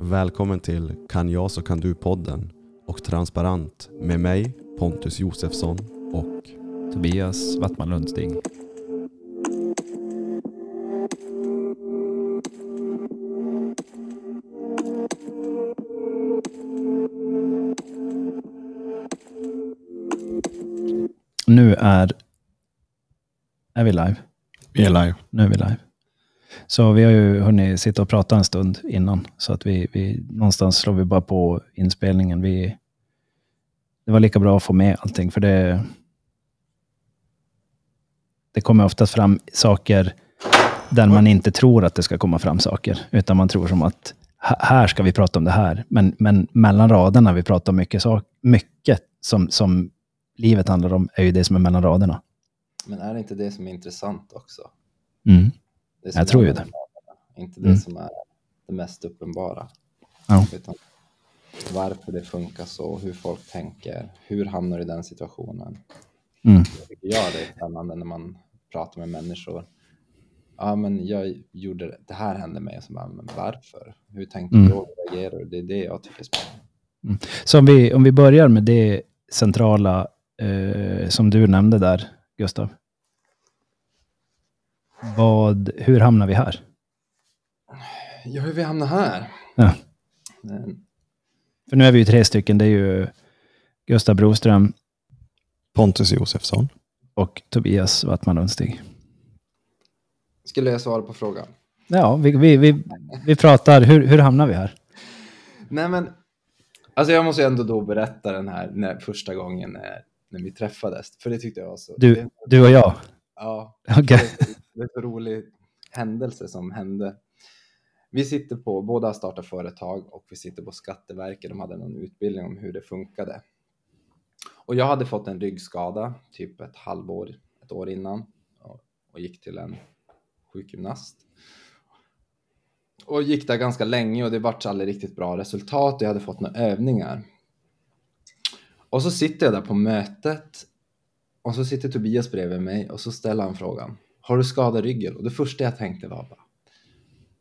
Välkommen till Kan jag så kan du-podden och Transparent med mig Pontus Josefsson och Tobias Wattman Lundstig. Nu är, är vi live. vi är live. Nu är vi live. Så vi har ju hunnit sitta och prata en stund innan. Så att vi, vi någonstans slår vi bara på inspelningen. Vi, det var lika bra att få med allting, för det, det kommer oftast fram saker där man inte tror att det ska komma fram saker, utan man tror som att "H- här ska vi prata om det här. Men, men mellan raderna, vi pratar om mycket, sak, mycket som, som livet handlar om, är ju det som är mellan raderna. Men är det inte det som är intressant också? Mm. Det Jag tror ju raderna, Inte det Mm. som är det mest uppenbara. Ja. Utan varför det funkar så, hur folk tänker, hur hamnar du i den situationen. Mm. Jag tycker det är spännande när man pratar med människor. Ja, men jag gjorde det, det här hände mig. Och så bara, men varför? Hur tänkte Mm. du? Hur reagerar du? Det är det jag tycker är spännande. Så om vi, om vi börjar med det centrala eh, som du nämnde där, Gustav. Vad, hur hamnar vi här? Ja, hur vi hamnar här? Ja. Men, För nu är vi ju tre stycken. Det är ju Gustav Broström Pontus Josefsson. och Tobias Wattman Lundstig. skulle jag svara på frågan? Ja, vi, vi, vi, vi pratar, hur, hur hamnar vi här? Nej men, alltså jag måste ju ändå då berätta den här när, första gången när, när vi träffades. För det tyckte jag var så... Du, du och jag. ja, Okej det, är så- en så rolig händelse som hände. Vi sitter på, båda har startat företag och vi sitter på Skatteverket. De hade någon utbildning om hur det funkade. Och jag hade fått en ryggskada typ ett halvår, ett år innan och, och gick till en sjukgymnast. Och gick där ganska länge och det vart aldrig riktigt bra resultat. Jag hade fått några övningar. Och så sitter jag där på mötet och så sitter Tobias bredvid mig och så ställer han frågan. Har du skadat ryggen? Och det första jag tänkte var bara.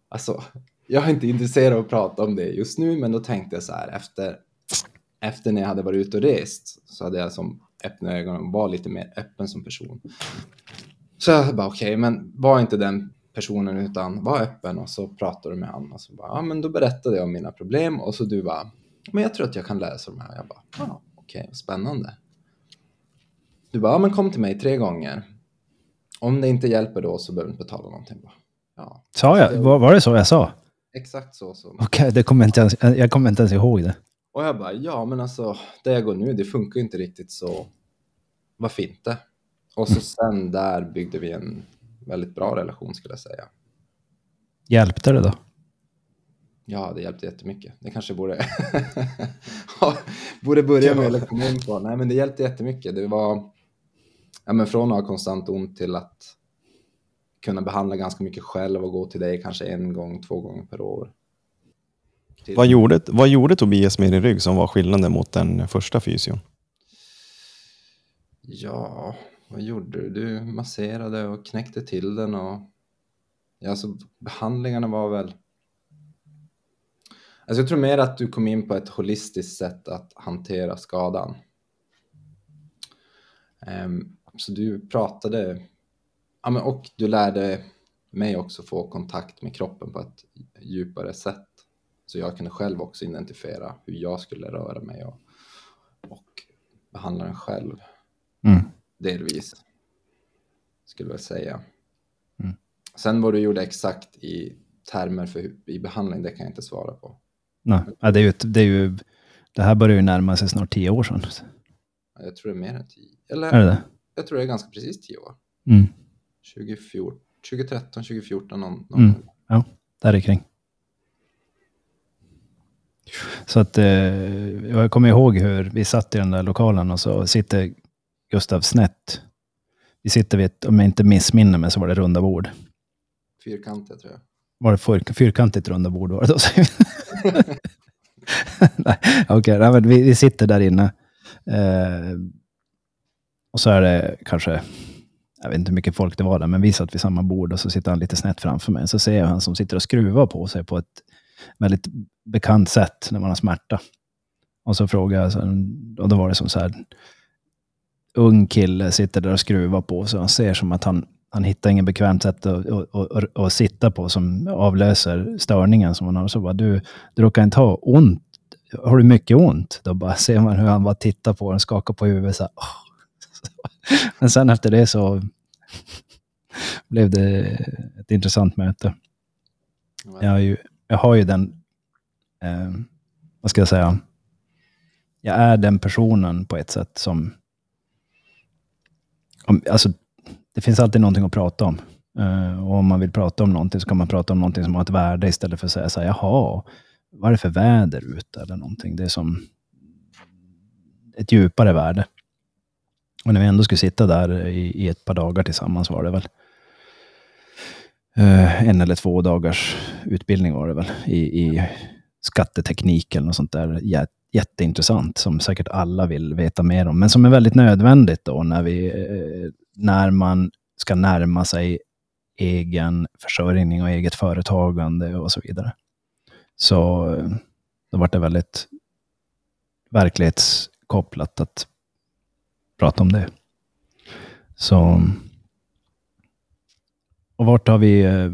Alltså, jag är inte intresserad av att prata om det just nu, men då tänkte jag så här efter. Efter när jag hade varit ute och rest så hade jag som öppna ögonen och var lite mer öppen som person. Så jag bara okej, men var inte den personen utan var öppen och så pratade du med honom och så bara, ja men då berättade jag om mina problem och så du bara, men jag tror att jag kan lösa de här. Jag bara, ja okej, spännande. Du bara, ja men kom till mig tre gånger. Om det inte hjälper då så behöver du inte betala någonting. Ja, Sa jag, var, var det så jag sa? exakt så. så. Okej, det kommer inte ens, jag kommer inte ens ihåg det. Och jag bara, ja men alltså, där jag går nu, det funkar ju inte riktigt så varför inte? Och så sen där byggde vi en väldigt bra relation skulle jag säga. Hjälpte det då? Ja, det hjälpte jättemycket. Det kanske borde, borde börja med eller komma in på. Nej, men det hjälpte jättemycket. Det var ja, men från att ha konstant ont till att kunna behandla ganska mycket själv och gå till dig kanske en gång, två gånger per år. Vad gjorde, vad gjorde Tobias med din rygg som var skillnaden mot den första fysion? Ja, vad gjorde du? Du masserade och knäckte till den och ja, alltså behandlingarna var väl Alltså jag tror mer att du kom in på ett holistiskt sätt att hantera skadan. Ehm, så du pratade, ja, men, och du lärde mig också få kontakt med kroppen på ett djupare sätt. Så jag kunde själv också identifiera hur jag skulle röra mig och, och behandla den själv. Mm. Delvis. Skulle jag säga. Mm. Sen vad du gjorde exakt i termer för i behandling, det kan jag inte svara på. Nej, ja, det, är ju, det är ju... Det här börjar ju närma sig snart tio år sedan. Jag tror det är mer än tio. Eller Är det det? Jag tror det är ganska precis tio år. Mm. 2014, 2013, 2014 någon, någon Mm. Ja, där är kring. Så att eh, jag kommer ihåg hur vi satt i den där lokalen och så sitter Gustav snett. Vi sitter vid ett, om jag inte missminner mig så var det runda bord. Fyrkantiga tror jag. Var det fyr, fyrkantigt runda bord var det då? Okej, men vi, vi sitter där inne. Eh, och så är det kanske, jag vet inte hur mycket folk det var där, men vi satt vid samma bord och så sitter han lite snett framför mig. Så ser jag han som sitter och skruvar på sig på ett väldigt bekant sätt när man har smärta. Och så frågade jag, och då var det som så här, ung kille sitter där och skruvar på, sig. han ser som att han, han hittar ingen bekvämt sätt att, att, att, att sitta på som avlöser störningen som han har. Så bara, du, du råkar inte ha ont. Har du mycket ont? Då bara ser man hur han bara tittar på den, skakar på huvudet. Så här, "Åh." Men sen efter det så blev det ett intressant möte. Jag har ju, jag har ju den, eh, vad ska jag säga, jag är den personen på ett sätt som, om, alltså det finns alltid någonting att prata om. Eh, och om man vill prata om någonting så kan man prata om någonting som har ett värde istället för att säga så här, jaha, vad är det för väder ute eller någonting. Det är som ett djupare värde. Och när vi ändå skulle sitta där i, i ett par dagar tillsammans var det väl, eh, en eller två dagars utbildning var det väl i, i skatteteknik eller något sånt där jätteintressant som säkert alla vill veta mer om, men som är väldigt nödvändigt då när, vi, eh, när man ska närma sig egen försörjning och eget företagande och så vidare. Så eh, då var det väldigt verklighetskopplat att prata om det. Så och vart har vi, eh,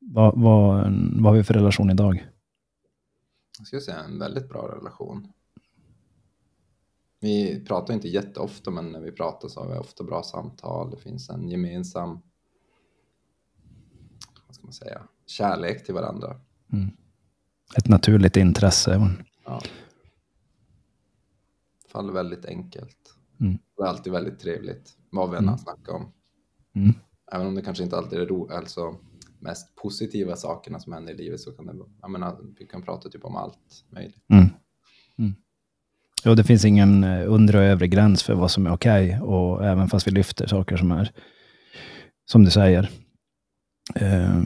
vad, vad, vad har vi för relation idag? Jag skulle säga en väldigt bra relation. Vi pratar inte jätteofta, men när vi pratar så har vi ofta bra samtal. Det finns en gemensam, vad ska man säga, kärlek till varandra. Ett naturligt intresse. Ja. Faller väldigt enkelt. Mm. Det är alltid väldigt trevligt, vad vi än Mm. snackat om. Mm. Även om det kanske inte alltid är ro, alltså mest positiva sakerna som händer i livet så kan det, jag menar, vi kan prata typ om allt möjligt. Mm. Mm. Jo, det finns ingen eh, undre och övre gräns för vad som är okej. Och även fast vi lyfter saker som är, som du säger, eh,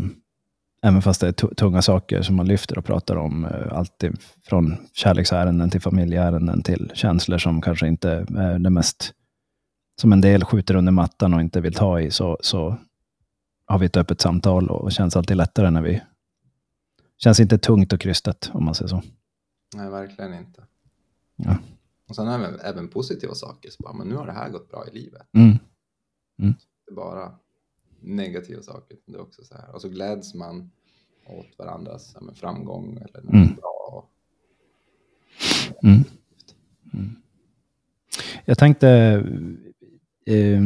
även fast det är tu- tunga saker som man lyfter och pratar om, eh, alltid från kärleksärenden till familjeärenden till känslor som kanske inte är det mest, som en del skjuter under mattan och inte vill ta i, så, så har vi ett öppet samtal och känns alltid lättare när vi, känns inte tungt och krystat om man säger så. Nej, verkligen inte. Ja. Och sen även, även positiva saker, så bara, men nu har det här gått bra i livet. Mm. Det är bara negativa saker. Det är också så här. Och så gläds man åt varandras ja, framgång eller något Mm. bra. Mm. Mm. Jag tänkte, eh,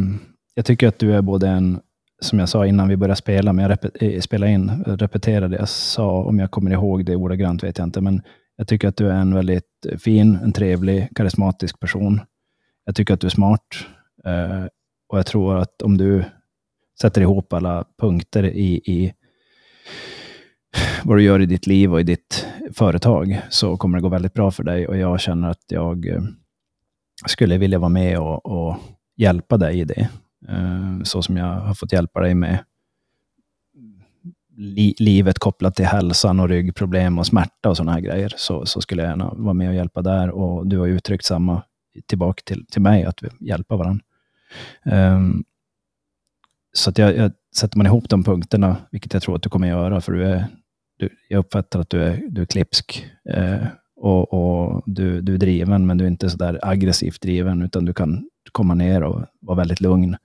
jag tycker att du är både en, som jag sa innan vi började spela, men jag rep- eh, spela in, repeterade det jag sa, om jag kommer ihåg det ordagrant vet jag inte, men jag tycker att du är en väldigt fin, en trevlig, karismatisk person. Jag tycker att du är smart eh, och jag tror att om du sätter ihop alla punkter i, i vad du gör i ditt liv och i ditt företag så kommer det gå väldigt bra för dig och jag känner att jag eh, skulle vilja vara med och, och hjälpa dig i det. Eh, så som jag har fått hjälpa dig med li, livet kopplat till hälsan och ryggproblem och smärta och sådana här grejer, så, så skulle jag gärna vara med och hjälpa där. Och du har ju uttryckt samma tillbaka till, till mig, att vi hjälper varandra. Um, så att jag, jag, sätter man ihop de punkterna, vilket jag tror att du kommer göra, för du är, du, jag uppfattar att du är, du är klipsk eh, och, och du, du är driven, men du är inte så där aggressivt driven, utan du kan komma ner och vara väldigt lugn,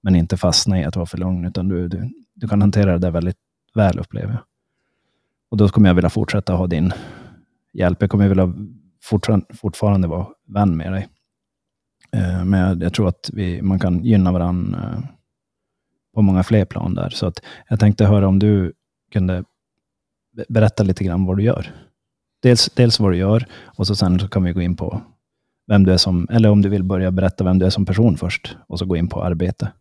men inte fastna i att vara för lugn, utan du, du, du kan hantera det där väldigt väl, upplever jag. Och då kommer jag vilja fortsätta ha din hjälp. Jag kommer vilja fortfarande, fortfarande vara vän med dig. Eh, Men jag, jag tror att vi, man kan gynna varandra eh, på många fler plan där. Så att jag tänkte höra om du kunde be- berätta lite grann vad du gör. Dels, dels vad du gör och så sen så kan vi gå in på vem du är som, eller om du vill börja berätta vem du är som person först och så gå in på arbete.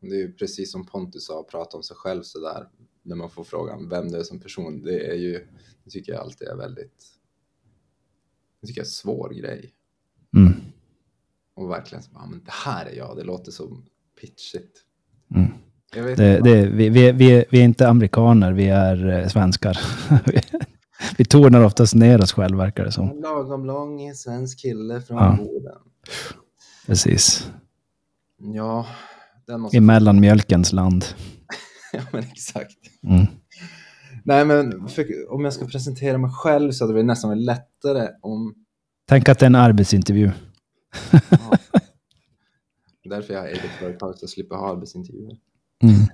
Det är ju precis som Pontus sa, prata om sig själv så där när man får frågan vem du är som person. Det är ju, det tycker jag alltid är väldigt, det tycker jag är en svår grej. Mm. Och verkligen så bara, men det här är jag, det låter så pitchigt. Mm. Jag vet Det, inte. det, vi, vi, vi, vi är inte amerikaner, vi är eh, svenskar. vi, vi tonar oftast ner oss själv, verkar det som. En lagom lång svensk kille från Ja. Boden. Precis. Ja, den måste... I mellanmjölkens land. ja, men exakt. Mm. Nej, men för, om jag ska presentera mig själv så hade det nästan varit lättare om... Tänk att det är en arbetsintervju. Ja. Därför jag har eget företag, så jag slipper ha arbetsintervjuer. Mm.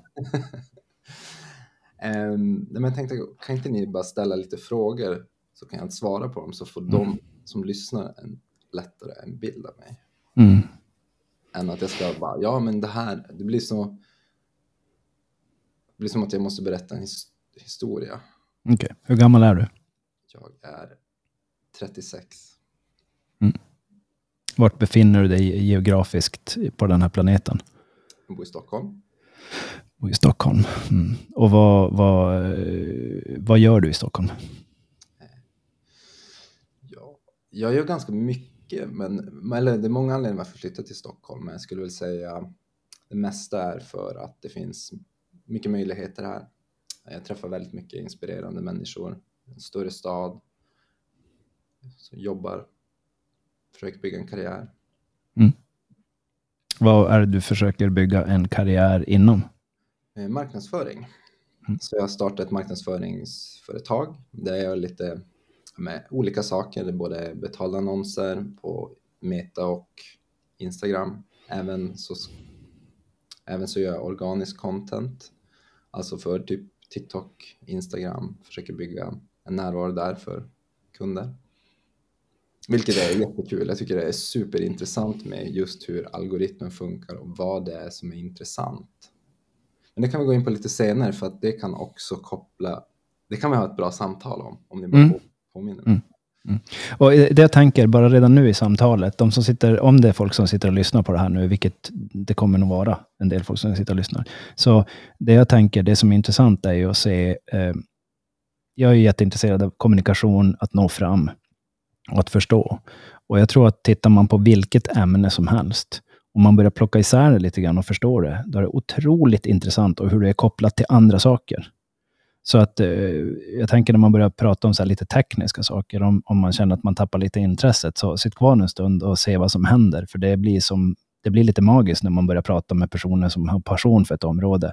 Um, men jag tänkte, kan inte ni bara ställa lite frågor så kan jag svara på dem så får de som lyssnar en, lättare en bild av mig. Mm. Än att jag ska bara, ja men det här, det blir så... Det blir som att jag måste berätta en his, historia. Okej, hur gammal är du? Jag är 36. Vart befinner du dig geografiskt på den här planeten? Jag bor i Stockholm. Och I Stockholm. Mm. Och vad, vad, eh, vad gör du i Stockholm? Ja, jag gör ganska mycket, men eller det är många anledningar varför jag flyttade till Stockholm, men jag skulle väl säga det mesta är för att det finns mycket möjligheter här. Jag träffar väldigt mycket inspirerande människor, en större stad, som jobbar, försöker bygga en karriär. Vad är det du försöker bygga en karriär inom? Eh, Marknadsföring. Mm. Så jag har startat ett marknadsföringsföretag där jag gör lite med olika saker, både betalda annonser på Meta och Instagram. Även så, även så gör jag organisk content, alltså för typ TikTok, Instagram, försöker bygga en närvaro där för kunder. Vilket är jättekul. Jag tycker det är superintressant med just hur algoritmen funkar och vad det är som är intressant. Men det kan vi gå in på lite senare för att det kan också koppla, det kan vi ha ett bra samtal om, om ni bara Mm. påminner Mm. Och det jag tänker, bara redan nu i samtalet, de som sitter, om det är folk som sitter och lyssnar på det här nu, vilket det kommer nog vara en del folk som sitter och lyssnar. Så det jag tänker, det som är intressant är ju att se, eh, jag är jätteintresserad av kommunikation, att nå fram att förstå. Och jag tror att tittar man på vilket ämne som helst, om man börjar plocka isär det lite grann och förstå det, då är det otroligt intressant och hur det är kopplat till andra saker. Så att eh, jag tänker när man börjar prata om så här lite tekniska saker, om, om man känner att man tappar lite intresset, så sitt kvar en stund och se vad som händer. För det blir, som, det blir lite magiskt när man börjar prata med personer som har passion för ett område.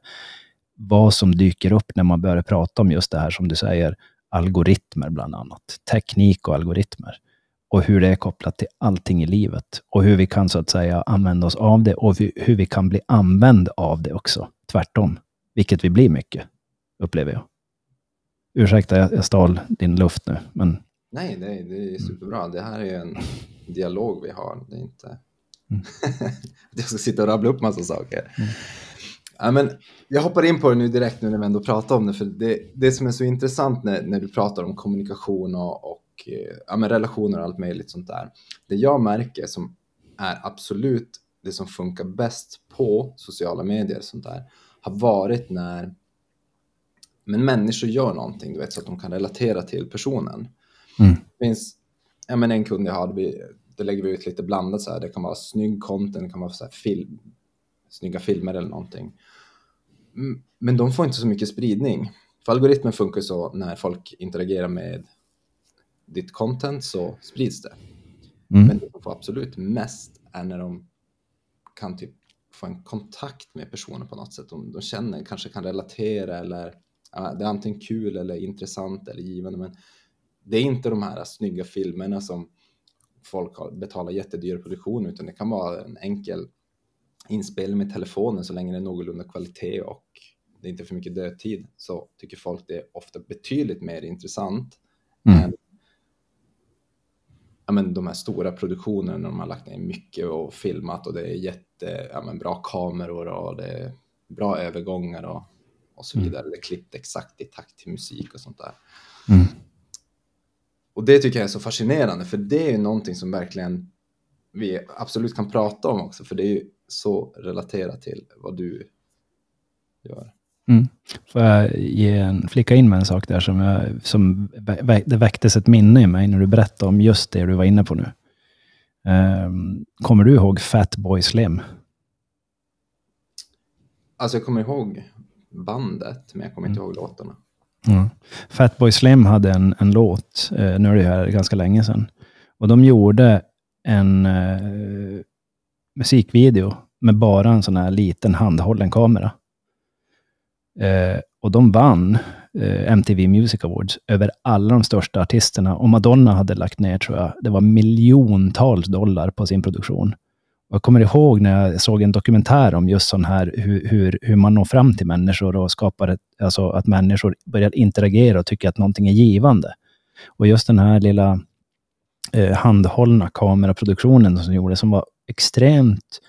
Vad som dyker upp när man börjar prata om just det här som du säger, algoritmer bland annat. Teknik och algoritmer. Och hur det är kopplat till allting i livet. Och hur vi kan så att säga använda oss av det och hur vi kan bli använd av det också. Tvärtom. Vilket vi blir mycket, upplever jag. Ursäkta, jag, stal din luft nu, men Nej, nej, det är superbra. Det här är en dialog vi har. Det är inte Mm. jag ska sitta och rabbla upp massa saker. Ja, men jag hoppar in på det nu direkt nu när vi ändå pratar om det. För det, det som är så intressant när, när du pratar om kommunikation och, och eh, ja, men relationer och allt möjligt sånt där. Det jag märker som är absolut det som funkar bäst på sociala medier och sånt där har varit när men människor gör någonting, du vet, så att de kan relatera till personen. Mm. Det finns ja, men en kund jag har, vi, det lägger vi ut lite blandat så här. Det kan vara snygg content, det kan vara så här film, snygga filmer eller någonting. Men de får inte så mycket spridning. För algoritmen funkar så när folk interagerar med ditt content så sprids det. mm, Men det de får absolut mest är när de kan typ få en kontakt med personen på något sätt. De, de känner, kanske kan relatera eller ja, det är antingen kul eller intressant eller givande. Men det är inte de här snygga filmerna som folk betalar jättedyra produktioner utan det kan vara en enkel inspelning med telefonen så länge det är någorlunda kvalitet och det är inte för mycket dödtid så tycker folk det är ofta betydligt mer intressant Mm. än ja, men de här stora produktionerna när de har lagt ner mycket och filmat och det är jätte, ja, men bra kameror och det är bra övergångar och, och så Mm. vidare. Det är klippt exakt i takt till musik och sånt där. mm, Och det tycker jag är så fascinerande för det är ju någonting som verkligen vi absolut kan prata om också för det är ju så relaterat till vad du gör. Mm. Får jag ge en, flika in med en sak där som, jag, som det väcktes ett minne i mig när du berättade om just det du var inne på nu. Ehm, kommer du ihåg Fatboy Slim? Alltså jag kommer ihåg bandet men jag kommer inte ihåg låtarna. Mm. Fatboy Slim hade en, en låt, eh, nu är det här ganska länge sedan, och de gjorde en eh, musikvideo med bara en sån här liten handhållen kamera. Eh, och de vann eh, MTV Music Awards över alla de största artisterna. Och Madonna hade lagt ner, tror jag, det var miljontals dollar på sin produktion. Jag kommer ihåg när jag såg en dokumentär om just sån här, hur, hur, hur man når fram till människor och skapar ett, alltså att människor börjar interagera och tycker att någonting är givande. Och just den här lilla eh, handhållna kameraproduktionen som gjordes, som var extremt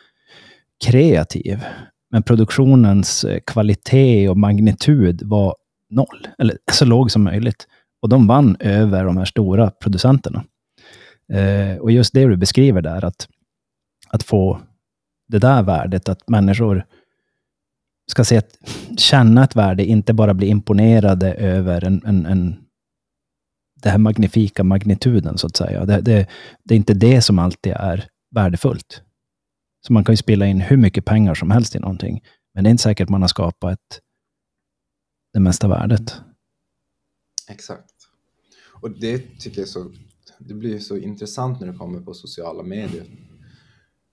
kreativ. Men produktionens eh, kvalitet och magnitud var noll, eller så låg som möjligt. Och de vann över de här stora producenterna. Eh, och just det du beskriver där, att, att få det där värdet, att människor ska se ett, känna ett värde, inte bara bli imponerade över en, en, en den här magnifika magnituden, så att säga. Det, det, det, är inte det som alltid är värdefullt. Så man kan ju spela in hur mycket pengar som helst i någonting, men det är inte säkert att man har skapat ett, det mesta värdet. Exakt. Och det tycker jag så, det blir så intressant när det kommer på sociala medier.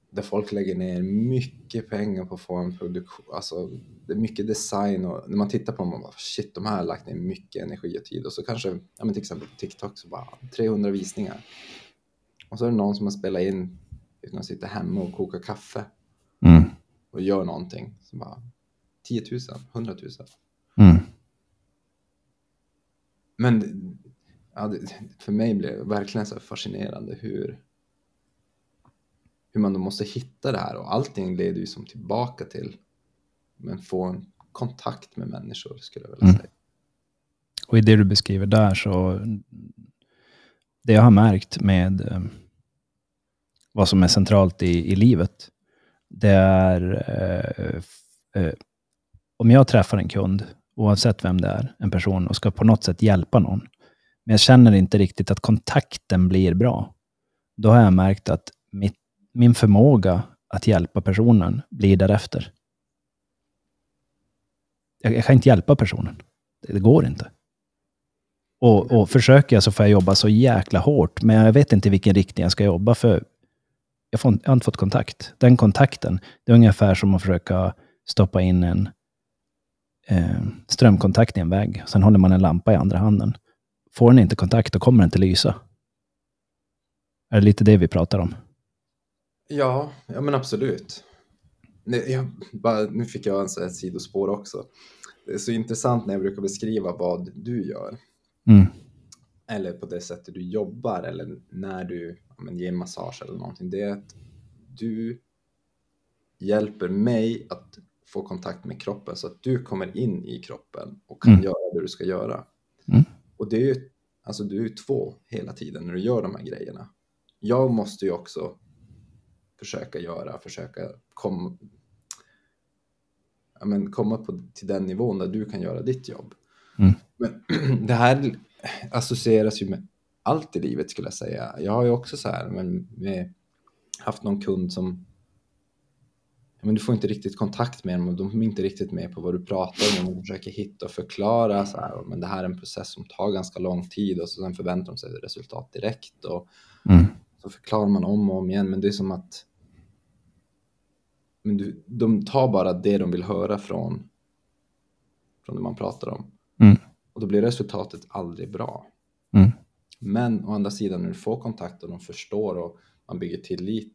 Där folk lägger ner mycket pengar på att få en produktion, alltså det är mycket design och när man tittar på dem, man bara shit, de här har lagt ner mycket energi och tid och så kanske, ja men till exempel på TikTok så bara 300 visningar. Och så är det någon som har spelat in, utan sitter hemma och kokar kaffe Mm. och gör någonting, så bara 10 000, 100 000. Mm. Men ja, det, för mig blev det verkligen så fascinerande hur, hur man då måste hitta det här och allting leder ju som tillbaka till men få en kontakt med människor skulle jag vilja Mm. säga. Och i det du beskriver där så, det jag har märkt med eh, vad som är centralt i, i livet, det är eh, eh, om jag träffar en kund, oavsett vem det är, en person, och ska på något sätt hjälpa någon, men jag känner inte riktigt att kontakten blir bra, då har jag märkt att mitt, min förmåga att hjälpa personen blir därefter. Jag, jag kan inte hjälpa personen. Det, det går inte. Och, och försöker jag så får jag jobba så jäkla hårt, men jag vet inte i vilken riktning jag ska jobba, för jag, får, jag har inte fått kontakt. Den kontakten, det är ungefär som att försöka stoppa in en eh, strömkontakt i en vägg. Sen håller man en lampa i andra handen. Får den inte kontakt, då kommer den inte lysa. Är det lite det vi pratar om? Ja, ja men absolut. Jag, bara, nu fick jag en sån här sidospår också. Det är så intressant när jag brukar beskriva vad du gör. Mm. eller på det sättet du jobbar eller när du men, ger massage eller någonting, det är att du hjälper mig att få kontakt med kroppen så att du kommer in i kroppen och kan Mm. göra det du ska göra. Mm. Och det är ju, alltså du är ju två hela tiden när du gör de här grejerna. Jag måste ju också försöka göra, försöka komma ja, men komma på, till den nivån där du kan göra ditt jobb. Mm. Men det här associeras ju med allt i livet skulle jag säga. Jag har ju också så här, men med, haft någon kund som men du får inte riktigt kontakt med dem och de är inte riktigt med på vad du pratar om och de försöker hitta och förklara så här, men det här är en process som tar ganska lång tid och så sen förväntar de sig resultat direkt och Mm. så förklarar man om och om igen men det är som att men du, de tar bara det de vill höra från från det man pratar om Mm. och då blir resultatet aldrig bra. Mm. Men å andra sidan när du får kontakt och de förstår och man bygger tillit,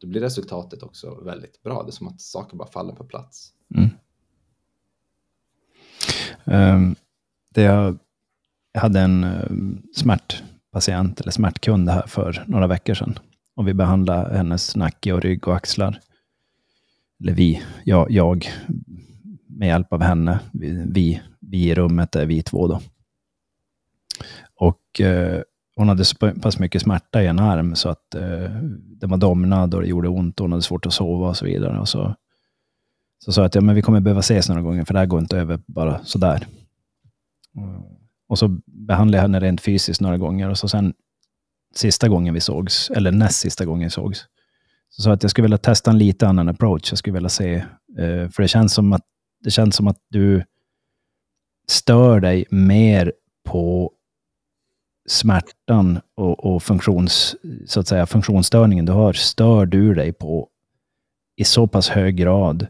då blir resultatet också väldigt bra. Det är som att saker bara faller på plats. Mm. Um, det jag, jag hade en um, smärtpatient, eller smärtkund här för några veckor sedan. Och vi behandlade hennes nacke och rygg och axlar. Eller vi, jag, jag med hjälp av henne. Vi, vi, vi i rummet är vi två då. Och eh, hon hade så pass mycket smärta i en arm så att eh, den var domnad och det gjorde ont och hon hade svårt att sova och så vidare. Och så så sa jag att ja, men vi kommer behöva ses några gånger, för det här går inte över bara sådär. Och- Och så behandlade jag henne rent fysiskt några gånger och så sen sista gången vi sågs, eller näst sista gången vi sågs, så sa jag att jag skulle vilja testa en lite annan approach. Jag skulle vilja se, eh, för det känns som att det känns som att du stör dig mer på smärtan och, och funktions, så att säga, funktionsstörningen du har, stör du dig på i så pass hög grad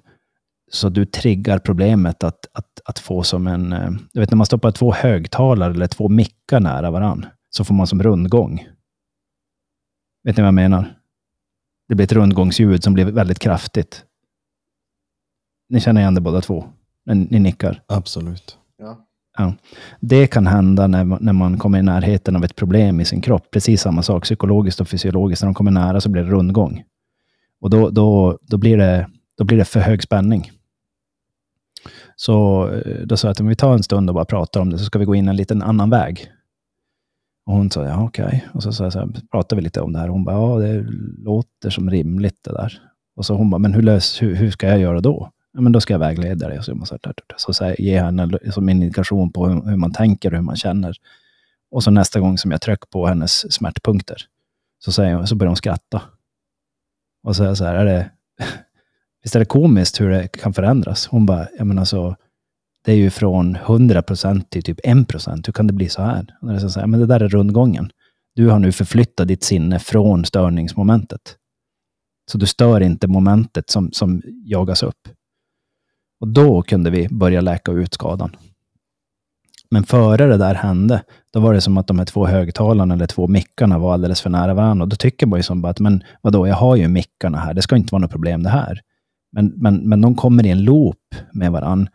så du triggar problemet att, att, att få som en... Eh, du vet när man stoppar två högtalare eller två mickar nära varann, så får man som rundgång. Vet ni vad jag menar? Det blir ett rundgångsljud som blir väldigt kraftigt. Ni känner igen det båda två? När ni nickar. Absolut. Ja. Det kan hända när, man- när man kommer i närheten av ett problem i sin kropp. Precis samma sak psykologiskt och fysiologiskt. När de kommer nära så blir det rundgång. Och då, då, då, blir, det, då blir det för hög spänning. Så eh, då sa jag att om vi tar en stund och bara pratar om det, så ska vi gå in en liten annan väg. Och hon sa, ja okej. Och så, sa jag så här, pratade vi lite om det här. Och hon bara, ja det låter som rimligt det där. Och så hon bara, men hur, lös, hur, hur ska jag göra då? Ja, men då ska jag vägleda dig. Så, jag så, här, så, så här, ge henne som indikation på hur, hur man tänker och hur man känner. Och så nästa gång som jag trycker på hennes smärtpunkter, så, säger hon, så börjar hon skratta. Och så är jag så här, är det, visst är det komiskt hur det kan förändras? Hon bara, jag menar så, alltså, det är ju från 100% till typ 1%. Hur kan det bli så här? Och då är så här, men det där är rundgången. Du har nu förflyttat ditt sinne från störningsmomentet. Så du stör inte momentet som, som jagas upp. Och då kunde vi börja läka ut skadan. Men före det där hände, då var det som att de här två högtalarna eller två mickarna var alldeles för nära varandra. Och då tycker man ju som bara att, men vadå, jag har ju mickarna här, det ska inte vara något problem det här. Men, men, men de kommer i en loop med varandra.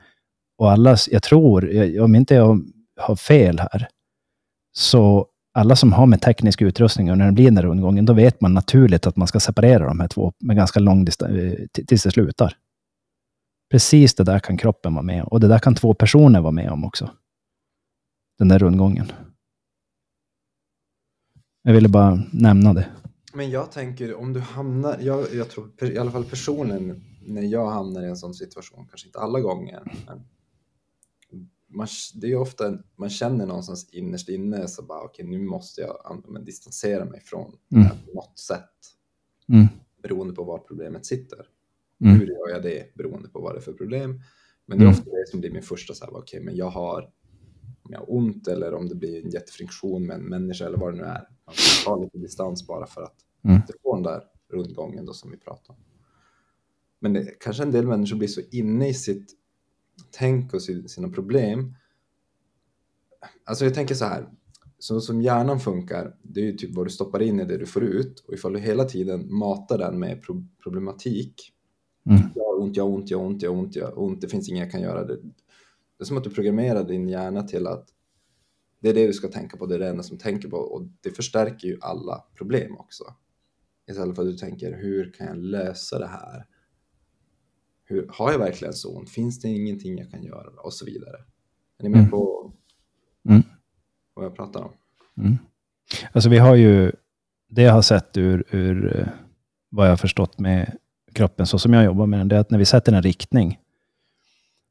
Och alla, jag tror, om inte jag har fel här, så alla som har med teknisk utrustning och när det blir den där rundgången, då vet man naturligt att man ska separera de här två med ganska lång distans, eh, tills det slutar. Precis det där kan kroppen vara med om. Och det där kan två personer vara med om också. Den där rundgången. Jag ville bara nämna det. Men jag tänker om du hamnar, jag, jag tror i alla fall personen när jag hamnar i en sån situation, kanske inte alla gånger, men man, det är ofta en- man känner någonstans innerst inne så bara okej nu måste jag men, distansera mig från det här på något sätt Mm. beroende på var problemet sitter. Mm. Hur gör jag det beroende på vad det är för problem? Men det är Mm. ofta det som blir min första så här, okej men jag har om jag har ont eller om det blir en jättefriktion med en människa eller vad det nu är. Man får ta lite distans bara för att Mm. få den där rundgången då som vi pratar om. Men det, kanske en del människor blir så inne i sitt tänk och si- sina problem. Alltså jag tänker så här, så som hjärnan funkar, det är ju typ vad du stoppar in i det du får ut och ifall du hela tiden matar den med pro- problematik. Mm. Jag har ont, jag har ont, jag har ont, jag har ont, jag har ont, det finns inget jag kan göra. Det, det är som att du programmerar din hjärna till att det är det du ska tänka på, det är det enda som tänker på och det förstärker ju alla problem också. Istället för att du tänker, hur kan jag lösa det här? Hur, har jag verkligen så ont? Finns det ingenting jag kan göra? Och så vidare. Är ni med Mm. på Mm. vad jag pratar om? Mm. Alltså vi har ju, det jag har sett ur, ur eh, vad jag har förstått med kroppen, så som jag jobbar med den, det är att när vi sätter en riktning,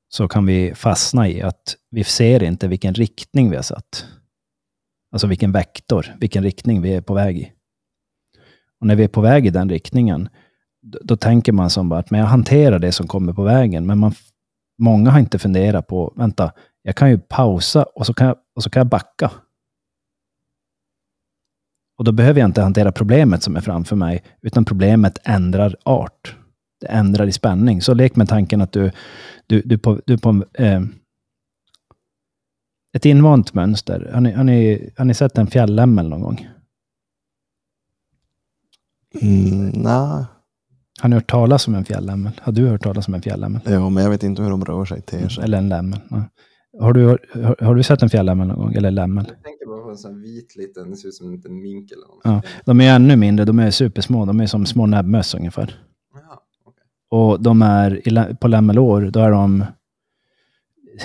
så kan vi fastna i att vi ser inte vilken riktning vi har satt. Alltså vilken vektor, vilken riktning vi är på väg i. Och när vi är på väg i den riktningen, då, då tänker man som bara att men jag hanterar det som kommer på vägen. Men man, många har inte funderat på, vänta, jag kan ju pausa och så kan jag, och så kan jag backa. Och då behöver jag inte hantera problemet som är framför mig, utan problemet ändrar art. Det ändrar i spänning. Så lek med tanken att du, du, du på, du på eh, ett invant mönster. Har ni, har, ni, har ni sett en fjällämmel någon gång? Mm, nej, Har ni hört talas om en fjällämmel? Har du hört talas om en fjällämmel? ja, men jag vet inte hur de rör sig till sig. Eller en lämmel? Ja. Har, du, har, har du sett en fjällämmel någon gång? Eller lämmel? På en sån vit liten, det ser ut som en liten mink eller något. Ja. De är ännu mindre. De är supersmå. De är som små näbbmöss ungefär. Jaha, okej. Och de är på lämmelår, då är de...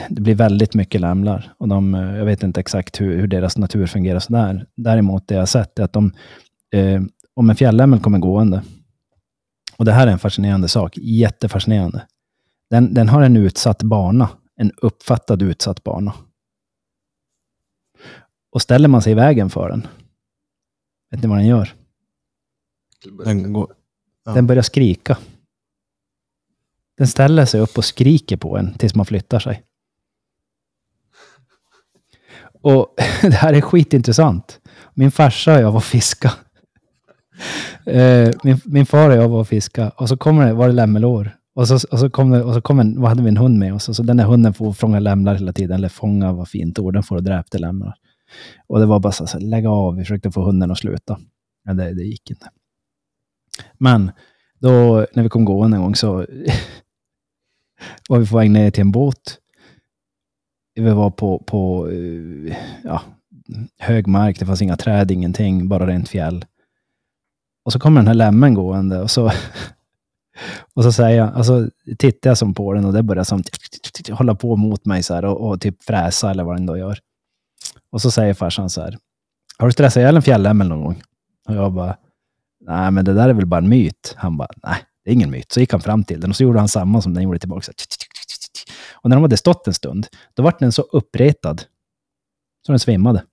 Det blir väldigt mycket lämlar. Och de, jag vet inte exakt hur, hur deras natur fungerar sådär. Däremot det jag sett är att de, eh, om en fjällämmel kommer gående, och det här är en fascinerande sak, jättefascinerande. Den, den har en utsatt bana, en uppfattad utsatt bana. Och ställer man sig i vägen för den, vet ni vad den gör? Den går, Ja. Den börjar skrika. Den ställer sig upp och skriker på en tills man flyttar sig. Och det här är skitintressant. Min farsa och jag var fiska. Eh, min, min far och jag var och fiska och så kommer det, var det lämmelår. Och så, och så kom, det, och så kom en, vad hade vi en hund med oss? Och så den där hunden får fånga lämnar hela tiden. Eller fånga var fint ord. Den får och dräpte lämnar. Och det var bara så här, lägga av. Vi försökte få hunden att sluta. Men det, det gick inte. Men då när vi kom gående en gång så var vi på väg ner till en båt. Vi var på, på eh, ja, hög mark, det fanns inga träd, ingenting, bara rent fjäll. Och så kommer den här lämmen gående och så, och så säger jag, alltså, tittar jag som på den och det börjar som hålla på mot mig så här och, och typ fräsa eller vad den då gör. Och så säger farsan så här, har du stressat ihjäl en fjällämmel någon gång? Och jag bara, nej men det där är väl bara en myt. Han bara, nej det är ingen myt. Så gick han fram till den och så gjorde han samma som den gjorde tillbaka. Och när de hade stått en stund, då var den så uppretad så den svimmade.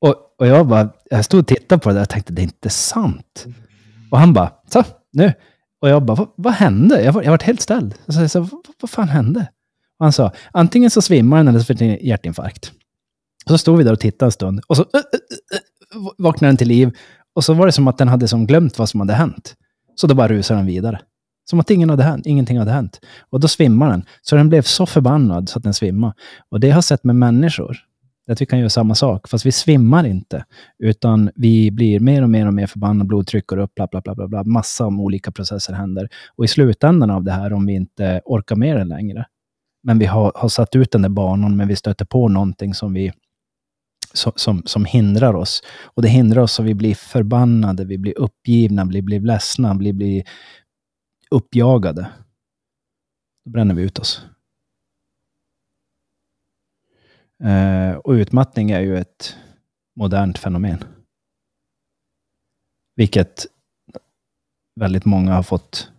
Och, och jag bara, jag stod och tittade på det där och tänkte, det är inte sant. Och han bara, så, nu. Och jag bara, vad, vad hände? Jag var, jag var helt ställd. Jag sa, vad, vad fan hände? Och han sa, antingen så svimmar den eller så får den hjärtinfarkt. Och så stod vi där och tittade en stund och så uh, uh, uh, vaknade den till liv. Och så var det som att den hade som glömt vad som hade hänt. Så då bara rusade den vidare. Som att ingen hade hänt, ingenting hade hänt. Och då svimmar den. Så den blev så förbannad så att den svimmade. Och det jag har sett med människor, att vi kan göra samma sak, fast vi svimmar inte. Utan vi blir mer och mer och mer förbannade, blodtryck går upp, bla, bla, bla, bla, bla. Massa om olika processer händer. Och i slutändan av det här, om vi inte orkar med det längre, men vi har, har satt ut den där banan, men vi stöter på någonting som vi som, som, som, hindrar oss. Och det hindrar oss så vi blir förbannade, vi blir uppgivna, vi blir ledsna, vi blir uppjagade. Då bränner vi ut oss. Eh, och utmattning är ju ett modernt fenomen. Vilket väldigt många har fått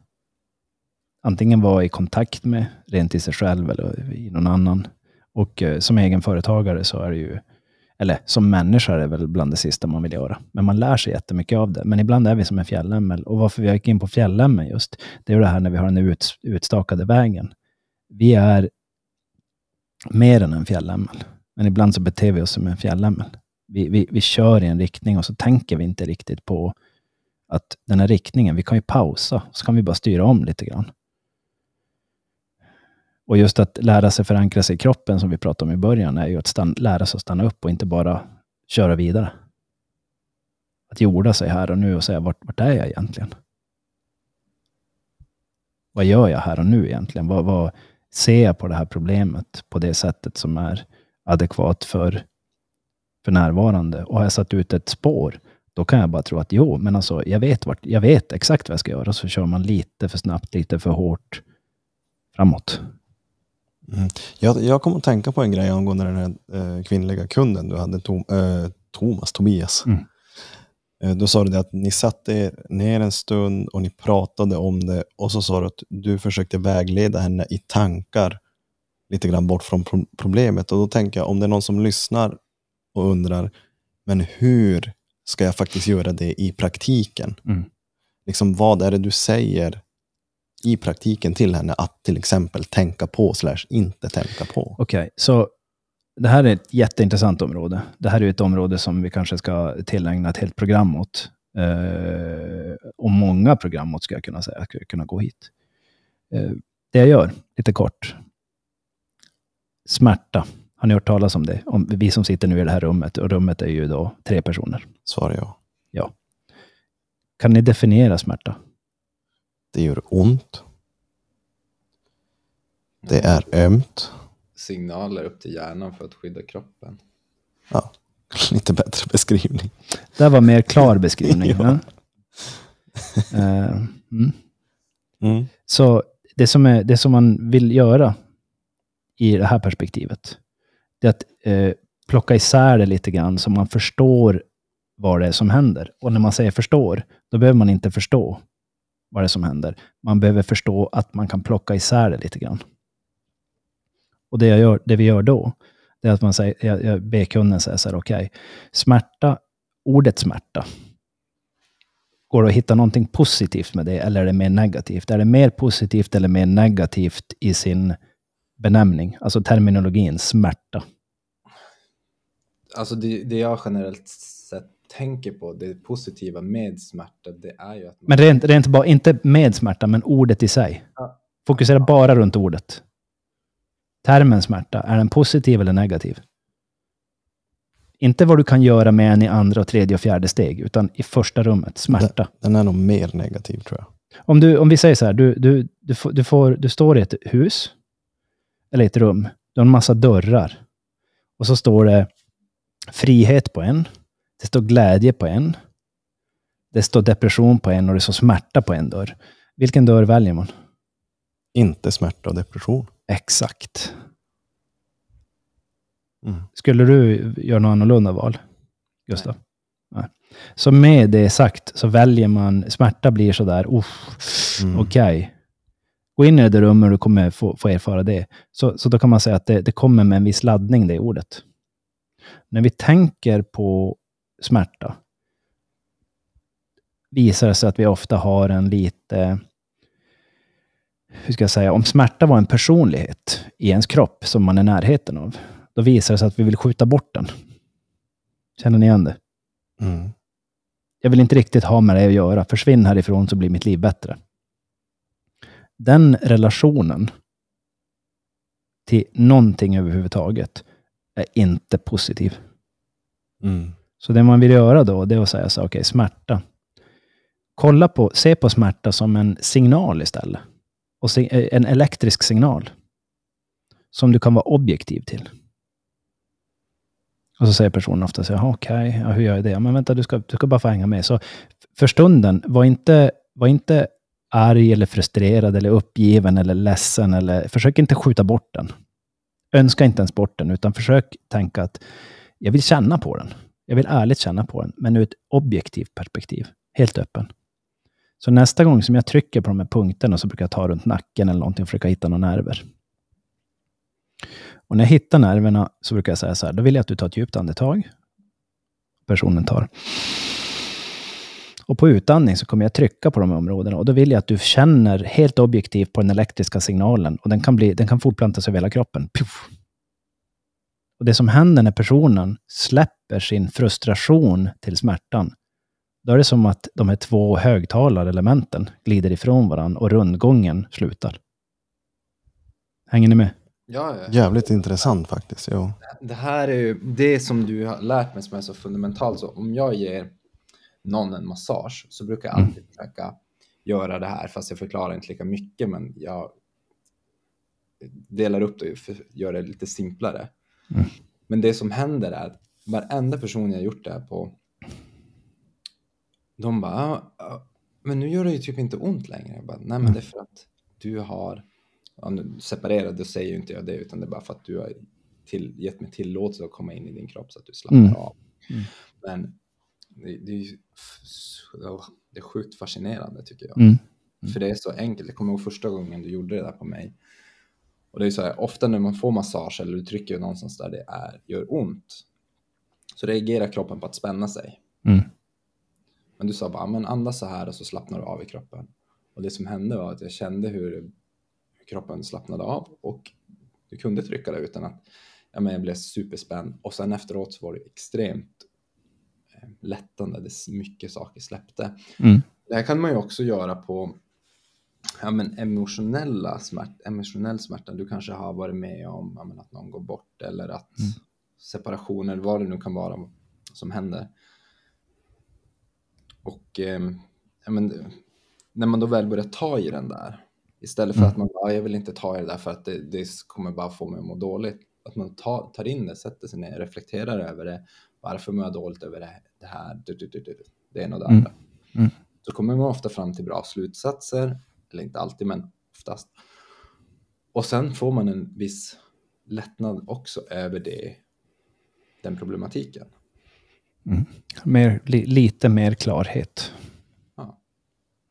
antingen vara i kontakt med, rent i sig själv eller i någon annan. Och eh, som egenföretagare så är det ju eller som människa är det väl bland det sista man vill göra. Men man lär sig jättemycket av det. Men ibland är vi som en fjällämmel. Och varför vi gick in på fjällämmeln just, det är det här när vi har den ut, utstakade vägen. Vi är mer än en fjällämmel. Men ibland så beter vi oss som en fjällämmel. Vi, vi, vi kör i en riktning och så tänker vi inte riktigt på att den här riktningen, vi kan ju pausa, så kan vi bara styra om lite grann. Och just att lära sig förankra sig i kroppen, som vi pratade om i början, är ju att stanna, lära sig att stanna upp och inte bara köra vidare. Att jorda sig här och nu och säga, vart, vart är jag egentligen? Vad gör jag här och nu egentligen? Vad, vad ser jag på det här problemet på det sättet som är adekvat för, för närvarande? Och har jag satt ut ett spår, då kan jag bara tro att jo, men alltså, jag vet, vart, jag vet exakt vad jag ska göra. Så kör man lite för snabbt, lite för hårt framåt. Mm. Jag, jag kom att tänka på en grej angående den här eh, kvinnliga kunden du hade, Tom, eh, Thomas, Tobias. Mm. Eh, då sa du att ni satte ner en stund och ni pratade om det och så sa du att du försökte vägleda henne i tankar lite grann bort från pro problemet. Och då tänker jag, om det är någon som lyssnar och undrar, men hur ska jag faktiskt göra det i praktiken? Mm. Liksom, vad är det du säger i praktiken till henne att till exempel tänka på slash inte tänka på. Okej, okay, så det här är ett jätteintressant område. Det här är ett område som vi kanske ska tillägna ett helt program åt. Eh, och många program åt, ska jag kunna säga, skulle kunna gå hit. Eh, det jag gör, lite kort. Smärta. Har ni hört talas om det? Om vi som sitter nu i det här rummet, och rummet är ju då tre personer. Svarar jag. Ja. Kan ni definiera smärta? Det gör ont. Det är ömt. Signaler upp till hjärnan för att skydda kroppen. Ja, lite bättre beskrivning. Det var mer klar beskrivning. ja. uh, mm. Mm. Så det som, är, det som man vill göra i det här perspektivet, det är att eh, plocka isär det lite grann så man förstår vad det är som händer. Och när man säger förstår, då behöver man inte förstå vad det är som händer. Man behöver förstå att man kan plocka isär det lite grann. Och det, jag gör, det vi gör då, det är att man säger, jag, jag ber kunden säga så här, okej, okay, smärta, ordet smärta, går det att hitta någonting positivt med det eller är det mer negativt? Är det mer positivt eller mer negativt i sin benämning? Alltså terminologin smärta. Alltså det, det jag generellt tänker på det positiva med smärta, det är ju att man... Men rent, rent bara, inte med smärta, men ordet i sig. Ja. Fokusera bara runt ordet. Termen smärta, är den positiv eller negativ? Inte vad du kan göra med en i andra, och tredje och fjärde steg, utan i första rummet, smärta. Den är nog mer negativ tror jag. Om, du, om vi säger så här, du, du, du, får, du, får, du står i ett hus, eller ett rum, du har en massa dörrar. Och så står det frihet på en, det står glädje på en, det står depression på en och det står smärta på en dörr. Vilken dörr väljer man? Inte smärta och depression. Exakt. Mm. Skulle du göra något annorlunda val, Gustav? Nej. Så med det sagt så väljer man, smärta blir sådär, Mm. okej. Gå in i det där rummet och du kommer få, få erfara det. Så, så då kan man säga att det, det kommer med en viss laddning, det ordet. När vi tänker på smärta visar det sig att vi ofta har en lite, hur ska jag säga, om smärta var en personlighet i ens kropp som man är närheten av, då visar det sig att vi vill skjuta bort den. Känner ni igen det? Mm. Jag vill inte riktigt ha med det att göra. Försvinn härifrån så blir mitt liv bättre. Den relationen till någonting överhuvudtaget är inte positiv. Mm. Så det man vill göra då, det är att säga så okej, smärta. Kolla på, se på smärta som en signal istället. Och se, eh, en elektrisk signal. Som du kan vara objektiv till. Och så säger personen ofta så här, "Jaha, okej, ja, hur gör jag det? Ja, Men vänta, du ska, du ska bara få hänga med. Så för stunden, var inte, var inte arg eller frustrerad eller uppgiven eller ledsen. Eller, försök inte skjuta bort den. Önska inte ens bort den, utan försök tänka att jag vill känna på den. Jag vill ärligt känna på den, men ur ett objektivt perspektiv. Helt öppen. Så nästa gång som jag trycker på de här punkterna så brukar jag ta runt nacken eller någonting och försöka hitta några nerver. Och när jag hittar nerverna så brukar jag säga så här, då vill jag att du tar ett djupt andetag. Personen tar. Och på utandning så kommer jag trycka på de här områdena och då vill jag att du känner helt objektivt på den elektriska signalen och den kan, bli, den kan fortplanta sig över hela kroppen. Puff. Och det som händer när personen släpper sin frustration till smärtan, då är det som att de här två högtalarelementen glider ifrån varandra och rundgången slutar. Hänger ni med? Ja, ja. Jävligt intressant faktiskt. Jo. Det här är ju det som du har lärt mig som är så fundamentalt. Så om jag ger någon en massage så brukar jag alltid försöka göra det här, fast jag förklarar inte lika mycket, men jag delar upp det och för- gör det lite simplare. Mm. Men det som händer är att varenda person jag gjort det här på, de bara, "Ah, ah, men nu gör det ju typ inte ont längre. Jag bara, nej men det är för att du har, ja, nu separerat, då säger ju inte jag det, utan det är bara för att du har till, gett mig tillåtelse att komma in i din kropp så att du slappnar Mm. av. Mm. Men det, det, är det är sjukt fascinerande tycker jag. Mm. För det är så enkelt. Jag kommer ihåg första gången du gjorde det där på mig. Och det är så här, ofta när man får massage eller du trycker någonstans där det är, gör ont, så reagerar kroppen på att spänna sig. Mm. Men du sa bara, men andas så här och så slappnar du av i kroppen. Och det som hände var att jag kände hur, kroppen slappnade av och du kunde trycka det utan att ja, men jag blev superspänd. Och sen efteråt så var det extremt eh, lättande, det mycket saker släppte. Mm. Det här kan man ju också göra på ja, men emotionella smärt, emotionell smärta. Du kanske har varit med om ja, men att någon går bort eller att Mm. separationer, vad det nu kan vara som händer. Och eh, ja, men, när man då väl börjar ta i den där, istället för Mm. att man bara, "Ah, jag vill inte ta i det där för att det, det kommer bara få mig att må dåligt. Att man tar, tar in det, sätter sig ner, reflekterar över det. Varför mår jag dåligt över det, det här? Du, du, du, du, det ena och det Mm. andra. Mm. Så kommer man ofta fram till bra slutsatser, eller inte alltid, men oftast. Och sen får man en viss lättnad också över det, den problematiken. Mer, li, lite mer klarhet. Ja.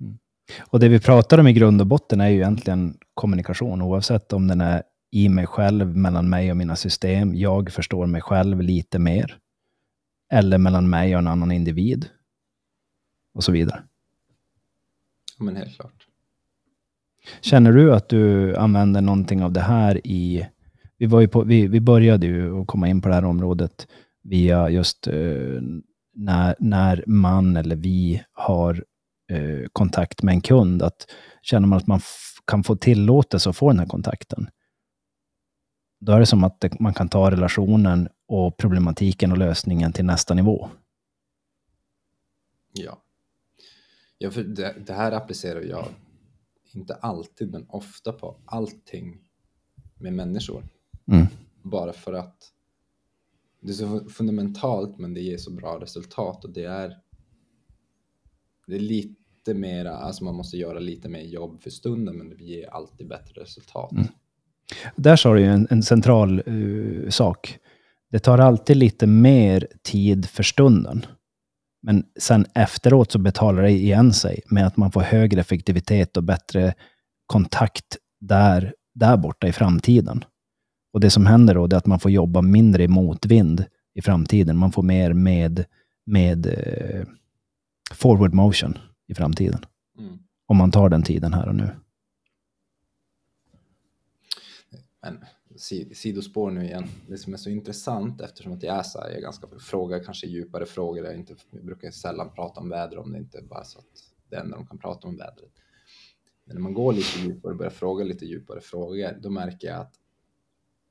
Mm. Och det vi pratar om i grund och botten är ju egentligen kommunikation, oavsett om den är i mig själv, mellan mig och mina system, jag förstår mig själv lite mer, eller mellan mig och en annan individ, och så vidare. Men helt klart. Känner du att du använder någonting av det här i... Vi, var ju på, vi, vi började ju att komma in på det här området via just eh, när, när man eller vi har eh, kontakt med en kund, att känner man att man kan få tillåtelse att få den här kontakten, då är det som att det, man kan ta relationen och problematiken och lösningen till nästa nivå. Ja. ja för det, det här applicerar jag inte alltid, men ofta på allting med människor. Mm. Bara för att det är så fundamentalt, men det ger så bra resultat och det är. Det är lite mera, alltså man måste göra lite mer jobb för stunden, men det ger alltid bättre resultat. Mm. Där sa du ju en, en central uh, sak. Det tar alltid lite mer tid för stunden. Men sen efteråt så betalar det igen sig med att man får högre effektivitet och bättre kontakt där, där borta i framtiden. Och det som händer då är att man får jobba mindre i motvind i framtiden. Man får mer med, med eh, forward motion i framtiden. Mm. Om man tar den tiden här och nu. Men sidospår nu igen. Det som är så intressant eftersom att jag är så här, jag ganska frågar kanske djupare frågor. Jag, inte, jag brukar sällan prata om väder om det inte bara så att det enda de kan prata om vädret. Men när man går lite djupare och börjar fråga lite djupare frågor, då märker jag att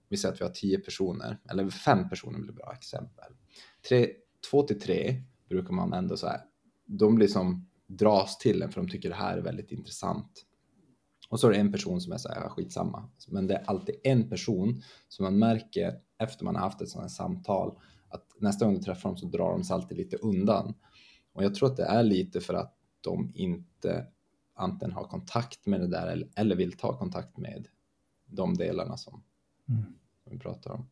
vi säger att vi har tio personer, eller fem personer blir bra exempel. Tre, två till tre brukar man ändå så här, de blir som dras till en för de tycker det här är väldigt intressant. Och så är det en person som är så här, skitsamma. Men det är alltid en person som man märker efter man har haft ett sådant här samtal att nästa gång du träffar dem så drar de sig alltid lite undan. Och jag tror att det är lite för att de inte antingen har kontakt med det där eller, eller vill ta kontakt med de delarna som, mm. som vi pratar om.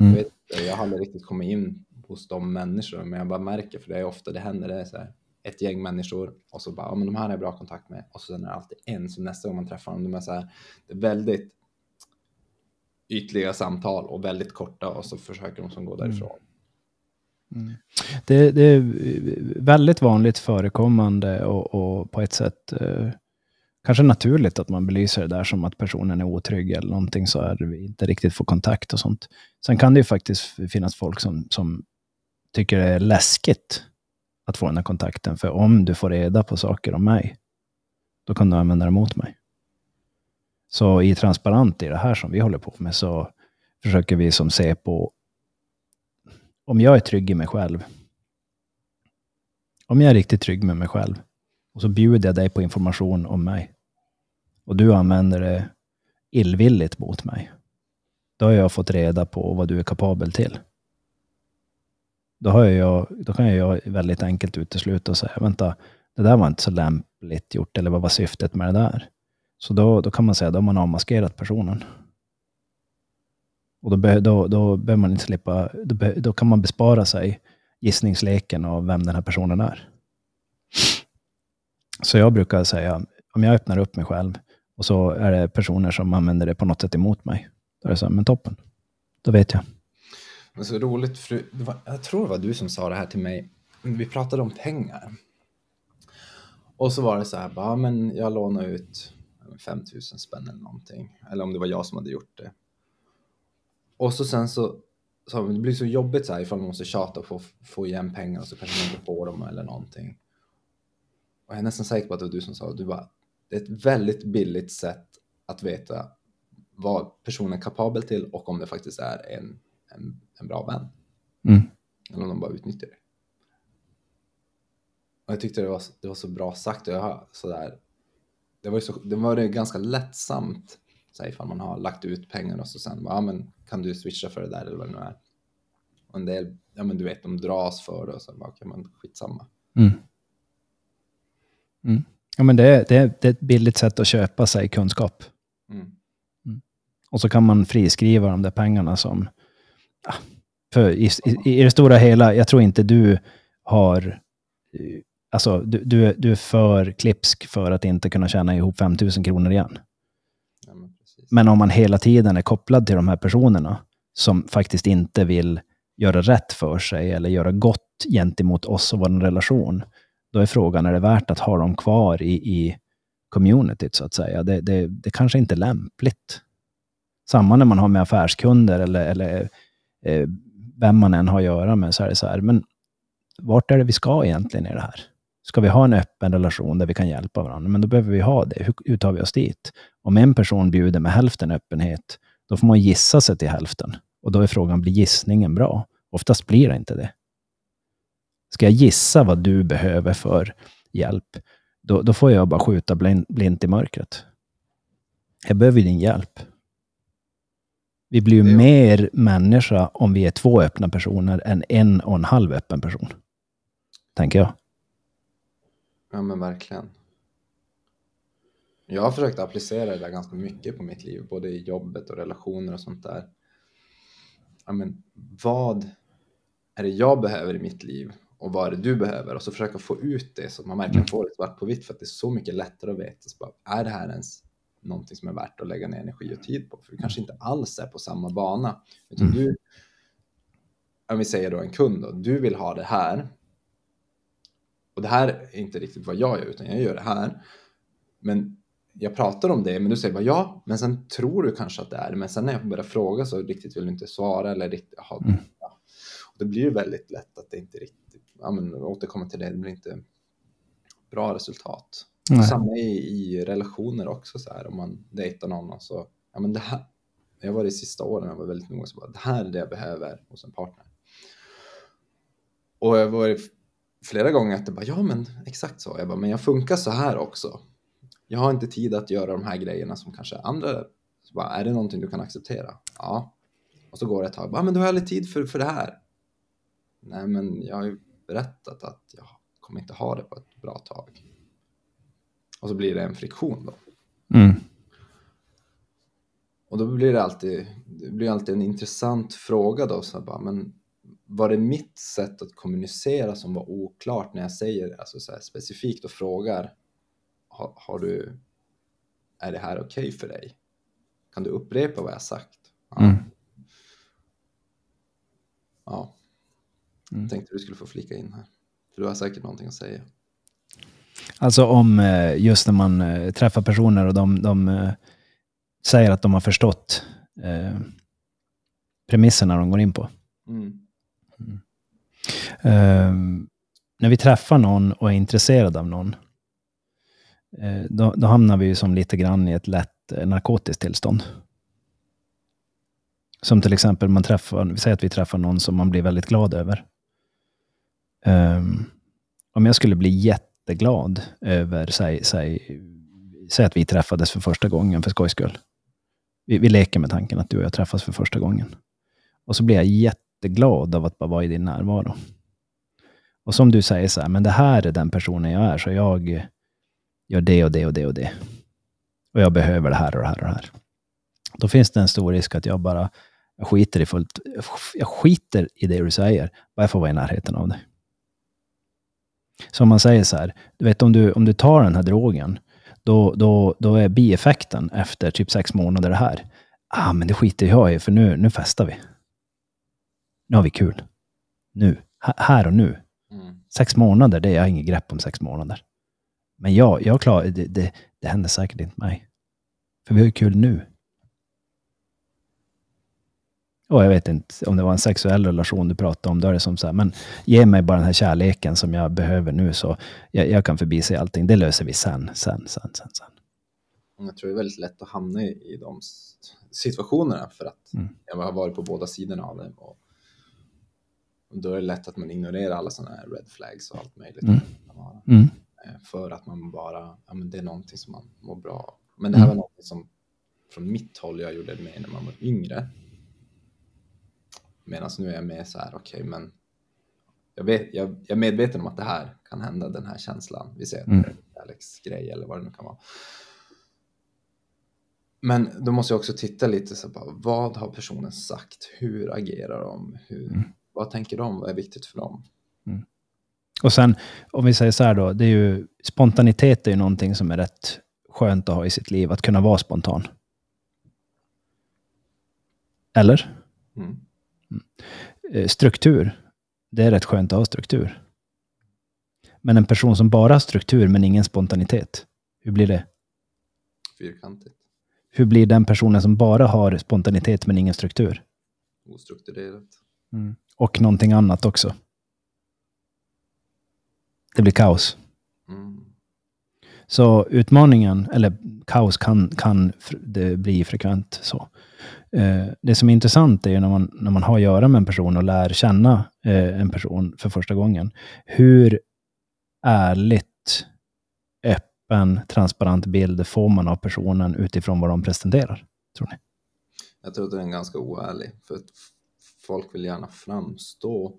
Mm. Jag, vet, jag har aldrig riktigt kommit in hos de människorna, men jag bara märker, för det är ofta det händer, det är så här, ett gäng människor och så bara, ja men de här har jag bra kontakt med och så sen är det alltid en som nästa gång man träffar dem, de är så här, det är väldigt ytliga samtal och väldigt korta och så försöker de som gå mm. därifrån. Mm. Det, det, är väldigt vanligt förekommande och, och på ett sätt eh, kanske naturligt att man belyser det där som att personen är otrygg eller någonting så är vi inte riktigt får kontakt och sånt. Sen kan det ju faktiskt finnas folk som, som tycker det är läskigt att få den här kontakten. För om du får reda på saker om mig, då kan du använda det mot mig. Så i transparent i det här som vi håller på med så försöker vi som se på om jag är trygg i mig själv. Om jag är riktigt trygg med mig själv och så bjuder jag dig på information om mig och du använder det illvilligt mot mig. Då har jag fått reda på vad du är kapabel till. Då, har jag, då kan jag väldigt enkelt utesluta och säga, vänta, det där var inte så lämpligt gjort, eller vad var syftet med det där? Så då, då kan man säga, då har man avmaskerat personen. Och då, be, då, då behöver man inte slippa, då, be, då kan man bespara sig gissningsleken av vem den här personen är. Så jag brukar säga, om jag öppnar upp mig själv och så är det personer som använder det på något sätt emot mig. Då är det så här, men toppen. Då vet jag. Men så roligt, för var, jag tror det var du som sa det här till mig. Vi pratade om pengar. Och så var det så här, bara, men jag lånar ut 5000 spänn eller någonting. Eller om det var jag som hade gjort det. Och så sen så, så det blir så jobbigt så här ifall man måste tjata och få, få igen pengar och så kanske man inte får dem eller någonting. Och jag är nästan säker på att det var du som sa, du bara, det är ett väldigt billigt sätt att veta vad personen är kapabel till och om det faktiskt är en en, en bra vän. Mm. Eller om de bara utnyttjar det. Och jag tyckte det var, det var så bra sagt och jag har sådär, det var ju så, det var det ganska lättsamt så här, ifall man har lagt ut pengar och så sen ja men kan du switcha för det där eller vad det nu är. Och en del, ja men du vet, de dras för det och så bara, okej men skitsamma. Mm. Mm. Ja men det är, det, det är ett billigt sätt att köpa sig kunskap. Mm. mm. Och så kan man friskriva de där pengarna som för i, i, i, det stora hela, jag tror inte du har... Alltså, du, du, du är för klipsk för att inte kunna tjäna ihop 5 000 kronor igen. Ja, men, men, om man hela tiden är kopplad till de här personerna som faktiskt inte vill göra rätt för sig eller göra gott gentemot oss och vår relation, då är frågan, är det värt att ha dem kvar i, i communityt, så att säga? Det, det, det kanske inte är lämpligt. Samma när man har med affärskunder eller, eller eh, vem man än har att göra med, så är det så här. Men vart är det vi ska egentligen i det här? Ska vi ha en öppen relation där vi kan hjälpa varandra? Men då behöver vi ha det. Hur, hur tar vi oss dit? Om en person bjuder med hälften öppenhet, då får man gissa sig till hälften. Och då är frågan, blir gissningen bra? Oftast blir det inte det. Ska jag gissa vad du behöver för hjälp, då, då får jag bara skjuta blint, blint i mörkret. Jag behöver din hjälp. Vi blir ju mer människa om vi är två öppna personer än en och en halv öppen person. Tänker jag. Ja men verkligen. Jag har försökt applicera det där ganska mycket på mitt liv, både i jobbet och relationer och sånt där. Ja, men vad är det jag behöver i mitt liv och vad är det du behöver? Och så försöka få ut det så att man verkligen får det svart på vitt för att det är så mycket lättare att veta. Så bara, är det här ens någonting som är värt att lägga ner energi och tid på? För vi kanske inte alls är på samma bana. Utan mm. du, om vi säger då en kund då, du vill ha det här. Och det här är inte riktigt vad jag gör, utan jag gör det här. Men jag pratar om det, men du säger bara ja, men sen tror du kanske att det är det. Men sen när jag börjar fråga så riktigt vill du inte svara eller riktigt ha, mm. ja. och Det blir ju väldigt lätt att det inte riktigt, ja men återkomma till det, det blir inte bra resultat. Nej. Samma i, i relationer också så här, om man dejtar någon och så, ja men det här, jag var det sista åren, jag var väldigt noga så bara, det här är det jag behöver hos en partner. Och jag var flera gånger att det bara, ja men exakt så, jag bara, men jag funkar så här också jag har inte tid att göra de här grejerna som kanske andra, så bara, är det någonting du kan acceptera? Ja. Och så går det ett tag, bara, men du har aldrig tid för, för det här. Nej, men jag har ju berättat att jag kommer inte ha det på ett bra tag. Och så blir det en friktion då. Mm. Och då blir det alltid, det blir alltid en intressant fråga då, så bara, men var det mitt sätt att kommunicera som var oklart när jag säger alltså så specifikt och frågar har, har du, är det här okej okay för dig? Kan du upprepa vad jag sagt? Ja. Mm. ja. Mm. Jag tänkte du skulle få flika in här. För du har säkert någonting att säga. Alltså om eh, just när man eh, träffar personer och de, de eh, säger att de har förstått eh, premisserna de går in på. Mm. Mm. Uh, när vi träffar någon och är intresserade av någon, Eh, då, då hamnar vi ju som lite grann i ett lätt eh, narkotiskt tillstånd. Som till exempel, man träffar, vi säger att vi träffar någon som man blir väldigt glad över. Um, om jag skulle bli jätteglad över, säg, säg, säg att vi träffades för första gången för skojs skull. Vi, vi leker med tanken att du och jag träffas för första gången. Och så blir jag jätteglad av att bara vara i din närvaro. Och som du säger, så här, men det här är den personen jag är, så jag, gör det och det och det och det. Och jag behöver det här och det här och det här. Då finns det en stor risk att jag bara jag skiter i fullt. Jag skiter i det du säger, bara jag får vara i närheten av dig. Så om man säger så här, du vet om du, om du tar den här drogen, då, då, då är bieffekten efter typ sex månader det här. Ah, men det skiter jag i, för nu, nu festar vi. Nu har vi kul. Nu. här och nu. Mm. Sex månader, det är jag inget grepp om sex månader. Men jag, jag klarar, det, det, det händer säkert inte mig. För vi har ju kul nu. Och jag vet inte om det var en sexuell relation du pratade om, då är det som så här, men ge mig bara den här kärleken som jag behöver nu så jag, jag kan förbise allting. Det löser vi sen, sen, sen, sen, sen. Jag tror det är väldigt lätt att hamna i, i de situationerna för att mm. jag har varit på båda sidorna av det. Och, och då är det lätt att man ignorerar alla sådana här red flags och allt möjligt. Mm. Mm. Eh, för att man bara, ja men det är någonting som man mår bra av. Men det här mm. var något som från mitt håll jag gjorde med när man var yngre. Medan nu är jag med så här, okej okay, men jag, vet, jag, jag, är medveten om att det här kan hända, den här känslan. Vi ser mm. Alex grej eller vad det nu kan vara. Men då måste jag också titta lite så på vad har personen sagt? Hur agerar de? Hur, mm. Vad tänker de? Vad är viktigt för dem? Mm. Och sen, om vi säger så här då, det är ju, spontanitet är ju någonting som är rätt skönt att ha i sitt liv, att kunna vara spontan. Eller? Mm. Mm. Struktur, det är rätt skönt att ha struktur. Men en person som bara har struktur men ingen spontanitet, hur blir det? Fyrkantigt. Hur blir den personen som bara har spontanitet men ingen struktur? Ostrukturerat. Mm. Och någonting annat också. Det blir kaos. Mm. Så utmaningen, eller kaos kan, kan bli frekvent. så. Eh, det som är intressant är ju när man, när man har att göra med en person och lär känna eh, en person för första gången. Hur ärligt, öppen, transparent bild får man av personen utifrån vad de presenterar? Tror ni? Jag tror att den är ganska oärlig. För att folk vill gärna framstå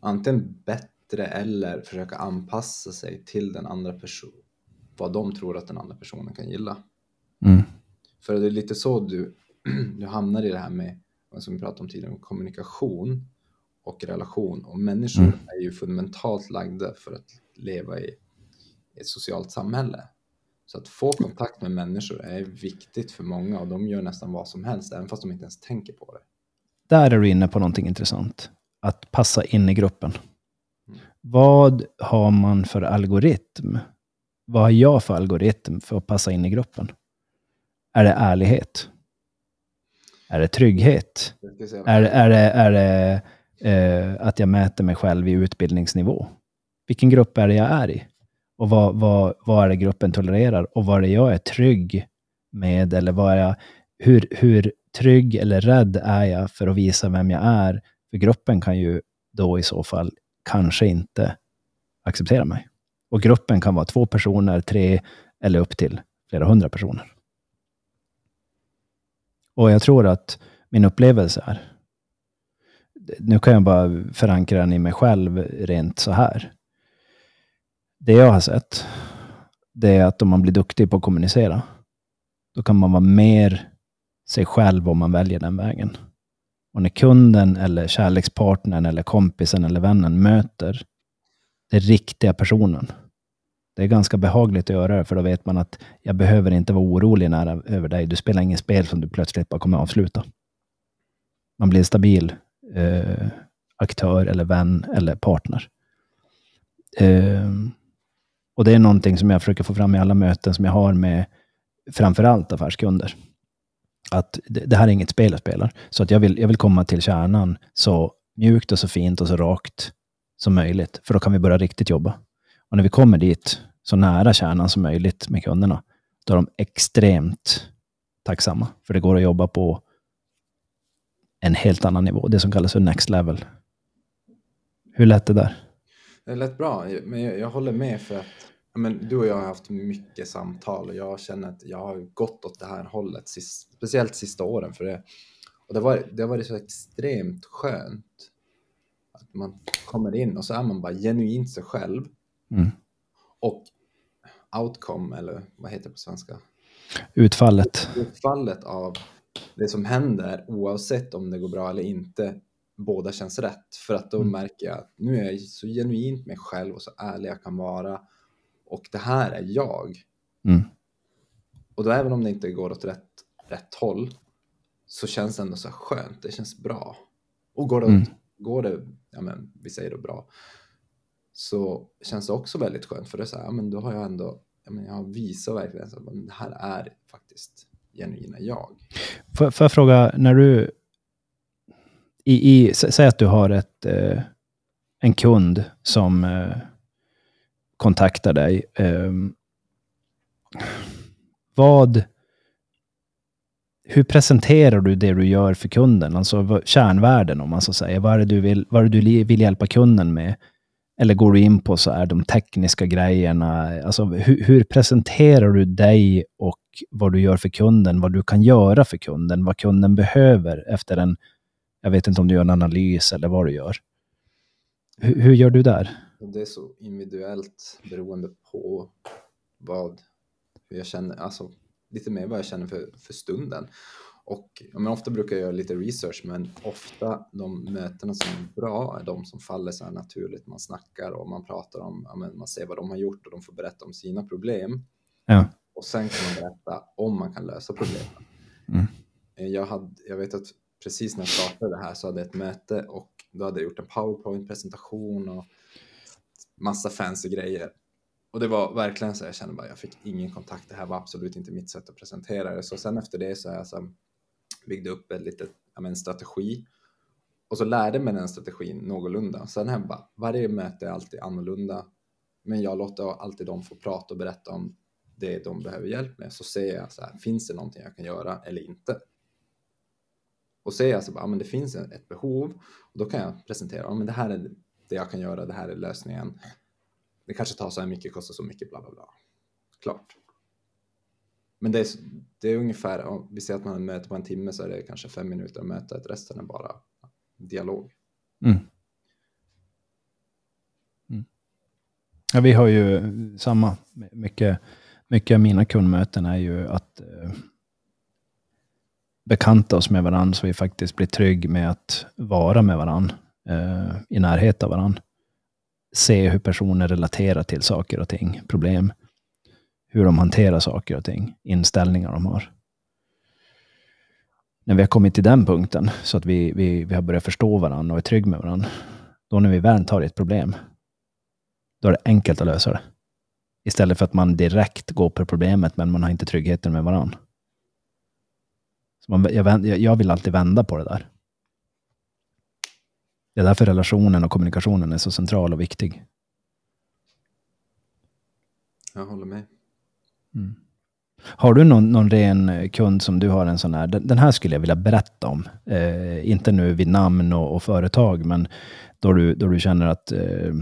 antingen bättre eller försöka anpassa sig till den andra personen. Vad de tror att den andra personen kan gilla. Mm. För det är lite så du, du hamnar i det här med, som vi pratade om tidigare, om kommunikation och relation. Och människor Mm. är ju fundamentalt lagda för att leva i ett socialt samhälle. Så att få kontakt med människor är viktigt för många och de gör nästan vad som helst, även fast de inte ens tänker på det. Där är du inne på någonting intressant. Att passa in i gruppen. Vad har man för algoritm? Vad har jag för algoritm för att passa in i gruppen? Är det ärlighet? Är det trygghet? Är, är det, är det eh, att jag mäter mig själv i utbildningsnivå? Vilken grupp är det jag är i? Och vad, vad, vad är det gruppen tolererar? Och vad är det jag är trygg med? Eller vad är jag, hur, hur trygg eller rädd är jag för att visa vem jag är? För gruppen kan ju då i så fall kanske inte acceptera mig. Och gruppen kan vara två personer, tre eller upp till flera hundra personer. Och jag tror att min upplevelse är, nu kan jag bara förankra den i mig själv rent så här. Det jag har sett, det är att om man blir duktig på att kommunicera, då kan man vara mer sig själv om man väljer den vägen. Och när kunden eller kärlekspartnern eller kompisen eller vännen möter den riktiga personen, det är ganska behagligt att göra det, för då vet man att jag behöver inte vara orolig nära över dig. Du spelar ingen spel som du plötsligt bara kommer att avsluta. Man blir en stabil eh, aktör eller vän eller partner. Eh, och det är någonting som jag försöker få fram i alla möten som jag har med framförallt affärskunder. Att det, det här är inget spel jag spelar. Så att jag vill, jag vill komma till kärnan så mjukt och så fint och så rakt som möjligt. För då kan vi börja riktigt jobba. Och när vi kommer dit, så nära kärnan som möjligt med kunderna, då är de extremt tacksamma. För det går att jobba på en helt annan nivå, det som kallas för next level. Hur lät det där? Det lät bra, men jag, jag håller med för att men du och jag har haft mycket samtal och jag känner att jag har gått åt det här hållet, sist, speciellt sista åren. För det, och det, var, det har varit så extremt skönt att man kommer in och så är man bara genuint sig själv Mm. och outcome, eller vad heter det på svenska? Utfallet. Utfallet av det som händer, oavsett om det går bra eller inte, båda känns rätt. För att då Mm. märker jag att nu är jag så genuint mig själv och så ärlig jag kan vara. Och det här är jag. Mm. Och då även om det inte går åt rätt, rätt håll så känns det ändå så skönt. Det känns bra. Och går det, Mm. går det ja men vi säger det bra, så känns det också väldigt skönt. För det är så här, ja men då har jag ändå, jag visar verkligen att det här är faktiskt genuina jag. Får, får jag fråga, när du... I, i, säg att du har ett, eh, en kund som eh, kontaktar dig. Eh, vad... Hur presenterar du det du gör för kunden? Alltså kärnvärden om man så säger. Vad är det du vill, vad är det du vill hjälpa kunden med? Eller går du in på så här, de tekniska grejerna? Alltså, hur, hur presenterar du dig och vad du gör för kunden? Vad du kan göra för kunden? Vad kunden behöver efter en... Jag vet inte om du gör en analys eller vad du gör. Hur, hur gör du där? Det är så individuellt beroende på vad jag känner, alltså lite mer vad jag känner för, för stunden. Och men ofta brukar jag göra lite research, men ofta de mötena som är bra är de som faller så här naturligt. Man snackar och man pratar om, ja, man ser vad de har gjort och de får berätta om sina problem. Ja. Och sen kan man berätta om man kan lösa problemen. Mm. Eh, Jag, hade, jag vet att precis när jag startade det här så hade jag ett möte och då hade jag gjort en powerpoint-presentation och massa fancy grejer. Och det var verkligen så jag kände bara jag fick ingen kontakt. Det här var absolut inte mitt sätt att presentera det. Så sen efter det så har jag så byggde upp en liten men, strategi och så lärde mig den strategin någorlunda. Sen här bara, varje möte är alltid annorlunda. Men jag låter alltid dem få prata och berätta om det de behöver hjälp med. Så ser jag så här, finns det någonting jag kan göra eller inte? Och ser jag så bara, men det finns ett behov. Och då kan jag presentera, men det här är det jag kan göra, det här är lösningen. Det kanske tar så här mycket, kostar så mycket, bla bla bla. Klart. Men det är, det är ungefär, om vi säger att man har möte på en timme så är det kanske fem minuter att möta, resten är bara dialog. Mm. Mm. Ja, vi har ju samma, mycket, mycket av mina kundmöten är ju att eh, bekanta oss med varandra så vi faktiskt blir trygg med att vara med varandra eh, i närhet av varandra. Se hur personer relaterar till saker och ting, problem. Hur de hanterar saker och ting, inställningar de har. När vi har kommit till den punkten, så att vi, vi, vi har börjat förstå varandra och är trygg med varandra, då när vi väl tar ett problem, då är det enkelt att lösa det. Istället för att man direkt går på problemet, men man har inte tryggheten med varandra. Så man, jag, jag vill alltid vända på det där. Det är därför relationen och kommunikationen är så central och viktig. Jag håller med. Mm. Har du någon, någon ren eh, kund som du har en sån här, den, den här skulle jag vilja berätta om. Eh, inte nu vid namn och, och, företag, men då du, då du känner att eh,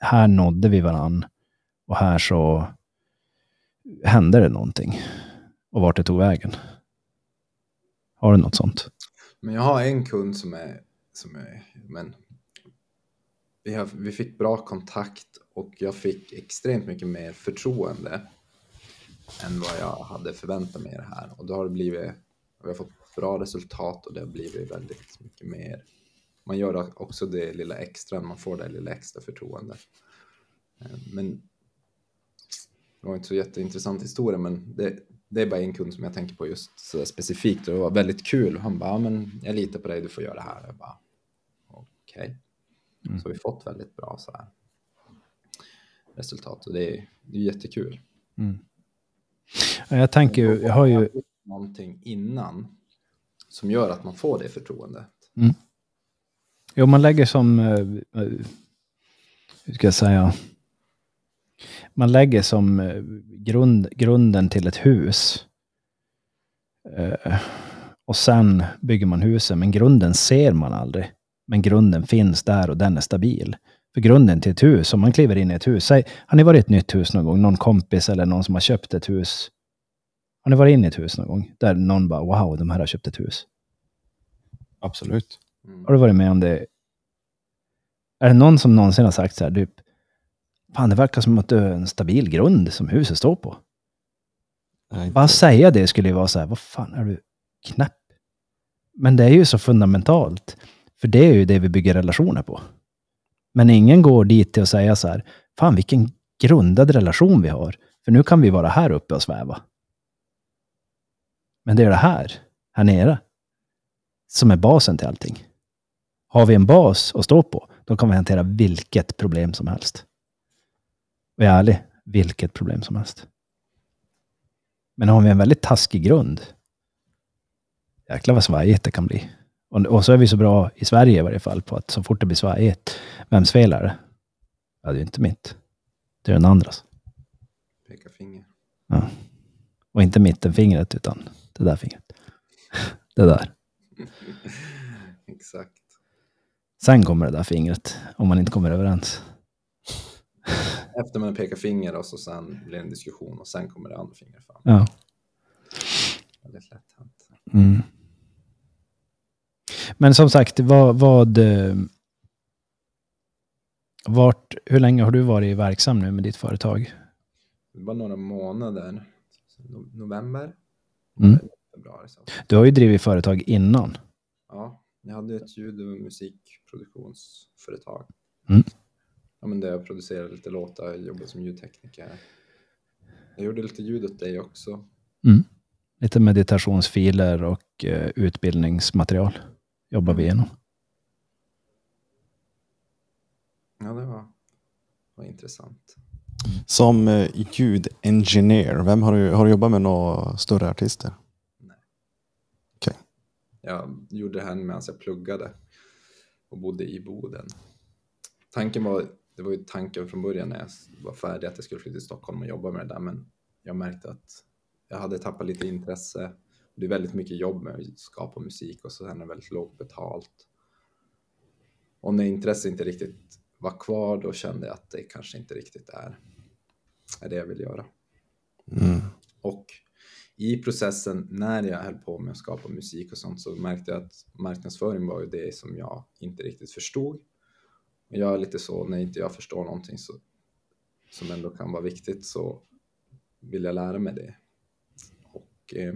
här nådde vi varann och här så hände det någonting. Och vart det tog vägen. Har du något sånt? Men jag har en kund som är, som är men vi, har, vi fick bra kontakt och jag fick extremt mycket mer förtroende än vad jag hade förväntat mig det här. Och då har det blivit, vi har fått bra resultat och det har blivit väldigt mycket mer. Man gör också det lilla extra, man får det lilla extra förtroende. Eh, men det var inte så jätteintressant historia, men det, det är bara en kund som jag tänker på just så specifikt och det var väldigt kul. Han bara, men jag litar på dig, du får göra det här. Jag bara, okej. Okay. Mm. Så vi fått väldigt bra så här resultat och det är, det är jättekul. Mm. Jag tänker ju, jag har ju... Någonting innan som gör att man får det förtroendet. Mm. Jo, man lägger som, eh, eh, hur ska jag säga, man lägger som eh, grund, grunden till ett hus. Och sen bygger man huset, men grunden ser man aldrig. Men grunden finns där och den är stabil. För grunden till ett hus, om man kliver in i ett hus, säg, har ni varit i ett nytt hus någon gång? Någon kompis eller någon som har köpt ett hus? Har ni varit inne i ett hus någon gång? Där någon bara, wow, de här har köpt ett hus. Absolut. Mm. Har du varit med om det? Är det någon som någonsin har sagt så här, typ, fan det verkar som att du har en stabil grund som huset står på. Nej, Bara säga det skulle ju vara så här, vad fan är du knäpp? Men det är ju så fundamentalt. För det är ju det vi bygger relationer på. Men ingen går dit till att säga så här, fan vilken grundad relation vi har. För nu kan vi vara här uppe och sväva. Men det är det här, här nere, som är basen till allting. Har vi en bas att stå på, då kan vi hantera vilket problem som helst. Och jag är ärlig, vilket problem som helst. Men har vi en väldigt taskig grund, jäklar vad svajigt det kan bli. Och, och, så är vi så bra i Sverige i varje fall på att så fort det blir svajigt, vems fel är det? Ja, det är inte mitt. Det är den andras. Peka finger. Ja. Och inte mittenfingret, utan det där fingret. Det där. Exakt. Sen kommer det där fingret, om man inte kommer överens. Efter man pekar finger och så sen blir det en diskussion och sen kommer det andra fingret fram. Ja. Väldigt lätt hänt. Mm. Men som sagt, vad, vad eh, vart, hur länge har du varit verksam nu med ditt företag? Bara några månader. November. Mm. Februari. Du har ju drivit företag innan. Ja, jag hade ett ljud och musikproduktionsföretag. Mm. Ja, men där jag producerade lite låtar, jobbade som ljudtekniker. Jag gjorde lite ljud åt dig också. Mm. Lite meditationsfiler och uh, utbildningsmaterial jobbar vi igenom. Ja, det var, var intressant. Som eh, ljudengineer, vem har du, har du jobbat med några större artister? Nej. Okej. Okay. Jag gjorde det här medan jag pluggade och bodde i Boden. Tanken var, det var ju tanken från början när jag var färdig att jag skulle flytta till Stockholm och jobba med det där, men jag märkte att jag hade tappat lite intresse. Det är väldigt mycket jobb med att skapa musik och så är det väldigt lågt betalt. Och när intresset inte riktigt var kvar, då kände jag att det kanske inte riktigt är, är det jag vill göra. Mm. Och i processen när jag höll på med att skapa musik och sånt så märkte jag att marknadsföring var ju det som jag inte riktigt förstod. Jag är lite så, när inte jag förstår någonting så, som ändå kan vara viktigt så vill jag lära mig det. Och, eh,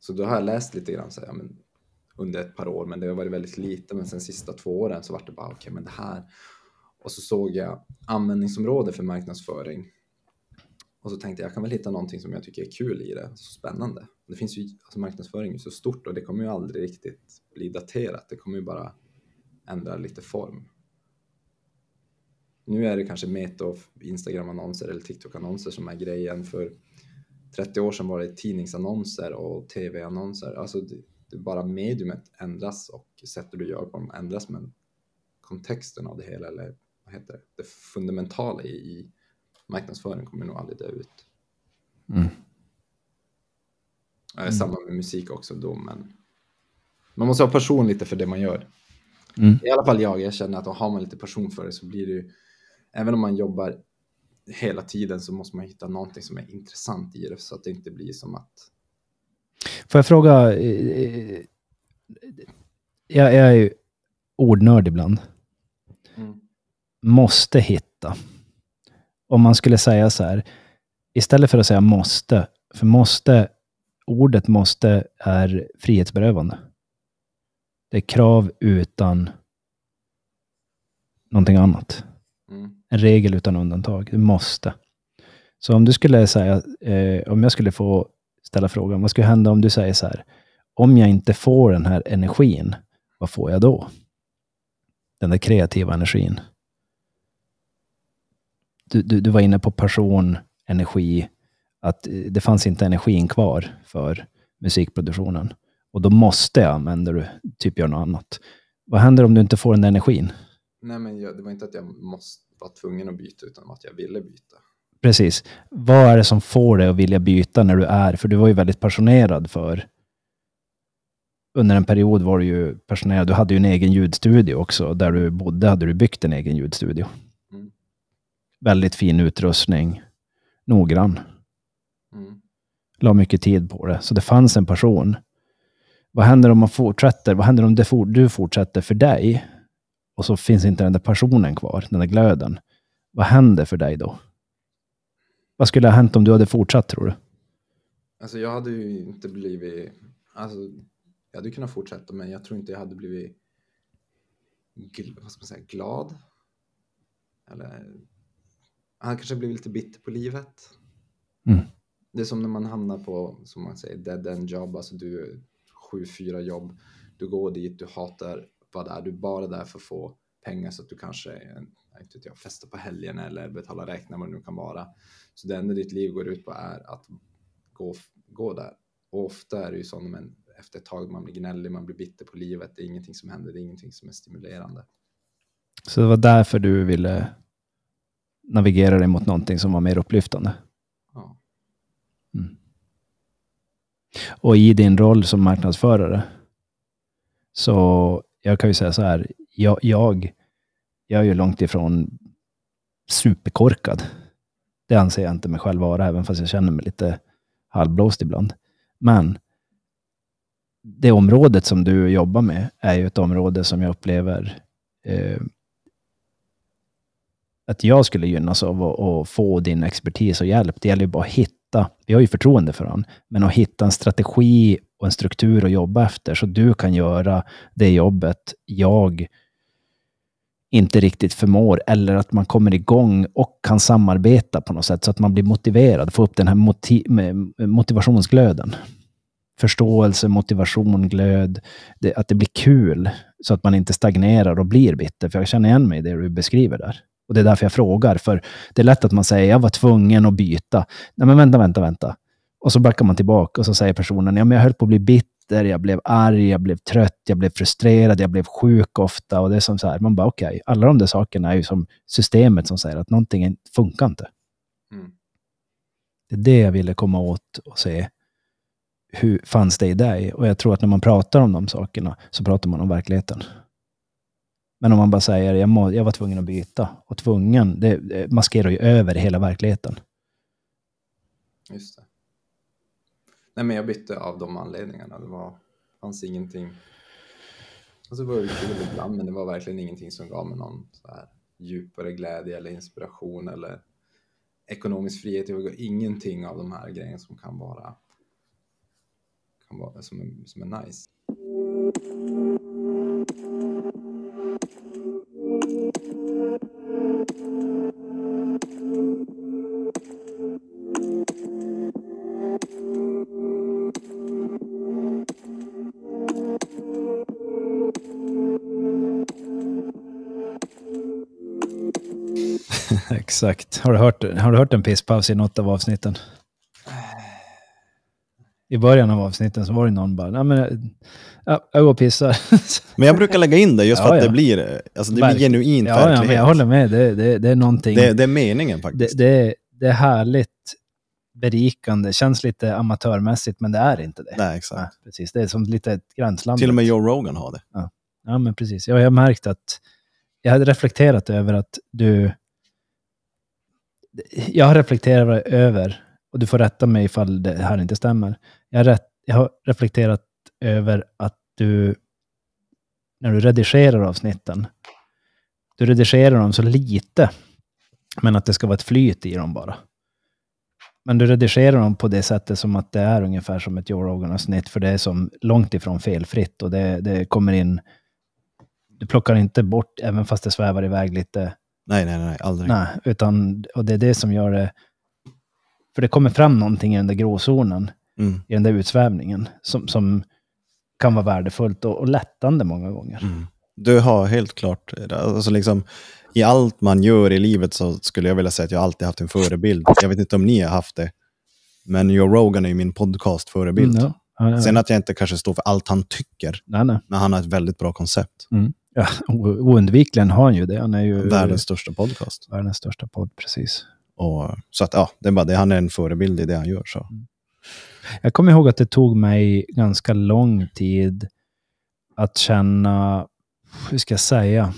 så då har jag läst lite grann så här, men, under ett par år, men det har varit väldigt lite. Men sen sista två åren så var det bara okej, okay, men det här. Och så såg jag användningsområde för marknadsföring och så tänkte jag, jag kan väl hitta någonting som jag tycker är kul i det, så spännande. Det finns ju, alltså marknadsföring är så stort och det kommer ju aldrig riktigt bli daterat. Det kommer ju bara ändra lite form. Nu är det kanske Meta och Instagram-annonser eller TikTok-annonser som är grejen. För 30 år sedan var det tidningsannonser och tv-annonser. Alltså det, det bara mediumet ändras och sättet du gör på dem ändras men kontexten av det hela eller vad heter det, det fundamentala i, marknadsföring kommer nog aldrig dö ut. Mm. Mm. Samma med musik också då, men man måste ha passion lite för det man gör. Mm. I alla fall jag, jag känner att har man lite passion för det så blir det ju, även om man jobbar hela tiden så måste man hitta någonting som är intressant i det så att det inte blir som att... Får jag fråga, eh, eh, jag, jag är ju ordnörd ibland. Mm. Måste hitta om man skulle säga så här, istället för att säga måste, för måste, ordet måste är frihetsberövande. Det är krav utan någonting annat. Mm. En regel utan undantag. Du måste. Så om du skulle säga, eh, om jag skulle få ställa frågan, vad skulle hända om du säger så här, om jag inte får den här energin, vad får jag då? Den där kreativa energin du, du, du var inne på passion, energi, att eh, det fanns inte energin kvar för musikproduktionen. Och då måste jag använda du, typ gör något annat. Vad händer om du inte får den där energin? Nej, men jag, det var inte att jag måste vara tvungen att byta, utan att jag ville byta. Precis. Vad är det som får dig att vilja byta när du är, för du var ju väldigt passionerad för under en period var du ju passionerad. Du hade ju en egen ljudstudio också. Där du bodde hade du byggt en egen ljudstudio. Väldigt fin utrustning. Noggrann. Mm. La mycket tid på det. Så det fanns en passion. Vad händer om man fortsätter? Vad händer om du fortsätter för dig? Och så finns inte den där passionen kvar, den där glöden. Vad händer för dig då? Vad skulle ha hänt om du hade fortsatt, tror du? Alltså jag hade ju inte blivit... Alltså, jag hade kunnat fortsätta, men jag tror inte jag hade blivit vad ska man säga, glad. Eller han kanske blivit lite bitter på livet. Mm. Det är som när man hamnar på, som man säger, dead end jobb, alltså du sju, fyra jobb. Du går dit, du hatar vad det är, du är bara där för att få pengar så att du kanske inte vet jag, festar på helgen eller betalar räkningar vad det nu kan vara. Så det enda ditt liv går ut på är att gå, gå där. Och ofta är det ju så men efter ett tag man blir gnällig, man blir bitter på livet, det är ingenting som händer, det är ingenting som är stimulerande. Så det var därför du ville navigera dig mot någonting som var mer upplyftande. Ja. Mm. Och i din roll som marknadsförare, så jag kan ju säga så här, jag, jag, jag är ju långt ifrån superkorkad. Det anser jag inte mig själv vara, även fast jag känner mig lite halvblåst ibland. Men det området som du jobbar med är ju ett område som jag upplever eh, att jag skulle gynnas av att, få din expertis och hjälp. Det gäller ju bara att hitta, vi har ju förtroende för honom, men att hitta en strategi och en struktur att jobba efter så du kan göra det jobbet jag inte riktigt förmår eller att man kommer igång och kan samarbeta på något sätt så att man blir motiverad, få upp den här motiv motivationsglöden. Förståelse, motivation, glöd, det, att det blir kul så att man inte stagnerar och blir bitter. För jag känner igen mig i det du beskriver där. Och det är därför jag frågar, för det är lätt att man säger jag var tvungen att byta. Nej, men vänta, vänta, vänta. Och så backar man tillbaka och så säger personen, ja, men jag höll på att bli bitter jag blev arg, jag blev trött, jag blev frustrerad, jag blev sjuk ofta. Och det är som så här, man bara okej, okay, alla de där sakerna är ju som systemet som säger att någonting funkar inte. Mm. Det är det jag ville komma åt och se. Hur fanns det i dig? Och jag tror att när man pratar om de sakerna så pratar man om verkligheten. Men om man bara säger jag, må, jag var tvungen att byta. Och tvungen, det, det maskerar ju över hela verkligheten. Just det. Nej, men jag bytte av de anledningarna. Det var, fanns ingenting. Alltså det var ju kul ibland, men det var verkligen ingenting som gav mig någon så här djupare glädje eller inspiration eller ekonomisk frihet. Det var ingenting av de här grejerna som kan vara, kan vara som, är, som är nice. Exakt. Har du, hört, har du hört en pisspaus i något av avsnitten? I början av avsnitten så var det någon bara, nej men ja, jag går och pissar. Men jag brukar lägga in det just för Ja, att ja. det blir, alltså det Verk- blir genuint ja, ja, verklighet. men jag håller med. Det, det, det är någonting. det, det är meningen faktiskt. det, är, det är härligt, berikande, känns lite amatörmässigt, men det är inte det. Nej, exakt. Nej, precis. Det är som lite ett gränsland. Till och med Joe Rogan har det. Ja, men precis. Jag har märkt att jag hade reflekterat över att du... Jag har reflekterat över, och du får rätta mig ifall det här inte stämmer. Jag har, rätt, jag har reflekterat över att du, när du redigerar avsnitten, du redigerar dem så lite, men att det ska vara ett flyt i dem bara. Men du redigerar dem på det sättet som att det är ungefär som ett Joe Rogan-avsnitt, för det är som långt ifrån felfritt och det, det kommer in du plockar inte bort, även fast det svävar iväg lite. Nej, nej, nej, aldrig. Nej, utan, och det är det som gör det... För det kommer fram någonting i den där gråzonen, Mm, i den där utsvävningen, som, som kan vara värdefullt och, och lättande många gånger. mm. Du har helt klart, alltså liksom, i allt man gör i livet så skulle jag vilja säga att jag alltid haft en förebild. Jag vet inte om ni har haft det, men Joe Rogan är ju min podcast-förebild. Mm, ja. Ja, ja. Sen att jag inte kanske står för allt han tycker, nej, nej. men han har ett väldigt bra koncept. Ja, o- oundvikligen har han ju det. Han är ju Världens största podcast. världens största podd, precis. Och, så att ja, det är bara det. Han är en förebild i det han gör. Så. Jag kommer ihåg att det tog mig ganska lång tid att känna, hur ska jag säga?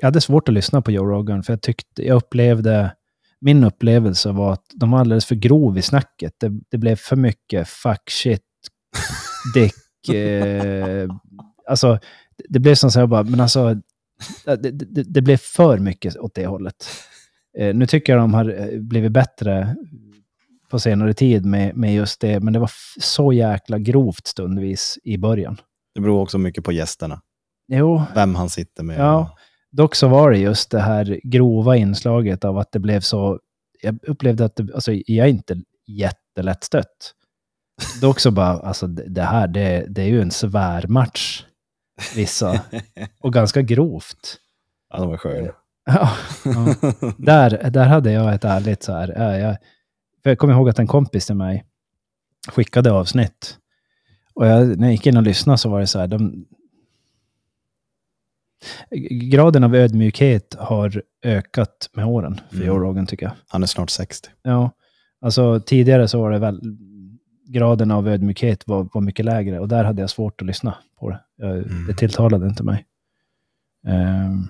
Jag hade svårt att lyssna på Joe Rogan, för jag tyckte, jag upplevde, min upplevelse var att de var alldeles för grov i snacket. Det, det blev för mycket fuck, shit, dick, eh, alltså, det blev som så här bara, men alltså, det, det, det blev för mycket åt det hållet. Eh, nu tycker jag de har eh, blivit bättre på senare tid med, med just det, men det var så jäkla grovt stundvis i början. Det beror också mycket på gästerna. Jo, Vem han sitter med. Ja. dock så var det just det här grova inslaget av att det blev så... Jag upplevde att det, alltså, jag är inte jättelättstött. Dock så bara, alltså det här, det, det är ju en svärmatch, vissa. Och ganska grovt. ja, det var skön. Ja, ja. Där, där hade jag ett ärligt så här, ja, jag, för jag kommer ihåg att en kompis till mig skickade avsnitt. Och jag, när jag gick in och lyssnade så var det så här, de, graden av ödmjukhet har ökat med åren för Mm. Joe Rogan tycker jag. Han är snart 60. Ja, alltså tidigare så var det väl, graden av ödmjukhet var, var mycket lägre och där hade jag svårt att lyssna på det. Jag, Mm. Det tilltalade inte mig. Ehm,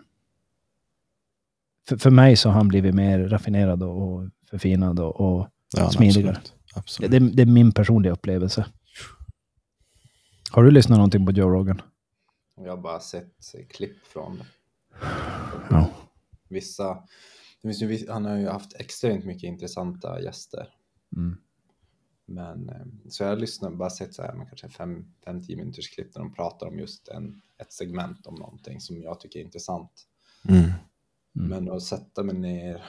för, för mig så har han blivit mer raffinerad och, och förfinad och, och Ja, Smidigare. Absolut. absolut. det, det är min personliga upplevelse. Har du lyssnat någonting på Joe Rogan? Jag har bara sett klipp från det. Ja. vissa. Det finns ju, han har ju haft extremt mycket intressanta gäster. Mm. Men eh, så jag har lyssnat bara sett så här, men kanske 5-10 minuters klipp där de pratar om just en, ett segment om någonting som jag tycker är intressant. Mm. Mm. Men att sätta mig ner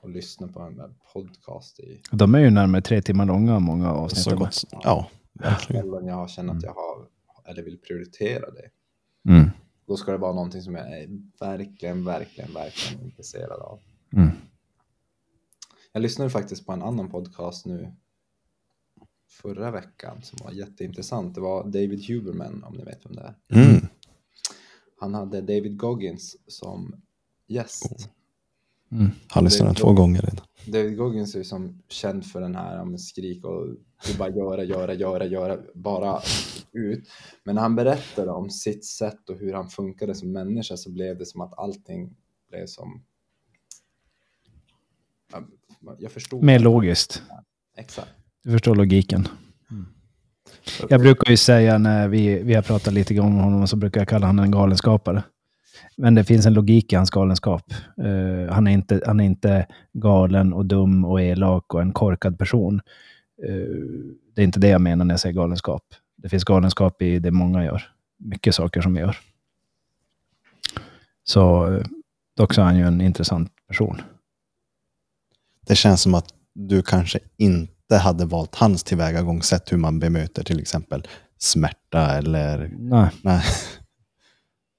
och lyssna på en podcast i De är ju närmare tre timmar långa, många avsnitt. Så gott. Ja, verkligen. jag har känt att jag har eller vill prioritera det. Mm. Då ska det vara någonting som jag är verkligen, verkligen, verkligen intresserad av. Mm. Jag lyssnade faktiskt på en annan podcast nu förra veckan som var jätteintressant. Det var David Huberman, om ni vet vem det är. Mm. Han hade David Goggins som gäst. Mm. Har lyssnat Det- två gånger redan. David Goggins är ju som känd för den här med skrik och bara göra, göra, göra, göra, bara ut. Men när han berättade om sitt sätt och hur han funkade som människa så blev det som att allting blev som... Ja, Jag förstod. Mer logiskt. Exakt. Du förstår logiken. Jag brukar ju säga när vi, vi har pratat lite grann om honom så brukar jag kalla honom en galenskapare. Men det finns en logik i hans galenskap. Eh, han, är inte, han är inte galen och dum och elak och en korkad person. Eh, det är inte det jag menar när jag säger galenskap. Det finns galenskap i det många gör. Mycket saker som vi gör. Så eh, dock så är han ju en intressant person. Det känns som att du kanske inte hade valt hans tillvägagångssätt hur man bemöter till exempel smärta eller... Nej. Nej.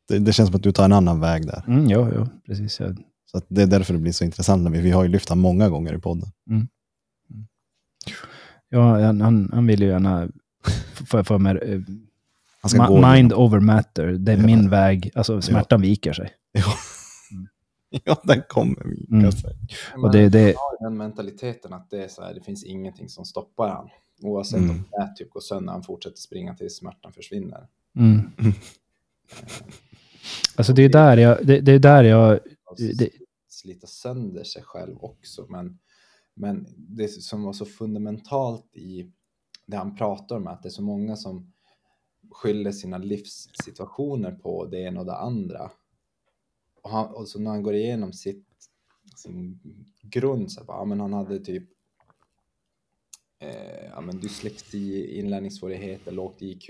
Det, det känns som att du tar en annan väg där. Mm, ja, ja, precis. Jag, Så att det är därför det blir så intressant. När vi, vi har ju lyft honom många gånger i podden. ja, han, han, han vill ju gärna få för mig eh, Ma- mind over matter. Det är Ja. min väg. Alltså smärtan viker sig. Ja, den kommer vika Mm. sig. Och det, det, Han har den mentaliteten att det är så här, det finns ingenting som stoppar han. Oavsett Mm. om det typ går sönder, han fortsätter springa tills smärtan försvinner. Alltså det är där jag... Det, det är där jag... Och Det, slita sönder sig själv också. Men, men det som var så fundamentalt i det han pratar om att det är så många som skyller sina livssituationer på det ena och det andra. Och, han, och så när han går igenom sitt, sin grund så bara, ja, men han hade typ eh, ja, men dyslexi, inlärningssvårigheter, lågt IQ.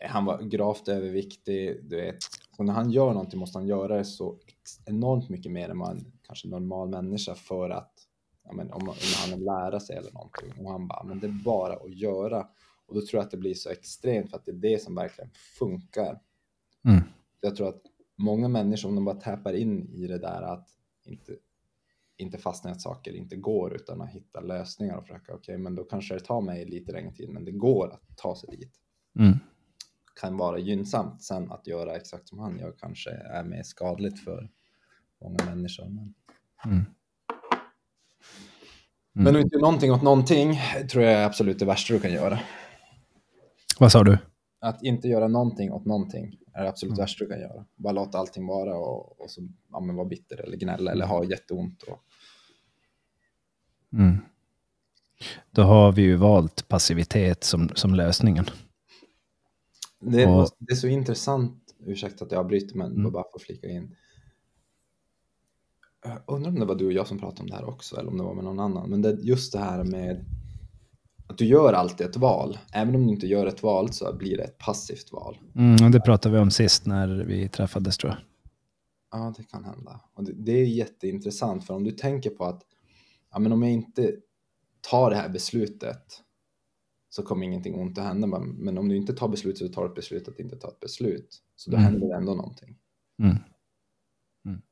Han var gravt överviktig, du vet. Så när han gör någonting måste han göra det så enormt mycket mer än vad en kanske normal människa för att, ja, men om, om han vill lära sig eller någonting. Och han bara, men det är bara att göra. Och då tror jag att det blir så extremt för att det är det som verkligen funkar. Mm. Jag tror att många människor, om de bara tappar in i det där att inte, inte fastna i att saker inte går utan att hitta lösningar och försöka, okej, men då kanske det tar mig lite längre tid, men det går att ta sig dit. mm. Kan vara gynnsamt. Sen att göra exakt som han gör kanske är mer skadligt för många människor. Men, Mm. men att inte någonting åt någonting tror jag är absolut det värsta du kan göra. Vad sa du? Att inte göra någonting åt någonting är det absolut Mm. värsta du kan göra. Bara låta allting vara och, och så ja, men vara bitter eller gnälla eller ha jätteont. Och, Mm. Då har vi ju valt passivitet som, som lösningen. Det, är- Och- det är så intressant, ursäkta att jag avbryter men Mm. bara för att flika in. Jag undrar om det var du och jag som pratade om det här också eller om det var med någon annan. Men det, just det här med att du gör alltid ett val. Även om du inte gör ett val så blir det ett passivt val. Mm, det pratade vi om sist när vi träffades tror jag. Ja, det kan hända. Och det, det är jätteintressant för om du tänker på att ja, men om jag inte tar det här beslutet så kommer ingenting ont att hända. Men- om du inte tar beslutet så tar du ett beslut att inte ta ett beslut. Så då Mm. händer det ändå någonting. Mm. Mm.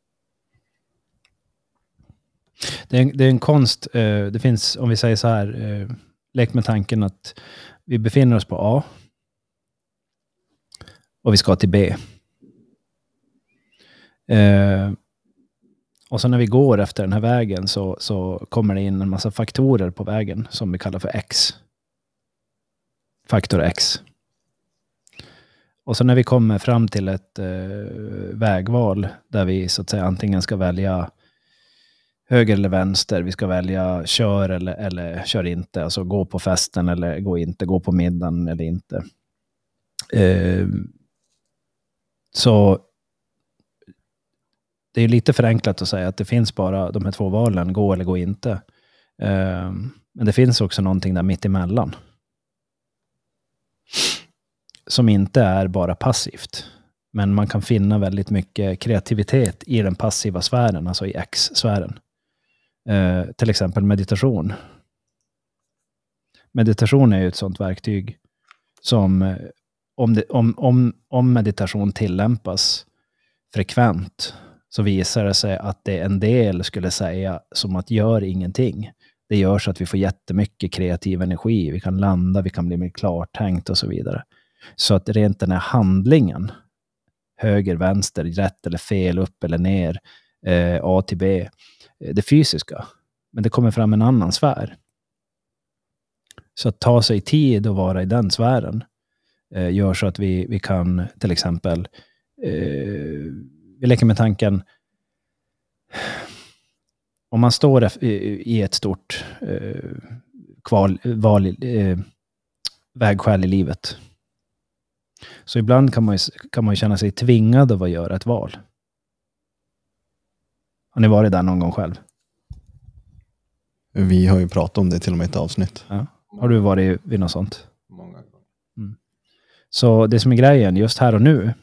Det, är, en- det är en konst, eh, det finns, om vi säger så här, eh, lek med tanken att vi befinner oss på A och vi ska till B. Eh, och så när vi går efter den här vägen så, så kommer det in en massa faktorer på vägen som vi kallar för X. Faktor X. Och så när vi kommer fram till ett eh, vägval där vi så att säga antingen ska välja höger eller vänster, vi ska välja kör eller, eller kör inte, alltså gå på festen eller gå inte, gå på middagen eller inte. Eh, så det är lite förenklat att säga att det finns bara de här två valen, gå eller gå inte. Eh, men det finns också någonting där mitt emellan som inte är bara passivt. Men man kan finna väldigt mycket kreativitet i den passiva sfären, alltså i X-sfären. Eh, till exempel meditation. Meditation är ju ett sådant verktyg som eh, om, det, om, om, om meditation tillämpas frekvent så visar det sig att det en del skulle säga som att gör ingenting. Det gör så att vi får jättemycket kreativ energi. Vi kan landa, vi kan bli mer klartänkt och så vidare. Så att rent den här handlingen, höger, vänster, rätt eller fel, upp eller ner, eh, A till B, eh, det fysiska. Men det kommer fram en annan sfär. Så att ta sig tid att vara i den sfären eh, gör så att vi, vi kan till exempel, eh, vi leker med tanken, om man står i ett stort eh, kval, val, eh, vägskäl i livet. Så ibland kan man, ju, kan man ju känna sig tvingad av att göra ett val. Har ni varit där någon gång själv? Vi har ju pratat om det till och med i ett avsnitt. Ja. Har du varit vid något sånt? Många gånger. Mm. Så det som är grejen, just här och nu,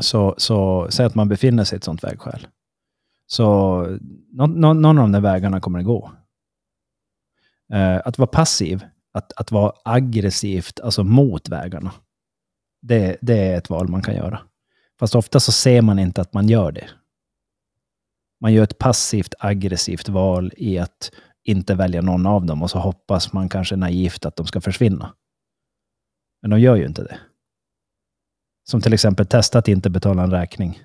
så, så säg att man befinner sig i ett sånt vägskäl. Så någon, någon av de där vägarna kommer det gå. Eh, att vara passiv, att, att vara aggressivt, alltså mot vägarna, det, det är ett val man kan göra. Fast ofta så ser man inte att man gör det. Man gör ett passivt aggressivt val i att inte välja någon av dem och så hoppas man kanske naivt att de ska försvinna. Men de gör ju inte det. Som till exempel testa att inte betala en räkning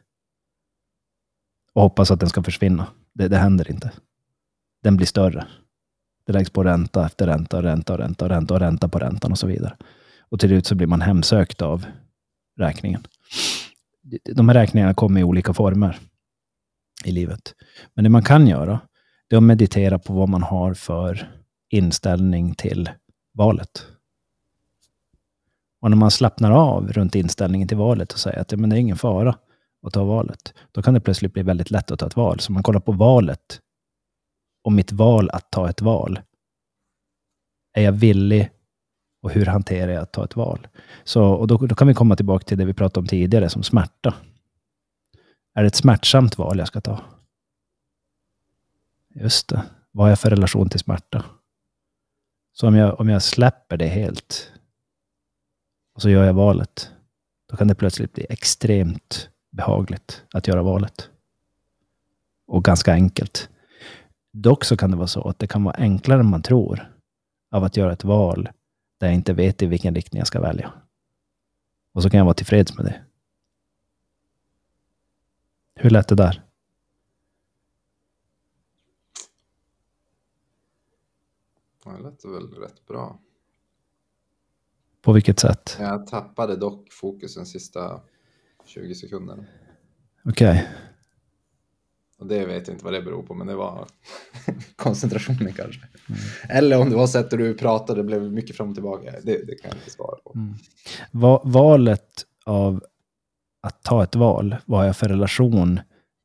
och hoppas att den ska försvinna. Det, det händer inte. Den blir större. Det läggs på ränta efter ränta, ränta, ränta, ränta och ränta på räntan och så vidare. Och till slut så blir man hemsökt av räkningen. De här räkningarna kommer i olika former i livet. Men det man kan göra, det är att meditera på vad man har för inställning till valet. Och när man slappnar av runt inställningen till valet och säger att men det är ingen fara att ta valet, då kan det plötsligt bli väldigt lätt att ta ett val. Så man kollar på valet och mitt val att ta ett val. Är jag villig och hur hanterar jag att ta ett val? Så, och då, då kan vi komma tillbaka till det vi pratade om tidigare, som smärta. Är det ett smärtsamt val jag ska ta? Just det. Vad har jag för relation till smärta? Så om jag, om jag släpper det helt och så gör jag valet, då kan det plötsligt bli extremt behagligt att göra valet. Och ganska enkelt. Dock så kan det vara så att det kan vara enklare än man tror av att göra ett val där jag inte vet i vilken riktning jag ska välja. Och så kan jag vara tillfreds med det. Hur lät det där? Det lät väl rätt bra. På vilket sätt? Jag tappade dock fokusen sista 20 sekunderna. Okej. Okay. Och det vet jag inte vad det beror på, men det var koncentrationen kanske. Mm. Eller om det var sättet du pratade, det blev mycket fram och tillbaka. Det, det kan jag inte svara på. Mm. Va valet av att ta ett val, vad har jag för relation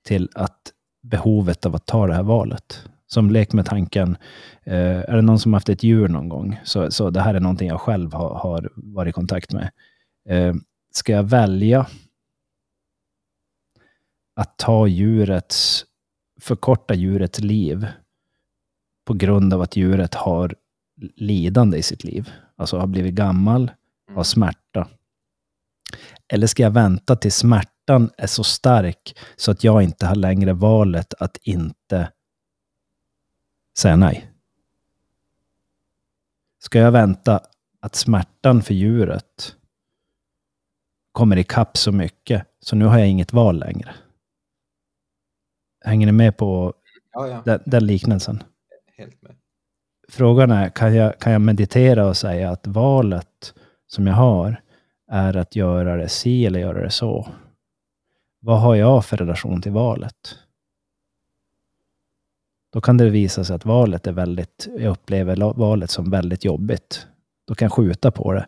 till att behovet av att ta det här valet? Som lek med tanken, eh, är det någon som haft ett djur någon gång? Så, så det här är någonting jag själv har, har varit i kontakt med. Eh, ska jag välja att ta djurets, förkorta djurets liv på grund av att djuret har lidande i sitt liv. Alltså har blivit gammal, har mm. smärta. Eller ska jag vänta till smärtan är så stark så att jag inte har längre valet att inte säga nej? Ska jag vänta att smärtan för djuret kommer ikapp så mycket så nu har jag inget val längre? Hänger ni med på ja, ja. Den, den, liknelsen? Helt med. Frågan är, kan jag, kan jag meditera och säga att valet som jag har är att göra det si eller göra det så? Vad har jag för relation till valet? Då kan det visa sig att valet är väldigt, jag upplever valet som väldigt jobbigt. Då kan jag skjuta på det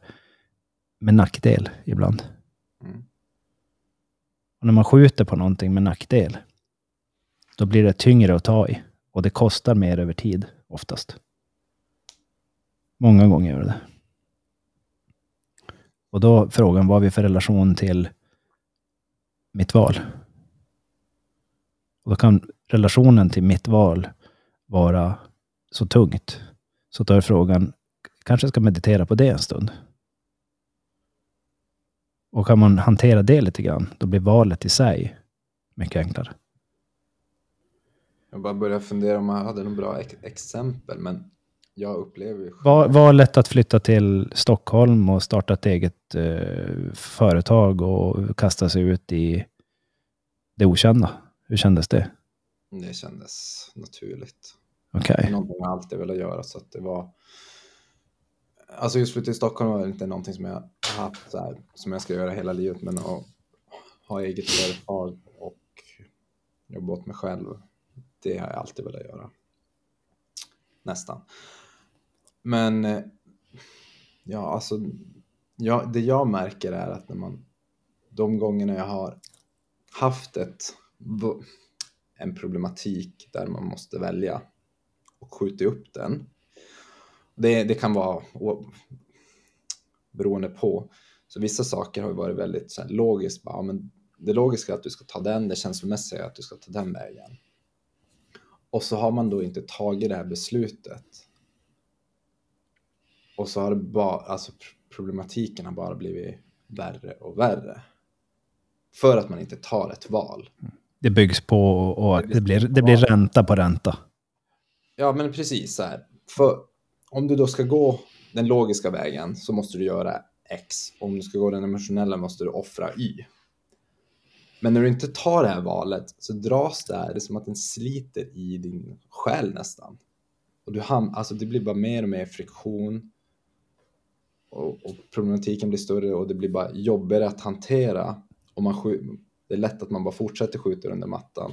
med nackdel ibland. Mm. Och när man skjuter på någonting med nackdel, då blir det tyngre att ta i. Och det kostar mer över tid, oftast. Många gånger gör det Och då frågan, vad har vi för relation till mitt val? Och då kan relationen till mitt val vara så tungt. Så då är frågan, kanske ska meditera på det en stund. Och kan man hantera det lite grann, då blir valet i sig mycket enklare. Jag bara började fundera om jag hade några bra ex exempel, men jag upplever ju... Var, var lätt att flytta till Stockholm och starta ett eget eh, företag och kasta sig ut i det okända? Hur kändes det? Det kändes naturligt. Okay. Någonting jag alltid velat göra, så att det var... Alltså just flytta till Stockholm var inte någonting som jag haft så här, som jag ska göra hela livet, men att ha eget företag och jobba åt mig själv, det har jag alltid velat göra. Nästan. Men eh, ja, alltså ja, det jag märker är att när man de gångerna jag har haft ett, en problematik där man måste välja och skjuta upp den. Det, det kan vara beroende på. Så vissa saker har varit väldigt så här, logiskt. Bara, men det logiska är att du ska ta den, det känslomässiga är att du ska ta den vägen. Och så har man då inte tagit det här beslutet. Och så har det bara, alltså problematiken har bara blivit värre och värre. För att man inte tar ett val. Det byggs på och det blir, det blir ränta på ränta. Ja, men precis så här. För om du då ska gå den logiska vägen så måste du göra X. Om du ska gå den emotionella måste du offra Y. Men när du inte tar det här valet så dras det här, det är som att den sliter i din själ nästan. Och du ham alltså det blir bara mer och mer friktion. Och, och problematiken blir större och det blir bara jobbigare att hantera. Och man det är lätt att man bara fortsätter skjuta under mattan.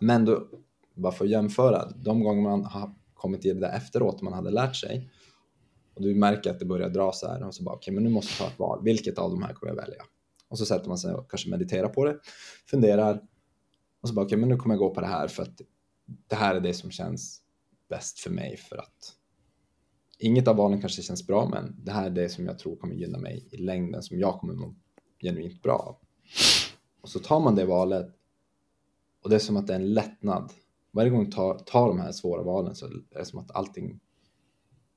Men då, bara för att jämföra, de gånger man har kommit i det där efteråt man hade lärt sig och du märker att det börjar dra så här och så bara okej, okay, men nu måste jag ta ett val. Vilket av de här kommer jag välja? Och så sätter man sig och kanske mediterar på det, funderar och så bara okej, okay, men nu kommer jag gå på det här för att det här är det som känns bäst för mig för att inget av valen kanske känns bra, men det här är det som jag tror kommer gynna mig i längden, som jag kommer må genuint bra av. Och så tar man det valet och det är som att det är en lättnad. Varje gång du tar, tar de här svåra valen så är det som att allting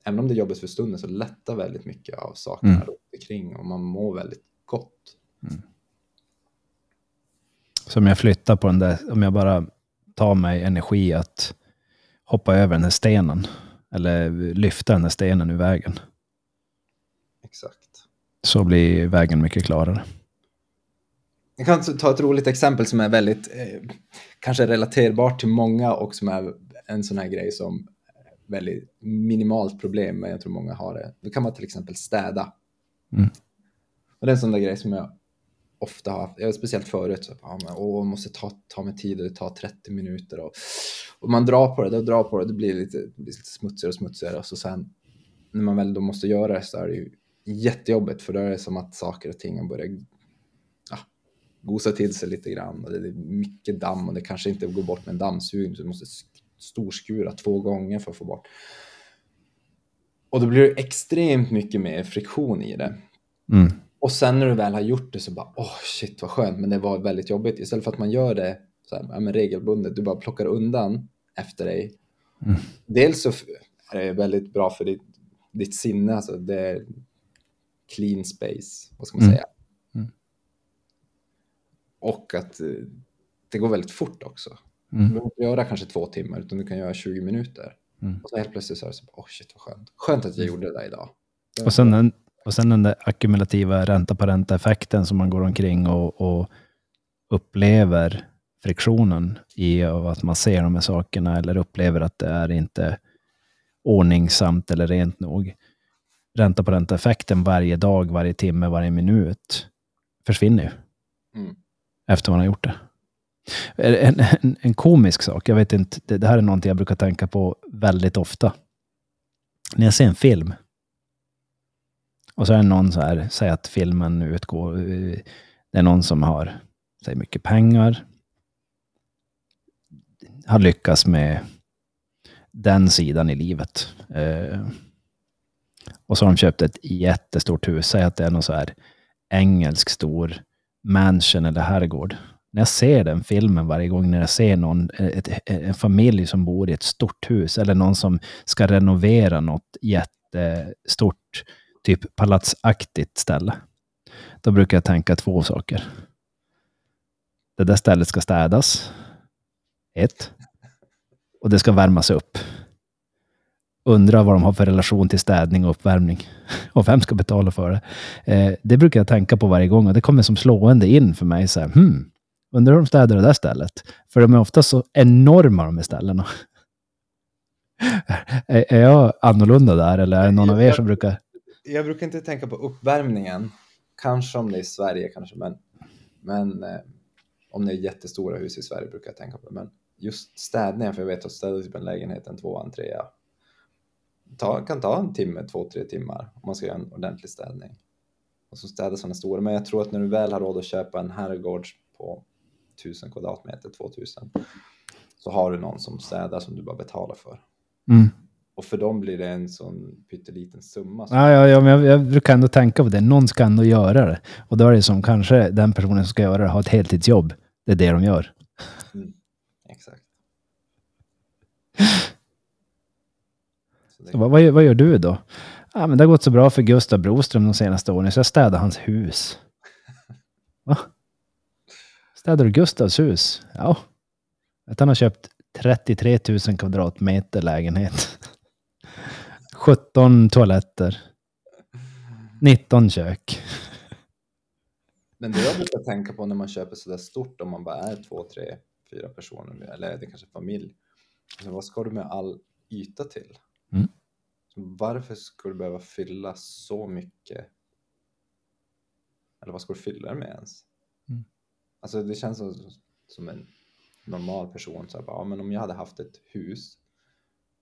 även om det är jobbigt för stunden så lättar väldigt mycket av sakerna mm. runt omkring och man mår väldigt gott. Mm. Så om jag flyttar på den där, om jag bara tar mig energi att hoppa över den här stenen eller lyfta den här stenen ur vägen. Exakt. Så blir vägen mycket klarare. Jag kan ta ett roligt exempel som är väldigt, eh, kanske relaterbart till många och som är en sån här grej som väldigt minimalt problem, men jag tror många har det. Då kan man till exempel städa. Mm. Och det är en sån där grej som jag ofta har haft, speciellt förut, så, ja, men, åh, man måste ta, ta med tid och det tar 30 minuter. Och, och man drar på det, och drar på det, det blir lite, det blir lite smutsigare och smutsigare. Och så sen när man väl då måste göra det så är det ju jättejobbigt, för då är det som att saker och ting börjar ja, gosa till sig lite grann. Och det är mycket damm och det kanske inte går bort med en dammsugning, så du måste storskura två gånger för att få bort. Och då blir det extremt mycket mer friktion i det. Mm. Och sen när du väl har gjort det så bara, åh oh, shit vad skönt, men det var väldigt jobbigt. Istället för att man gör det så här, ja, men regelbundet, du bara plockar undan efter dig. Mm. Dels så är det väldigt bra för ditt, ditt sinne, alltså det är clean space, vad ska man mm. säga. Mm. Och att eh, det går väldigt fort också. Mm. Du behöver inte göra kanske två timmar, utan du kan göra 20 minuter. Mm. Och så helt plötsligt så är det så, åh oh shit vad skönt. Skönt att jag gjorde det där idag. Och sen, den, och sen den där ackumulativa ränta på ränta-effekten som man går omkring och, och upplever friktionen i av att man ser de här sakerna eller upplever att det är inte ordningsamt eller rent nog. Ränta på ränta-effekten varje dag, varje timme, varje minut försvinner ju. Mm. Efter man har gjort det. En, en, en, komisk sak, jag vet inte, det, här är någonting jag brukar tänka på väldigt ofta. När jag ser en film och så är det någon så här, säg att filmen utgår, eh, det är någon som har, säg mycket pengar, har lyckats med den sidan i livet. Eh, och så har de köpt ett jättestort hus, säg att det är någon så här engelsk stor mansion eller herrgård när jag ser den filmen varje gång, när jag ser någon, eh, ett, eh, en familj som bor i ett stort hus eller någon som ska renovera något jättestort, typ palatsaktigt ställe. Då brukar jag tänka två saker. Det där stället ska städas. Ett. och det ska värmas upp. Undrar vad de har för relation till städning och uppvärmning. Och vem ska betala för det? Eh, det brukar jag tänka på varje gång och det kommer som slående in för mig. Så här, hmm, undrar hur de städar det där stället? För de är ofta så enorma de här ställena. är, är jag annorlunda där eller är det någon av er som brukar? Jag brukar inte tänka på uppvärmningen. Kanske om det är i Sverige kanske, men, men eh, om det är jättestora hus i Sverige brukar jag tänka på det. Men just städningen, för jag vet att städa typ en lägenhet, en tvåa, en trea, ta, kan ta en timme, två, tre timmar om man ska göra en ordentlig städning. Och så städa sådana stora, men jag tror att när du väl har råd att köpa en herrgård på 1000 kvadratmeter, 2000, så har du någon som städar som du bara betalar för. Mm. Och för dem blir det en sån pytteliten summa. Ja, ja, ja men jag, jag brukar ändå tänka på det. Någon ska ändå göra det. Och då är det som kanske den personen som ska göra det har ett heltidsjobb. Det är det de gör. Mm, exakt. Så vad, vad, gör, vad gör du då? Ja, men det har gått så bra för Gustav Broström de senaste åren, så jag städar hans hus. Va? Städar du Gustavs hus? Ja. Att han har köpt 33 000 kvadratmeter lägenhet. 17 toaletter. 19 kök. Men det jag brukar tänka på när man köper sådär stort, om man bara är två, tre, fyra personer, eller det kanske är familj. Alltså, vad ska du med all yta till? Mm. Varför ska du behöva fylla så mycket? Eller vad ska du fylla det med ens? Mm. Alltså det känns som, som en normal person, så här, bara, ja, men om jag hade haft ett hus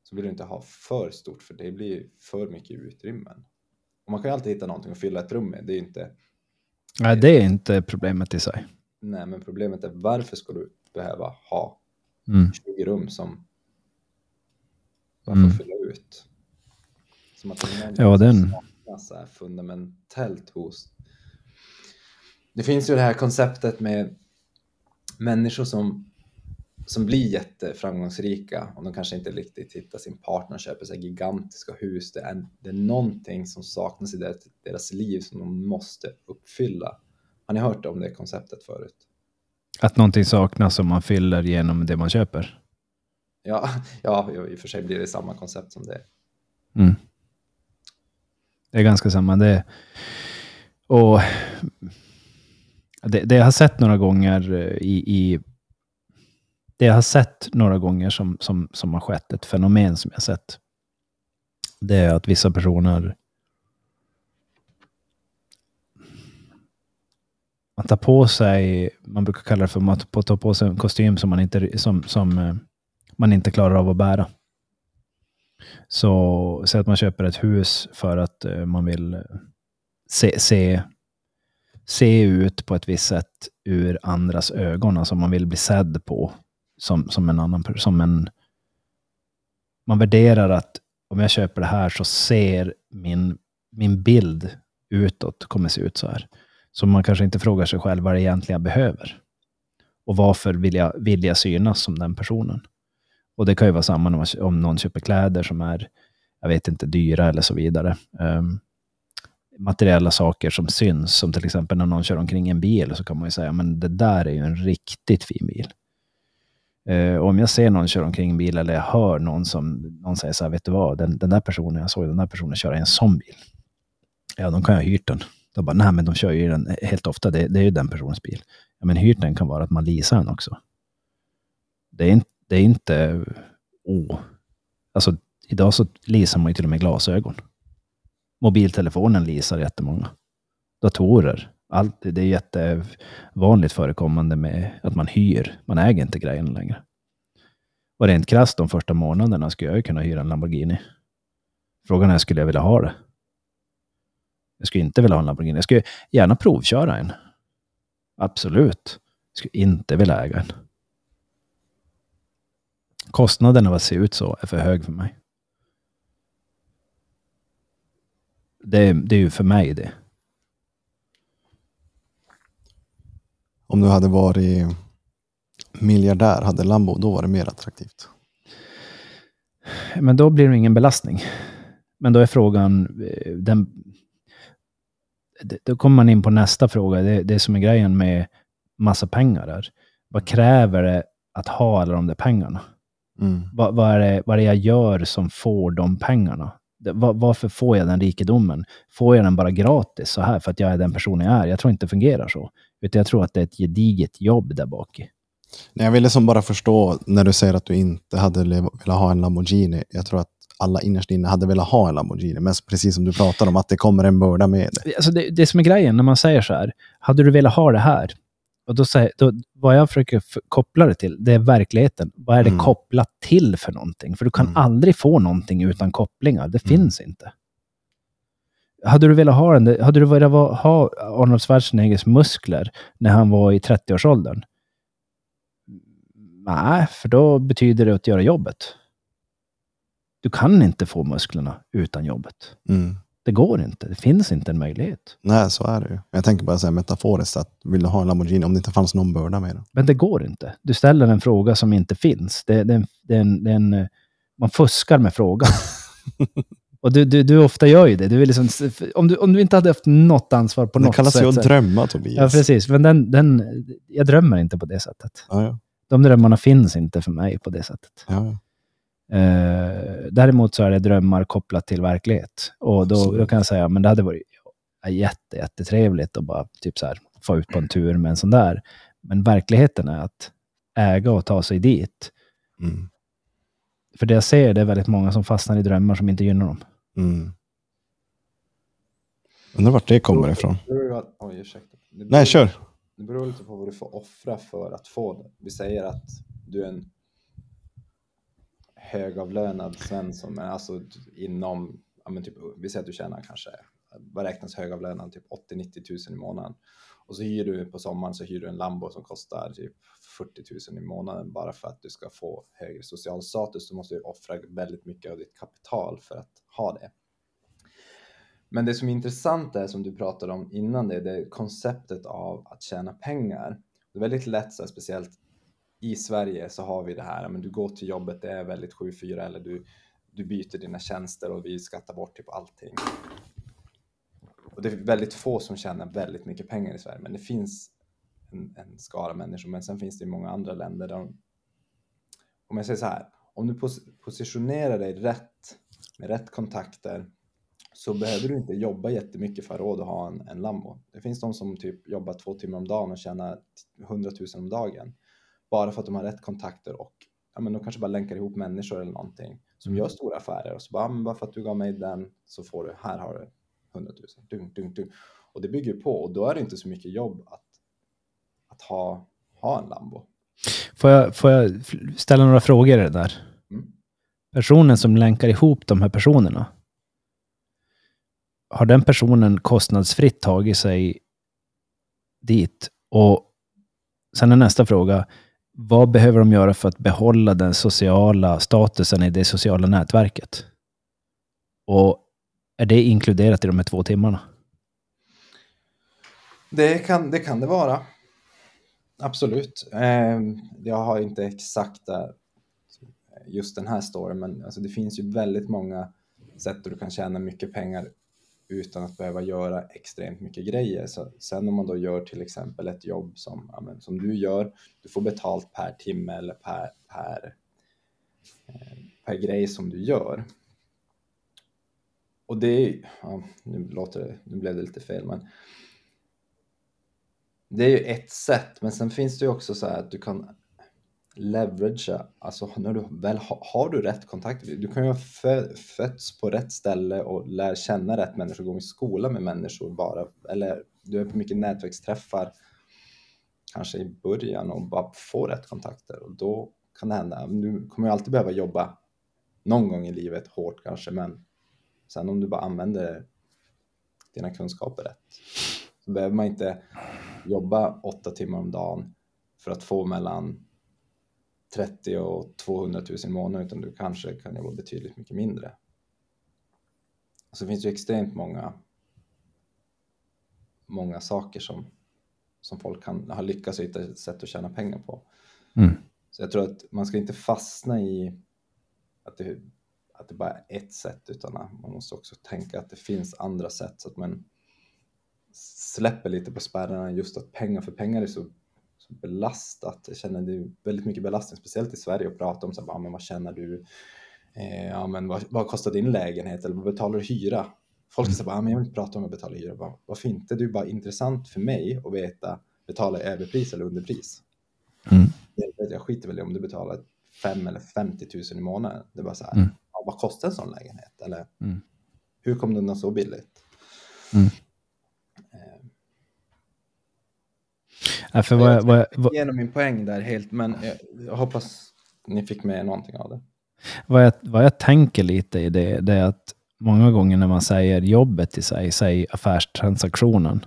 så vill du inte ha för stort för det blir för mycket utrymmen. Och man kan ju alltid hitta någonting att fylla ett rum med, det är inte Nej, det är inte problemet i sig. Nej, men problemet är varför ska du behöva ha Mm. 20 rum som Mm. får fylla ut? Som att det är Ja, den- här fundamentellt hos... Det finns ju det här konceptet med människor som, som blir jätteframgångsrika och de kanske inte riktigt hittar sin partner och köper sig gigantiska hus. Det är, det är någonting som saknas i deras, deras liv som de måste uppfylla. Har ni hört om det konceptet förut? Att någonting saknas som man fyller genom det man köper. Ja, ja, i och för sig blir det samma koncept som det. Mm. Det är ganska samma. Det, och det, det jag har sett några gånger eh, i, i det jag har sett några gånger som, som, som har skett, ett fenomen som jag har sett, det är att vissa personer man tar på sig, man brukar kalla det för att ta på sig en kostym som man inte, som, som, eh, man inte klarar av att bära. Så säg att man köper ett hus för att eh, man vill eh, se, se, se ut på ett visst sätt ur andras ögon. Alltså man vill bli sedd på som, som en annan person. som en Man värderar att om jag köper det här så ser min, min bild utåt kommer se ut så här. Så man kanske inte frågar sig själv vad det egentligen jag behöver. Och varför vill jag, vill jag synas som den personen? Och det kan ju vara samma om någon köper kläder som är, jag vet inte, dyra eller så vidare. Um, materiella saker som syns, som till exempel när någon kör omkring i en bil, så kan man ju säga, men det där är ju en riktigt fin bil. Uh, om jag ser någon köra omkring i en bil, eller jag hör någon som någon säger så här, vet du vad, den, den där personen, jag såg den där personen köra i en sån bil. Ja, de kan ju ha hyrt den. Då bara, nej men de kör ju den helt ofta, det, det är ju den personens bil. Ja, men hyrt den kan vara att man leasar den också. Det är inte, det är inte oh. Alltså, idag så leasar man ju till och med glasögon. Mobiltelefonen leasar jättemånga. Datorer. Allt, det är jättevanligt förekommande med att man hyr. Man äger inte grejen längre. Och rent krasst de första månaderna skulle jag ju kunna hyra en Lamborghini. Frågan är, skulle jag vilja ha det? Jag skulle inte vilja ha en Lamborghini. Jag skulle gärna provköra en. Absolut. Jag skulle inte vilja äga en. Kostnaden av att se ut så är för hög för mig. Det, det är ju för mig det. Om du hade varit miljardär, hade Lambo, då var det mer attraktivt. Men då blir det ingen belastning. Men då är frågan, eh, den, då kommer man in på nästa fråga. Det, det är som är grejen med massa pengar där. Vad kräver det att ha alla de där pengarna? Mm. Vad, vad, är det, vad är det jag gör som får de pengarna? Var, varför får jag den rikedomen? Får jag den bara gratis så här för att jag är den personen jag är? Jag tror inte det fungerar så. Utan jag tror att det är ett gediget jobb där bak. Nej, jag ville som bara förstå när du säger att du inte hade velat ha en Lamborghini. Jag tror att alla innerst inne hade velat ha en Lamborghini. Men precis som du pratade om, att det kommer en börda med det. Alltså det, det som är grejen när man säger så här, hade du velat ha det här? Och då säger, då, vad jag försöker koppla det till, det är verkligheten. Vad är det mm. kopplat till för någonting? För du kan mm. aldrig få någonting utan kopplingar. Det mm. finns inte. Hade du velat ha den, hade du velat ha Arnold Schwarzeneggers muskler när han var i 30-årsåldern? Nej, för då betyder det att göra jobbet. Du kan inte få musklerna utan jobbet. Mm. Det går inte. Det finns inte en möjlighet. Nej, så är det ju. Jag tänker bara säga metaforiskt att vill du ha en Lamborghini om det inte fanns någon börda med den? Men det går inte. Du ställer en fråga som inte finns. Det, det, det, det man fuskar med frågan. Och du, du, du ofta gör ju det. Du vill liksom, om, du, om du inte hade haft något ansvar på det något sätt. Det kallas ju att drömma, Tobias. Ja, precis. Men den, den, jag drömmer inte på det sättet. Ja, ja. De drömmarna finns inte för mig på det sättet. Ja. Eh, däremot så är det drömmar kopplat till verklighet. Och då, då kan jag säga, men det hade varit jätte, jättetrevligt att bara typ så här, få ut på en tur med en sån där. Men verkligheten är att äga och ta sig dit. Mm. För det jag ser det är väldigt många som fastnar i drömmar som inte gynnar dem. Mm. Undrar vart det kommer ifrån. Oj, ursäkta. Nej, kör. Det beror lite på vad du får offra för att få det. Vi säger att du är en högavlönad Svensson, men alltså inom, ja, men typ, vi säger att du tjänar kanske, vad räknas högavlönad, typ 80-90 000 i månaden. Och så hyr du på sommaren så hyr du en Lambo som kostar typ 40 000 i månaden bara för att du ska få högre social status. Du måste offra väldigt mycket av ditt kapital för att ha det. Men det som är intressant är som du pratade om innan det, det är konceptet av att tjäna pengar. Det är väldigt lätt, så här, speciellt i Sverige så har vi det här, men du går till jobbet, det är väldigt 7-4 eller du, du byter dina tjänster och vi skattar bort typ allting. Och det är väldigt få som tjänar väldigt mycket pengar i Sverige, men det finns en, en skara människor. Men sen finns det i många andra länder där de, om jag säger så här, om du pos positionerar dig rätt med rätt kontakter så behöver du inte jobba jättemycket för att råd att ha en, en Lambo. Det finns de som typ jobbar två timmar om dagen och tjänar 100 000 om dagen bara för att de har rätt kontakter och ja, men de kanske bara länkar ihop människor eller någonting som mm. gör stora affärer och så bara, bara för att du gav mig den så får du, här har du 100 000. Dung, dung, dung. Och det bygger på och då är det inte så mycket jobb att, att ha, ha en Lambo. Får jag, får jag ställa några frågor där? Personen som länkar ihop de här personerna, har den personen kostnadsfritt tagit sig dit? Och sen är nästa fråga, vad behöver de göra för att behålla den sociala statusen i det sociala nätverket? Och är det inkluderat i de här två timmarna? Det kan det, kan det vara. Absolut. Ehm, jag har inte exakta just den här storyn, men alltså det finns ju väldigt många sätt där du kan tjäna mycket pengar utan att behöva göra extremt mycket grejer. Så sen om man då gör till exempel ett jobb som, ja, men, som du gör, du får betalt per timme eller per, per, eh, per grej som du gör. Och det ja, nu låter det, nu blev det lite fel, men det är ju ett sätt, men sen finns det ju också så här att du kan leveragea, alltså när du väl har, har du rätt kontakter, du kan ju ha fötts på rätt ställe och lär känna rätt människor, gå i skola med människor bara, eller du är på mycket nätverksträffar kanske i början och bara få rätt kontakter och då kan det hända, du kommer ju alltid behöva jobba någon gång i livet hårt kanske, men sen om du bara använder dina kunskaper rätt så behöver man inte jobba åtta timmar om dagen för att få mellan 30 och 200 000 i månaden utan du kanske kan jobba betydligt mycket mindre. Och så finns det ju extremt många många saker som, som folk kan ha lyckats hitta sätt att tjäna pengar på. Mm. Så jag tror att man ska inte fastna i att det, att det bara är ett sätt utan man måste också tänka att det finns andra sätt så att man släpper lite på spärrarna just att pengar för pengar är så belastat. Jag känner det är väldigt mycket belastning, speciellt i Sverige, att prata om så här, ah, men vad känner du? Eh, ja, men vad, vad, kostar din lägenhet eller vad betalar du hyra? Folk säger bara, ah, men jag vill inte prata om att betala hyra. Bara, varför inte? Det är bara intressant för mig att veta, betala överpris eller underpris. Mm. Jag skiter väl i om du betalar 5 eller 50 000 i månaden. Det är bara så här, mm. ja, vad kostar en sån lägenhet? Eller mm. hur kom undan så billigt? Mm. Ja, för vad, jag vad, vad, igenom min poäng där helt, men jag, jag, hoppas ni fick med någonting av det. Vad jag, vad jag tänker lite i det, det är att många gånger när man säger jobbet i sig, säg affärstransaktionen,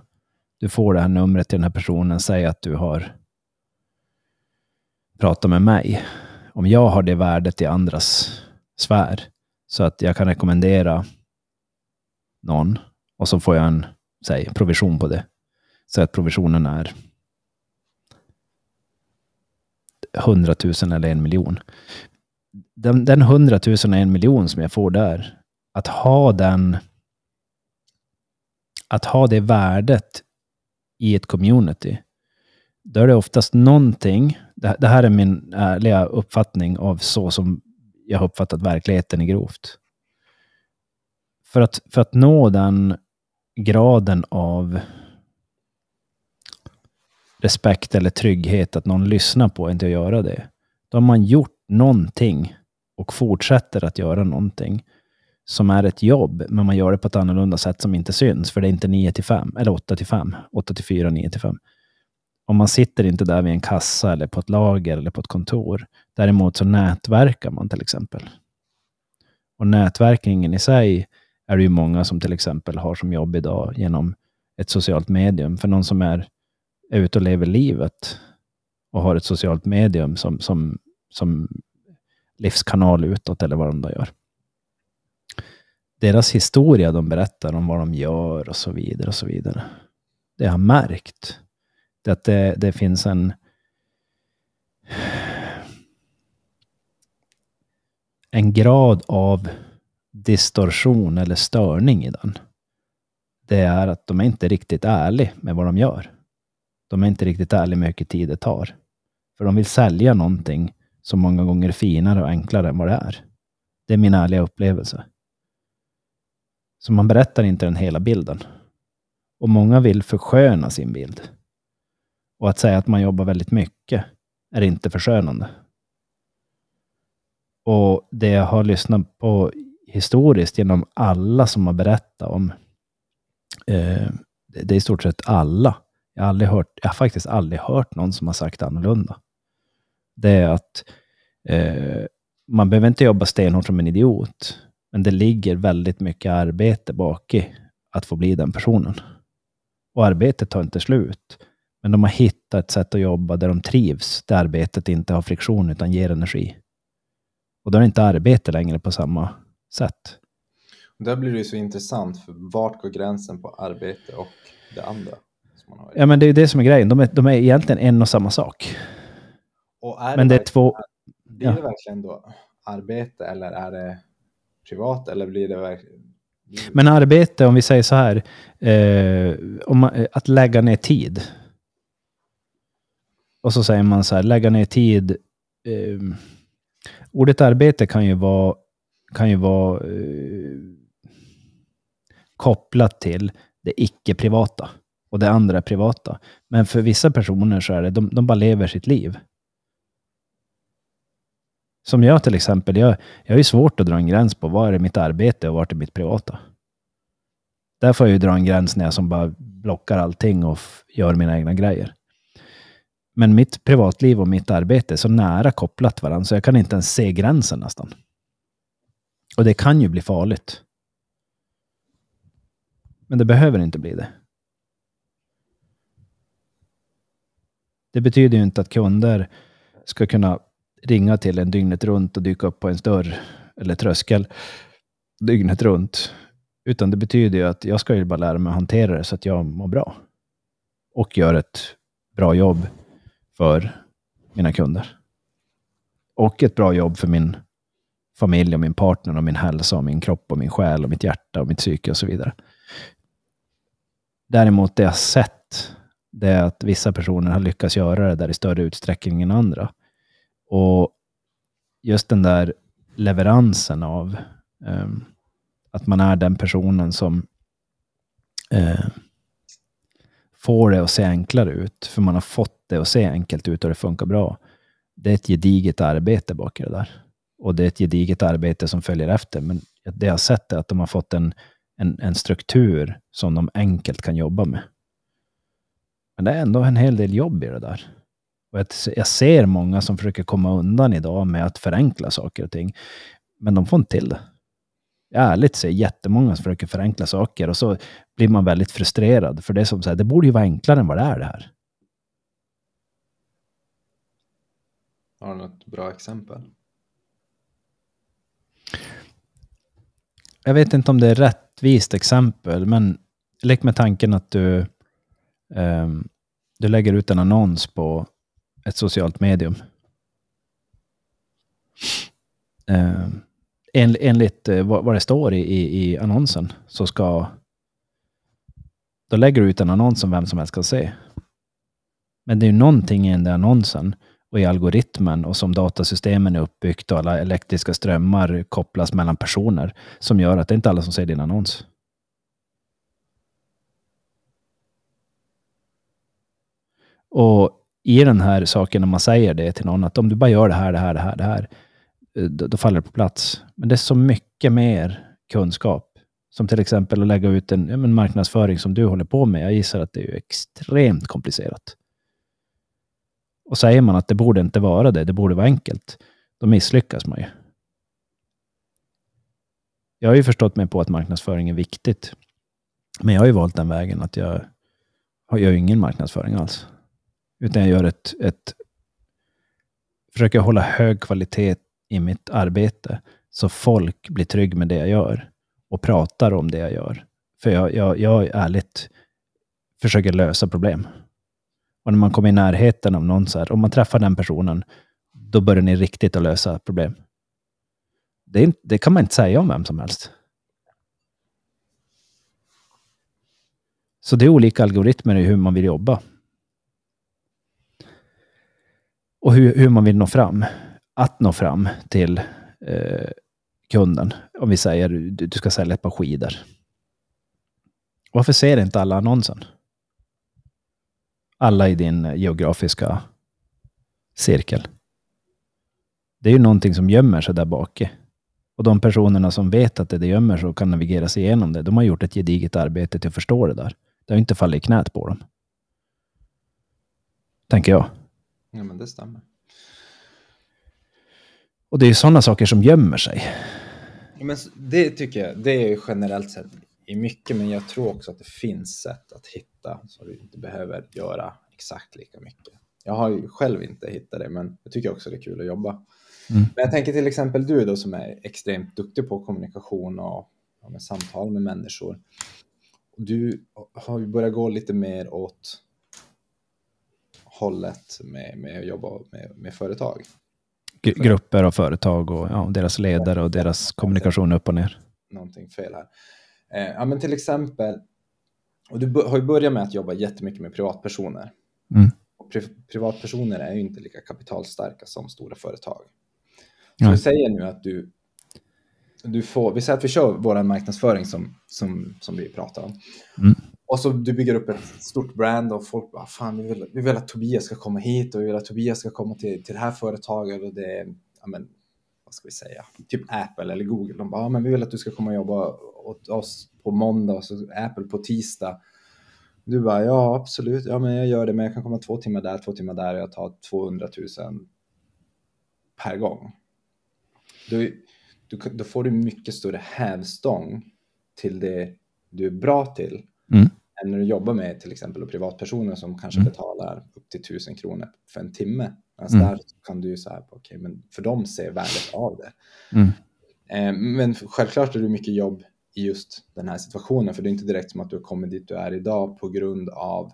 du får det här numret till den här personen, säg att du har pratat med mig. Om jag har det värdet i andras sfär, så att jag kan rekommendera någon och så får jag en säg, provision på det. Så att provisionen är hundratusen eller en miljon. Den, den 100 000 och en miljon som jag får där, att ha den att ha det värdet i ett community, då är det oftast någonting, det, det här är min ärliga uppfattning av så som jag har uppfattat verkligheten i grovt. För att, för att nå den graden av respekt eller trygghet att någon lyssnar på en till att göra det. Då har man gjort någonting och fortsätter att göra någonting som är ett jobb, men man gör det på ett annorlunda sätt som inte syns, för det är inte 9 till 5, eller 8 till 5, 8 till 4, 9 till 5. Och man sitter inte där vid en kassa eller på ett lager eller på ett kontor. Däremot så nätverkar man till exempel. Och nätverkningen i sig är det ju många som till exempel har som jobb idag genom ett socialt medium. För någon som är är ute och lever livet och har ett socialt medium som, som, som livskanal utåt eller vad de då gör. Deras historia de berättar om vad de gör och så vidare och så vidare. Det jag har märkt är att det, det finns en en grad av distorsion eller störning i den. Det är att de är inte riktigt ärliga med vad de gör de är inte riktigt ärliga med hur mycket tid det tar. För de vill sälja någonting som många gånger är finare och enklare än vad det är. Det är min ärliga upplevelse. Så man berättar inte den hela bilden. Och många vill försköna sin bild. Och att säga att man jobbar väldigt mycket är inte förskönande. Och det jag har lyssnat på historiskt genom alla som har berättat om, eh, det är i stort sett alla jag har, aldrig hört, jag har faktiskt aldrig hört någon som har sagt annorlunda. Det är att eh, man behöver inte jobba stenhårt som en idiot, men det ligger väldigt mycket arbete bak i att få bli den personen. Och arbetet tar inte slut. Men de har hittat ett sätt att jobba där de trivs, där arbetet inte har friktion utan ger energi. Och då är det inte arbete längre på samma sätt. Där blir det ju så intressant, för vart går gränsen på arbete och det andra? Man har. Ja, men det är det som är grejen. De är, de är egentligen en och samma sak. Och är men det, det är två... Blir ja. det verkligen då arbete eller är det privat eller blir det verkligen... Men arbete, om vi säger så här, eh, om man, att lägga ner tid. Och så säger man så här, lägga ner tid. Eh, ordet arbete kan ju vara, kan ju vara eh, kopplat till det icke-privata och det andra är privata. Men för vissa personer så är det, de, de bara lever sitt liv. Som jag till exempel, jag, jag har ju svårt att dra en gräns på vad är mitt arbete och vart är mitt privata. Där får jag ju dra en gräns när jag som bara blockar allting och gör mina egna grejer. Men mitt privatliv och mitt arbete är så nära kopplat varandra så jag kan inte ens se gränsen nästan. Och det kan ju bli farligt. Men det behöver inte bli det. Det betyder ju inte att kunder ska kunna ringa till en dygnet runt och dyka upp på en dörr eller tröskel dygnet runt. Utan det betyder ju att jag ska ju bara lära mig att hantera det så att jag mår bra. Och gör ett bra jobb för mina kunder. Och ett bra jobb för min familj och min partner och min hälsa och min kropp och min själ och mitt hjärta och mitt psyke och så vidare. Däremot det jag sett det är att vissa personer har lyckats göra det där i större utsträckning än andra. Och just den där leveransen av um, att man är den personen som uh, får det att se enklare ut, för man har fått det att se enkelt ut och det funkar bra. Det är ett gediget arbete bak i det där. Och det är ett gediget arbete som följer efter. Men det jag har sett är att de har fått en, en, en struktur som de enkelt kan jobba med. Men det är ändå en hel del jobb i det där. Och jag ser många som försöker komma undan idag med att förenkla saker och ting. Men de får inte till det. Ärligt ser jättemånga som försöker förenkla saker och så blir man väldigt frustrerad. För det är som så här, det borde ju vara enklare än vad det är det här. Har du något bra exempel? Jag vet inte om det är rättvist exempel, men lek med tanken att du, um, du lägger ut en annons på ett socialt medium. Um, en, enligt uh, vad, vad det står i, i, i annonsen så ska då lägger du ut en annons som vem som helst kan se. Men det är ju någonting i den där annonsen och i algoritmen och som datasystemen är uppbyggt och alla elektriska strömmar kopplas mellan personer som gör att det inte är alla som ser din annons. Och i den här saken när man säger det till någon att om du bara gör det här, det här, det här, det här, eh, då, då faller det på plats. Men det är så mycket mer kunskap. Som till exempel att lägga ut en, en marknadsföring som du håller på med. Jag gissar att det är extremt komplicerat. Och säger man att det borde inte vara det, det borde vara enkelt, då misslyckas man ju. Jag har ju förstått mig på att marknadsföring är viktigt. Men jag har ju valt den vägen att jag, jag gör ingen marknadsföring alls. Utan jag gör ett, ett försöker hålla hög kvalitet i mitt arbete så folk blir trygg med det jag gör och pratar om det jag gör. För jag, jag, jag ärligt försöker lösa problem. Och när man kommer i närheten av någon, så här, om man träffar den personen, då börjar ni riktigt att lösa problem. Det, det kan man inte säga om vem som helst. Så det är olika algoritmer i hur man vill jobba. Och hur, hur man vill nå fram. Att nå fram till eh, kunden. Om vi säger du, du ska sälja ett par skidor. Varför ser inte alla annonsen? alla i din geografiska cirkel. Det är ju någonting som gömmer sig där bak. Och de personerna som vet att det, det gömmer sig och kan navigera sig igenom det, de har gjort ett gediget arbete till att förstå det där. Det har inte fallit i knät på dem. Tänker jag. Ja, men det stämmer. Och det är sådana saker som gömmer sig. Men det tycker jag, det är generellt sett i mycket, men jag tror också att det finns sätt att hitta så du inte behöver göra exakt lika mycket. Jag har ju själv inte hittat det, men jag tycker också det är kul att jobba. Mm. Men jag tänker till exempel du då som är extremt duktig på kommunikation och ja, med samtal med människor. Du har ju börjat gå lite mer åt hållet med, med att jobba med, med företag. Grupper och företag och ja, deras ledare och deras kommunikation upp och ner. Någonting fel här. Eh, ja, men till exempel, och du har ju börjat med att jobba jättemycket med privatpersoner. Mm. Och pri privatpersoner är ju inte lika kapitalstarka som stora företag. Så vi säger nu att du, du får, vi säger att vi kör vår marknadsföring som, som, som vi pratar om. Mm. Och så du bygger upp ett stort brand och folk bara, fan vi vill, vi vill att Tobias ska komma hit och vi vill att Tobias ska komma till, till det här företaget och det är, ja men, vad ska vi säga, typ Apple eller Google. De bara, ja, men vi vill att du ska komma och jobba åt oss på måndag och så Apple på tisdag. Du bara, ja absolut, ja men jag gör det, men jag kan komma två timmar där, två timmar där och jag tar 200 000 per gång. Du, du, då får du mycket större hävstång till det du är bra till. Mm. Än när du jobbar med till exempel privatpersoner som kanske mm. betalar upp till 1000 kronor för en timme. Alltså mm. där kan du ju säga, okej, okay, men för dem ser värdet av det. Mm. Eh, men självklart är det mycket jobb i just den här situationen. För det är inte direkt som att du har kommit dit du är idag på grund av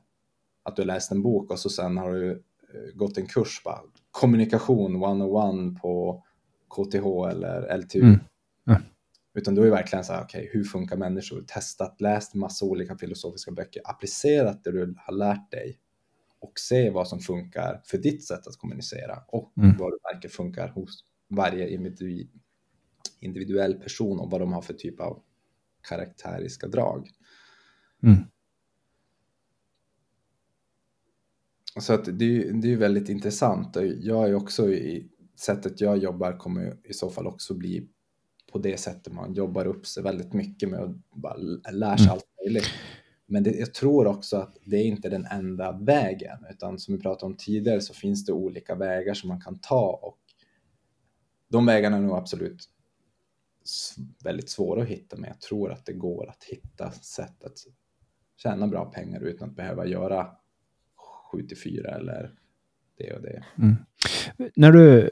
att du har läst en bok och så sen har du eh, gått en kurs, bara, kommunikation 101 på KTH eller LTU. Mm. Ja. Utan du är verkligen så här, okej, okay, hur funkar människor? Testat, läst massa olika filosofiska böcker, applicerat det du har lärt dig och se vad som funkar för ditt sätt att kommunicera och Mm. vad du märker funkar hos varje individ, individuell person och vad de har för typ av karaktäriska drag. Mm. Så att det, det är ju väldigt intressant. Jag är också i sättet jag jobbar kommer i så fall också bli på det sättet man jobbar upp sig väldigt mycket med att bara l- lära sig Mm. allt möjligt. Men det, jag tror också att det är inte den enda vägen, utan som vi pratade om tidigare så finns det olika vägar som man kan ta och de vägarna är nog absolut väldigt svåra att hitta, men jag tror att det går att hitta sätt att tjäna bra pengar utan att behöva göra 7 till 4 eller det och det. Mm. När du,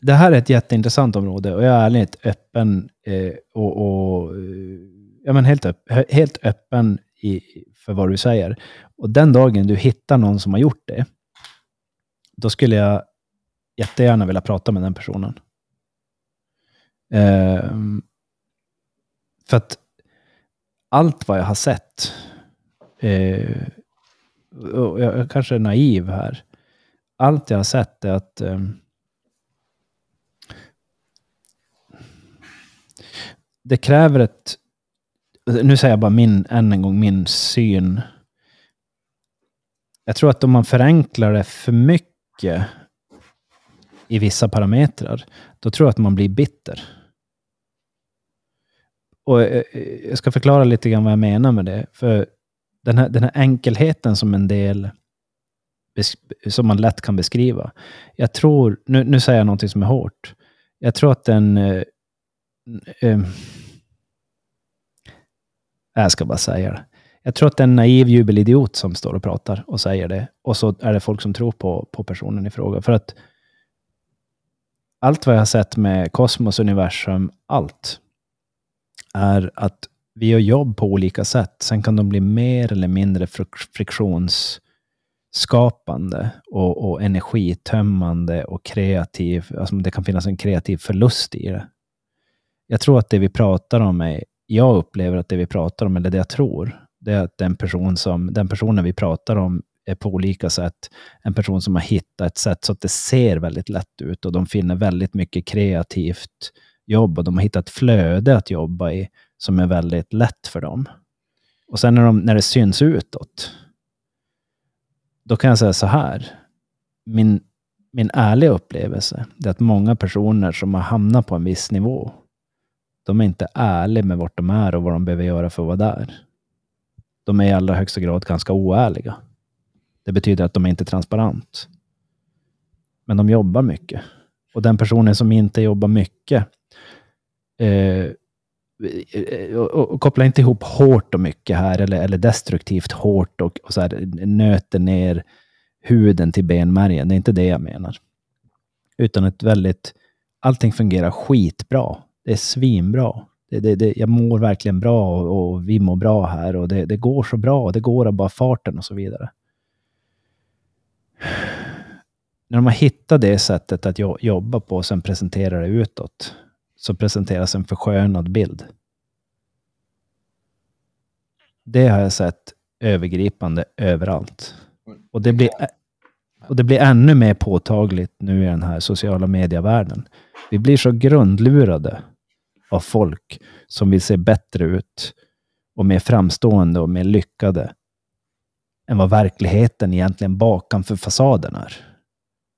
det här är ett jätteintressant område och jag är ärligt öppen eh, och, och eh, ja, men helt, öpp, helt öppen i, för vad du säger. Och den dagen du hittar någon som har gjort det, då skulle jag jättegärna vilja prata med den personen. Eh, för att allt vad jag har sett, eh, och jag, jag kanske är naiv här, allt jag har sett är att ehm, det kräver ett... Nu säger jag bara min, än en gång min syn. Jag tror att om man förenklar det för mycket i vissa parametrar, då tror jag att man blir bitter. Och eh, eh, jag ska förklara lite grann vad jag menar med det. För den här, den här enkelheten som en del som man lätt kan beskriva. Jag tror, nu, nu säger jag någonting som är hårt. Jag tror att den... Eh, Eh, äh, jag ska bara säga det. Jag tror att det är en naiv jubelidiot som står och pratar och säger det. Och så är det folk som tror på, på personen i fråga. För att allt vad jag har sett med kosmos, universum, allt är att vi gör jobb på olika sätt. Sen kan de bli mer eller mindre friktionsskapande och, och energitömmande och kreativ. Alltså det kan finnas en kreativ förlust i det. Jag tror att det vi pratar om är, jag upplever att det vi pratar om, eller det jag tror, det är att den, person som, den personen vi pratar om är på olika sätt en person som har hittat ett sätt så att det ser väldigt lätt ut och de finner väldigt mycket kreativt jobb och de har hittat ett flöde att jobba i som är väldigt lätt för dem. Och sen när, de, när det syns utåt, då kan jag säga så här. Min, min ärliga upplevelse är att många personer som har hamnat på en viss nivå, de är inte ärliga med vart de är och vad de behöver göra för att vara där. De är i allra högsta grad ganska oärliga. Det betyder att de är inte transparent. Men de jobbar mycket. Och den personen som inte jobbar mycket, eh, eh och, och koppla inte ihop hårt och mycket här, eller, eller destruktivt hårt och, och så här, nöter ner huden till benmärgen. Det är inte det jag menar. Utan ett väldigt, allting fungerar skitbra. Det är svinbra. Det, det, det, jag mår verkligen bra och, och vi mår bra här och det, det går så bra. Det går av bara farten och så vidare. När de har hittat det sättet att jo- jobba på och sen presentera det utåt, så presenteras en förskönad bild. Det har jag sett övergripande överallt. Och det blir, och det blir ännu mer påtagligt nu i den här sociala medievärlden. Vi blir så grundlurade av folk som vill se bättre ut och mer framstående och mer lyckade än vad verkligheten egentligen bakom för fasaden är.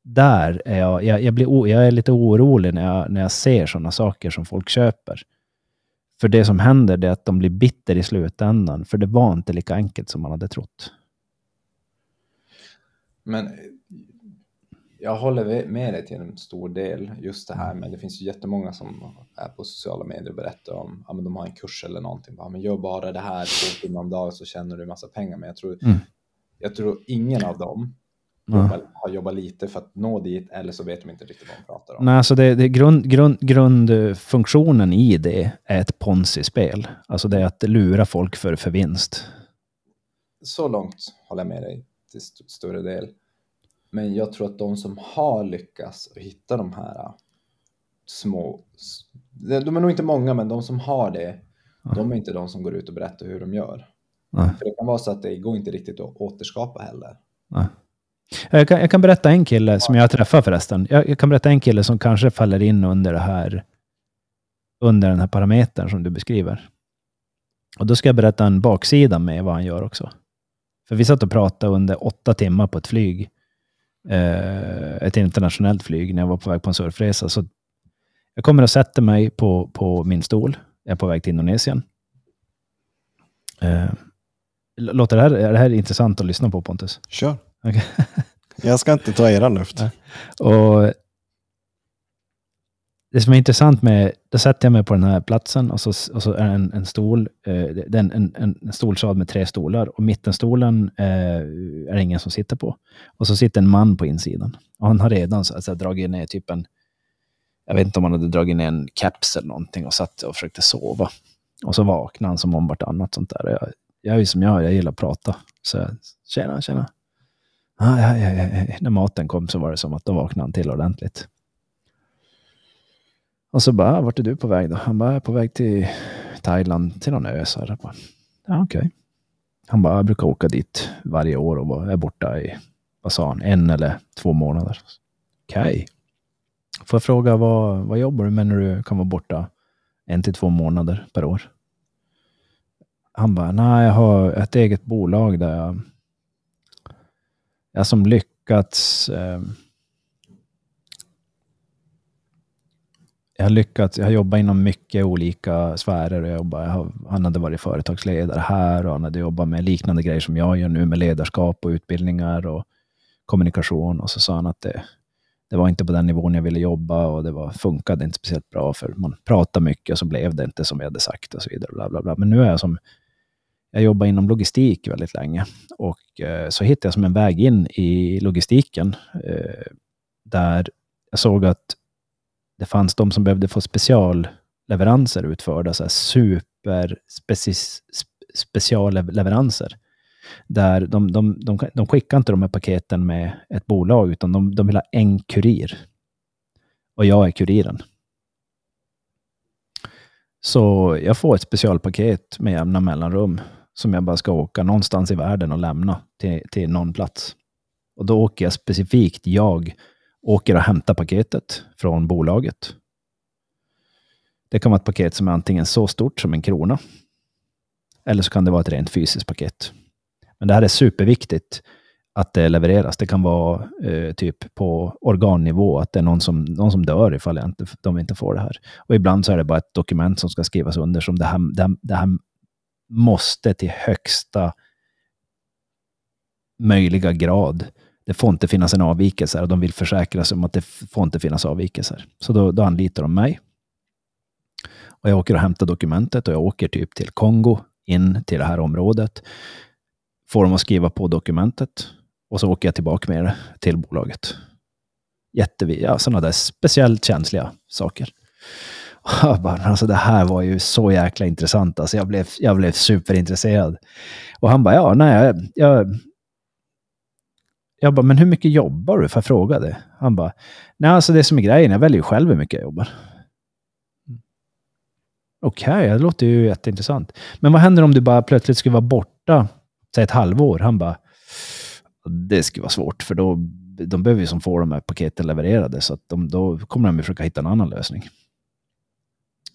Där är jag, jag, jag, blir, o- jag är lite orolig när jag, när jag ser sådana saker som folk köper. För det som händer det är att de blir bitter i slutändan, för det var inte lika enkelt som man hade trott. Men jag håller med dig till en stor del just det här men det finns ju jättemånga som är på sociala medier och berättar om ja, men de har en kurs eller någonting. Ja, men gör bara det här två timmar om dagen så tjänar du massa pengar. Men jag tror, Mm. jag tror ingen av dem Ja. jobbar, har jobbat lite för att nå dit eller så vet de inte riktigt vad de pratar om. Nej, alltså det, det grund, grund, grundfunktionen i det är ett ponzi-spel. Alltså det är att lura folk för, för vinst. Så långt håller jag med dig till st- större del. Men jag tror att de som har lyckats hitta de här äh, små, de är nog inte många, men de som har det, Ja. de är inte de som går ut och berättar hur de gör. Nej, För det kan vara så att det går inte riktigt att återskapa heller. nej. Jag kan, jag kan berätta en kille som jag träffade förresten. Jag, jag kan berätta en kille som kanske faller in under det här under den här parametern som du beskriver. Och då ska jag berätta en baksida med vad han gör också. För vi satt och pratade under åtta timmar på ett flyg. Eh, ett internationellt flyg när jag var på väg på en surfresa. Så jag kommer och sätter mig på, på min stol. Jag är på väg till Indonesien. Eh, låter det här, är det här intressant att lyssna på Pontus? Kör. Okay. jag ska inte ta eran luft. Och det som är intressant med, då sätter jag mig på den här platsen och så, och så är det en, en stol, eh, det är en, en, en stolsal med tre stolar och mittenstolen eh, är det ingen som sitter på. Och så sitter en man på insidan. Och han har redan så, alltså, dragit ner typ en, jag vet inte om han hade dragit ner en keps eller någonting och satt och försökte sova. Och så vaknade han som om vartannat sånt där. Jag, jag är ju som jag, jag gillar att prata. Så jag, tjena, tjena. Ah, ja, ja, ja. När maten kom så var det som att då vaknade han till ordentligt. Och så bara, ah, vart är du på väg då? Han bara, jag är på väg till Thailand, till någon ö. Så här. Bara, ja, okej. Okay. Han bara, jag brukar åka dit varje år och är borta i, vad sa han, en eller två månader. Okej. Okay. Får jag fråga, vad, vad jobbar du med när du kan vara borta en till två månader per år? Han bara, nej, jag har ett eget bolag där jag, jag som lyckats eh, jag har lyckats, jag har jobbat inom mycket olika sfärer. Jag jobbar, jag har, han hade varit företagsledare här och han hade jobbat med liknande grejer som jag gör nu med ledarskap och utbildningar och kommunikation. Och så sa han att det, det var inte på den nivån jag ville jobba och det var, funkade inte speciellt bra för man pratade mycket och så blev det inte som jag hade sagt och så vidare. Bla, bla, bla. Men nu är jag som, jag jobbar inom logistik väldigt länge och eh, så hittade jag som en väg in i logistiken eh, där jag såg att det fanns de som behövde få specialleveranser utförda, så här super specialleveranser. Där de, de, de, de skickar inte de här paketen med ett bolag, utan de, de vill ha en kurir. Och jag är kuriren. Så jag får ett specialpaket med jämna mellanrum som jag bara ska åka någonstans i världen och lämna till, till någon plats. Och då åker jag specifikt, jag, åker och hämtar paketet från bolaget. Det kan vara ett paket som är antingen så stort som en krona, eller så kan det vara ett rent fysiskt paket. Men det här är superviktigt att det levereras. Det kan vara eh, typ på organnivå, att det är någon som, någon som dör ifall inte, de inte får det här. Och ibland så är det bara ett dokument som ska skrivas under som det här, det, det här måste till högsta möjliga grad det får inte finnas en avvikelse och de vill försäkra sig om att det får inte finnas avvikelser. Så då, då anlitar de mig. Och jag åker och hämtar dokumentet och jag åker typ till Kongo, in till det här området. Får dem att skriva på dokumentet och så åker jag tillbaka med det till bolaget. Jättevi ja, sådana där speciellt känsliga saker. Och bara, alltså det här var ju så jäkla intressant. Alltså jag, blev, jag blev superintresserad. Och han bara, ja, nej, jag, jag jag bara, men hur mycket jobbar du? För jag frågade. Han bara, nej alltså det som är grejen, jag väljer ju själv hur mycket jag jobbar. Okej, okay, det låter ju jätteintressant. Men vad händer om du bara plötsligt skulle vara borta, säg ett halvår? Han bara, det skulle vara svårt, för då de behöver ju som få de här paketen levererade, så att de, då kommer de ju försöka hitta en annan lösning.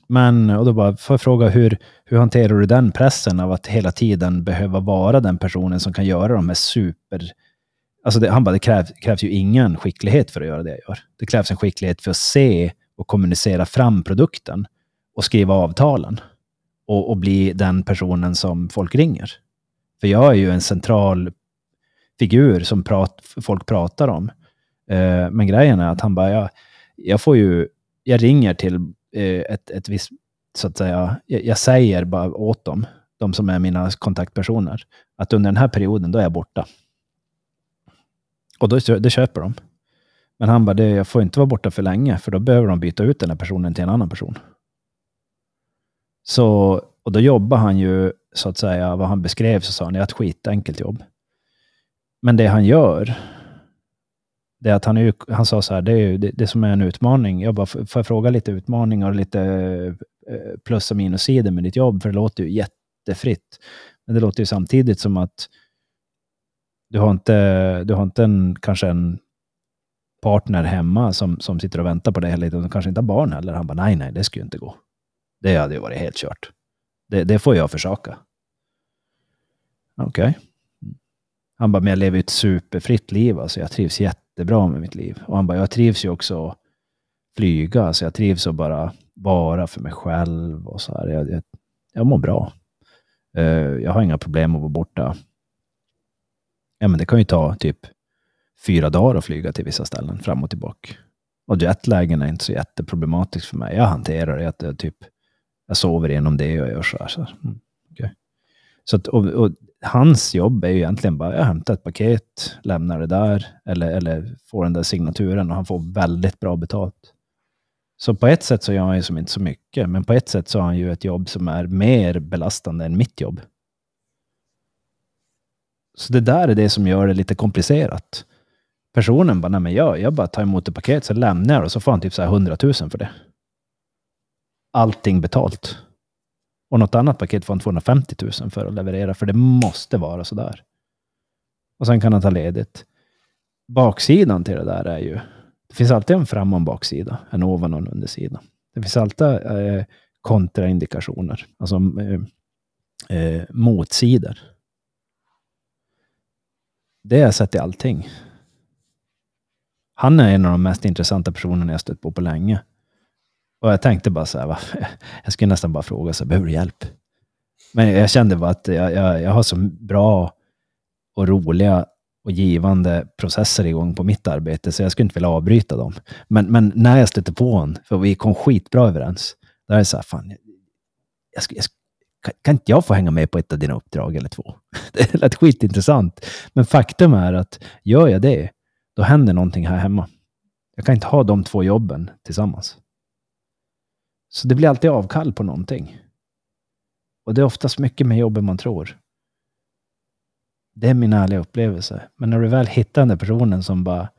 Men, och då bara, får jag fråga, hur, hur hanterar du den pressen av att hela tiden behöva vara den personen som kan göra de här super Alltså det, han bara, det krävs, krävs ju ingen skicklighet för att göra det jag gör. Det krävs en skicklighet för att se och kommunicera fram produkten och skriva avtalen och, och bli den personen som folk ringer. För jag är ju en central figur som prat, folk pratar om. Eh, men grejen är att han bara, jag, jag får ju, jag ringer till eh, ett, ett visst, så att säga, jag, jag, säger bara åt dem, de som är mina kontaktpersoner, att under den här perioden, då är jag borta. Och då, det köper de. Men han bara, det, jag får inte vara borta för länge, för då behöver de byta ut den här personen till en annan person. Så, och då jobbar han ju, så att säga, vad han beskrev så sa han, det är ett skitenkelt jobb. Men det han gör, det är att han, är, han sa så här, det är ju det, det som är en utmaning. Jag bara, får jag fråga lite utmaningar och lite eh, plus och minussidor med ditt jobb? För det låter ju jättefritt. Men det låter ju samtidigt som att du har inte, du har inte en, kanske en partner hemma som, som sitter och väntar på dig hela tiden. Du kanske inte har barn heller. Han bara, nej, nej, det skulle inte gå. Det hade ju varit helt kört. Det, det får jag försaka. Okej. Okay. Han bara, men jag lever ett superfritt liv. Alltså jag trivs jättebra med mitt liv. Och han bara, jag trivs ju också att flyga. Alltså jag trivs att bara vara för mig själv. och så här. Jag, jag, jag mår bra. Uh, jag har inga problem att vara borta. Ja, men det kan ju ta typ fyra dagar att flyga till vissa ställen, fram och tillbaka. Och jetlagen är inte så jätteproblematiskt för mig. Jag hanterar det. Att jag, typ, jag sover igenom det och gör så här. Så, här. Mm, okay. så att, och, och, hans jobb är ju egentligen bara, jag hämtar ett paket, lämnar det där, eller, eller får den där signaturen och han får väldigt bra betalt. Så på ett sätt så gör han ju som inte så mycket, men på ett sätt så har han ju ett jobb som är mer belastande än mitt jobb. Så det där är det som gör det lite komplicerat. Personen bara, nej men jag, jag bara tar emot ett paket, så lämnar jag och så får han typ så här 100 000 för det. Allting betalt. Och något annat paket får han 250 000 för att leverera, för det måste vara så där. Och sen kan han ta ledigt. Baksidan till det där är ju, det finns alltid en fram och en baksida, en ovan och en undersida. Det finns alltid eh, kontraindikationer, alltså eh, eh, motsidor. Det har jag sett i allting. Han är en av de mest intressanta personerna jag stött på på länge. Och jag tänkte bara så här, va? jag skulle nästan bara fråga, så här, behöver du hjälp? Men jag kände bara att jag, jag, jag har så bra och roliga och givande processer igång på mitt arbete, så jag skulle inte vilja avbryta dem. Men, men när jag stötte på honom, för vi kom skitbra överens, då är det så här, fan, jag, jag, jag, kan inte jag få hänga med på ett av dina uppdrag eller två? Det lät skitintressant. Men faktum är att gör jag det, då händer någonting här hemma. Jag kan inte ha de två jobben tillsammans. Så det blir alltid avkall på någonting. Och det är oftast mycket mer jobb än man tror. Det är min ärliga upplevelse. Men när du väl hittar den där personen som bara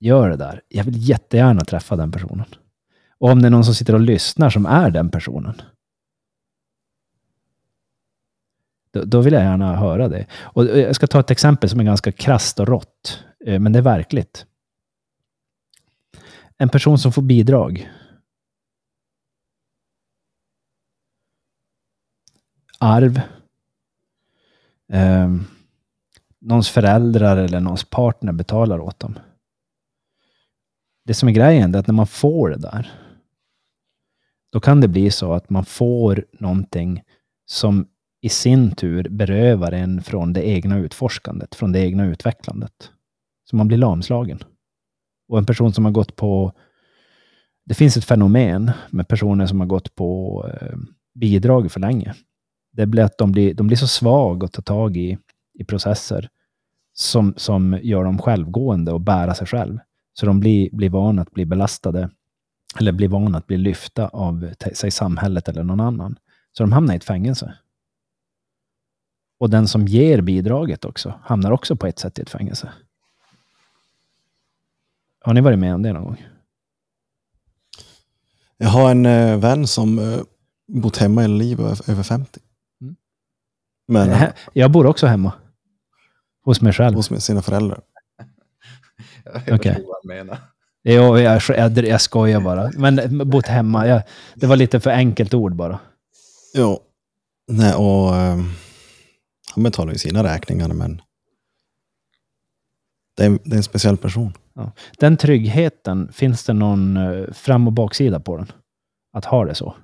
gör det där. Jag vill jättegärna träffa den personen. Och om det är någon som sitter och lyssnar som är den personen. Då, då vill jag gärna höra det. Och eh, jag ska ta ett exempel som är ganska krasst och rått. Eh, men det är verkligt. En person som får bidrag. Arv. Eh, någons föräldrar eller någons partner betalar åt dem. Det som är grejen är att när man får det där, då kan det bli så att man får någonting som i sin tur berövar en från det egna utforskandet, från det egna utvecklandet. Så man blir lamslagen. Och en person som har gått på... Det finns ett fenomen med personer som har gått på eh, bidrag för länge. Det blir att de blir, de blir så svaga att ta tag i, i processer som, som gör dem självgående och bära sig själv. Så de blir, blir vana att bli belastade eller blir vana att bli lyfta av sig samhället eller någon annan. Så de hamnar i ett fängelse. Och den som ger bidraget också hamnar också på ett sätt i ett fängelse. Har ni varit med om det någon gång? Jag har en eh, vän som eh, bott hemma hela livet, över 50. Mm. Men, jag, jag bor också hemma. Hos mig själv. Hos sina föräldrar. jag okay. vad han menar. Jo, jag, jag, jag skojar bara. Men bott hemma, jag, det var lite för enkelt ord bara. Jo. Nej, och... Um han betalar ju sina räkningar, men det är, det är en speciell person. Ja. Den tryggheten, finns det någon eh, fram och baksida på den? Att ha det så?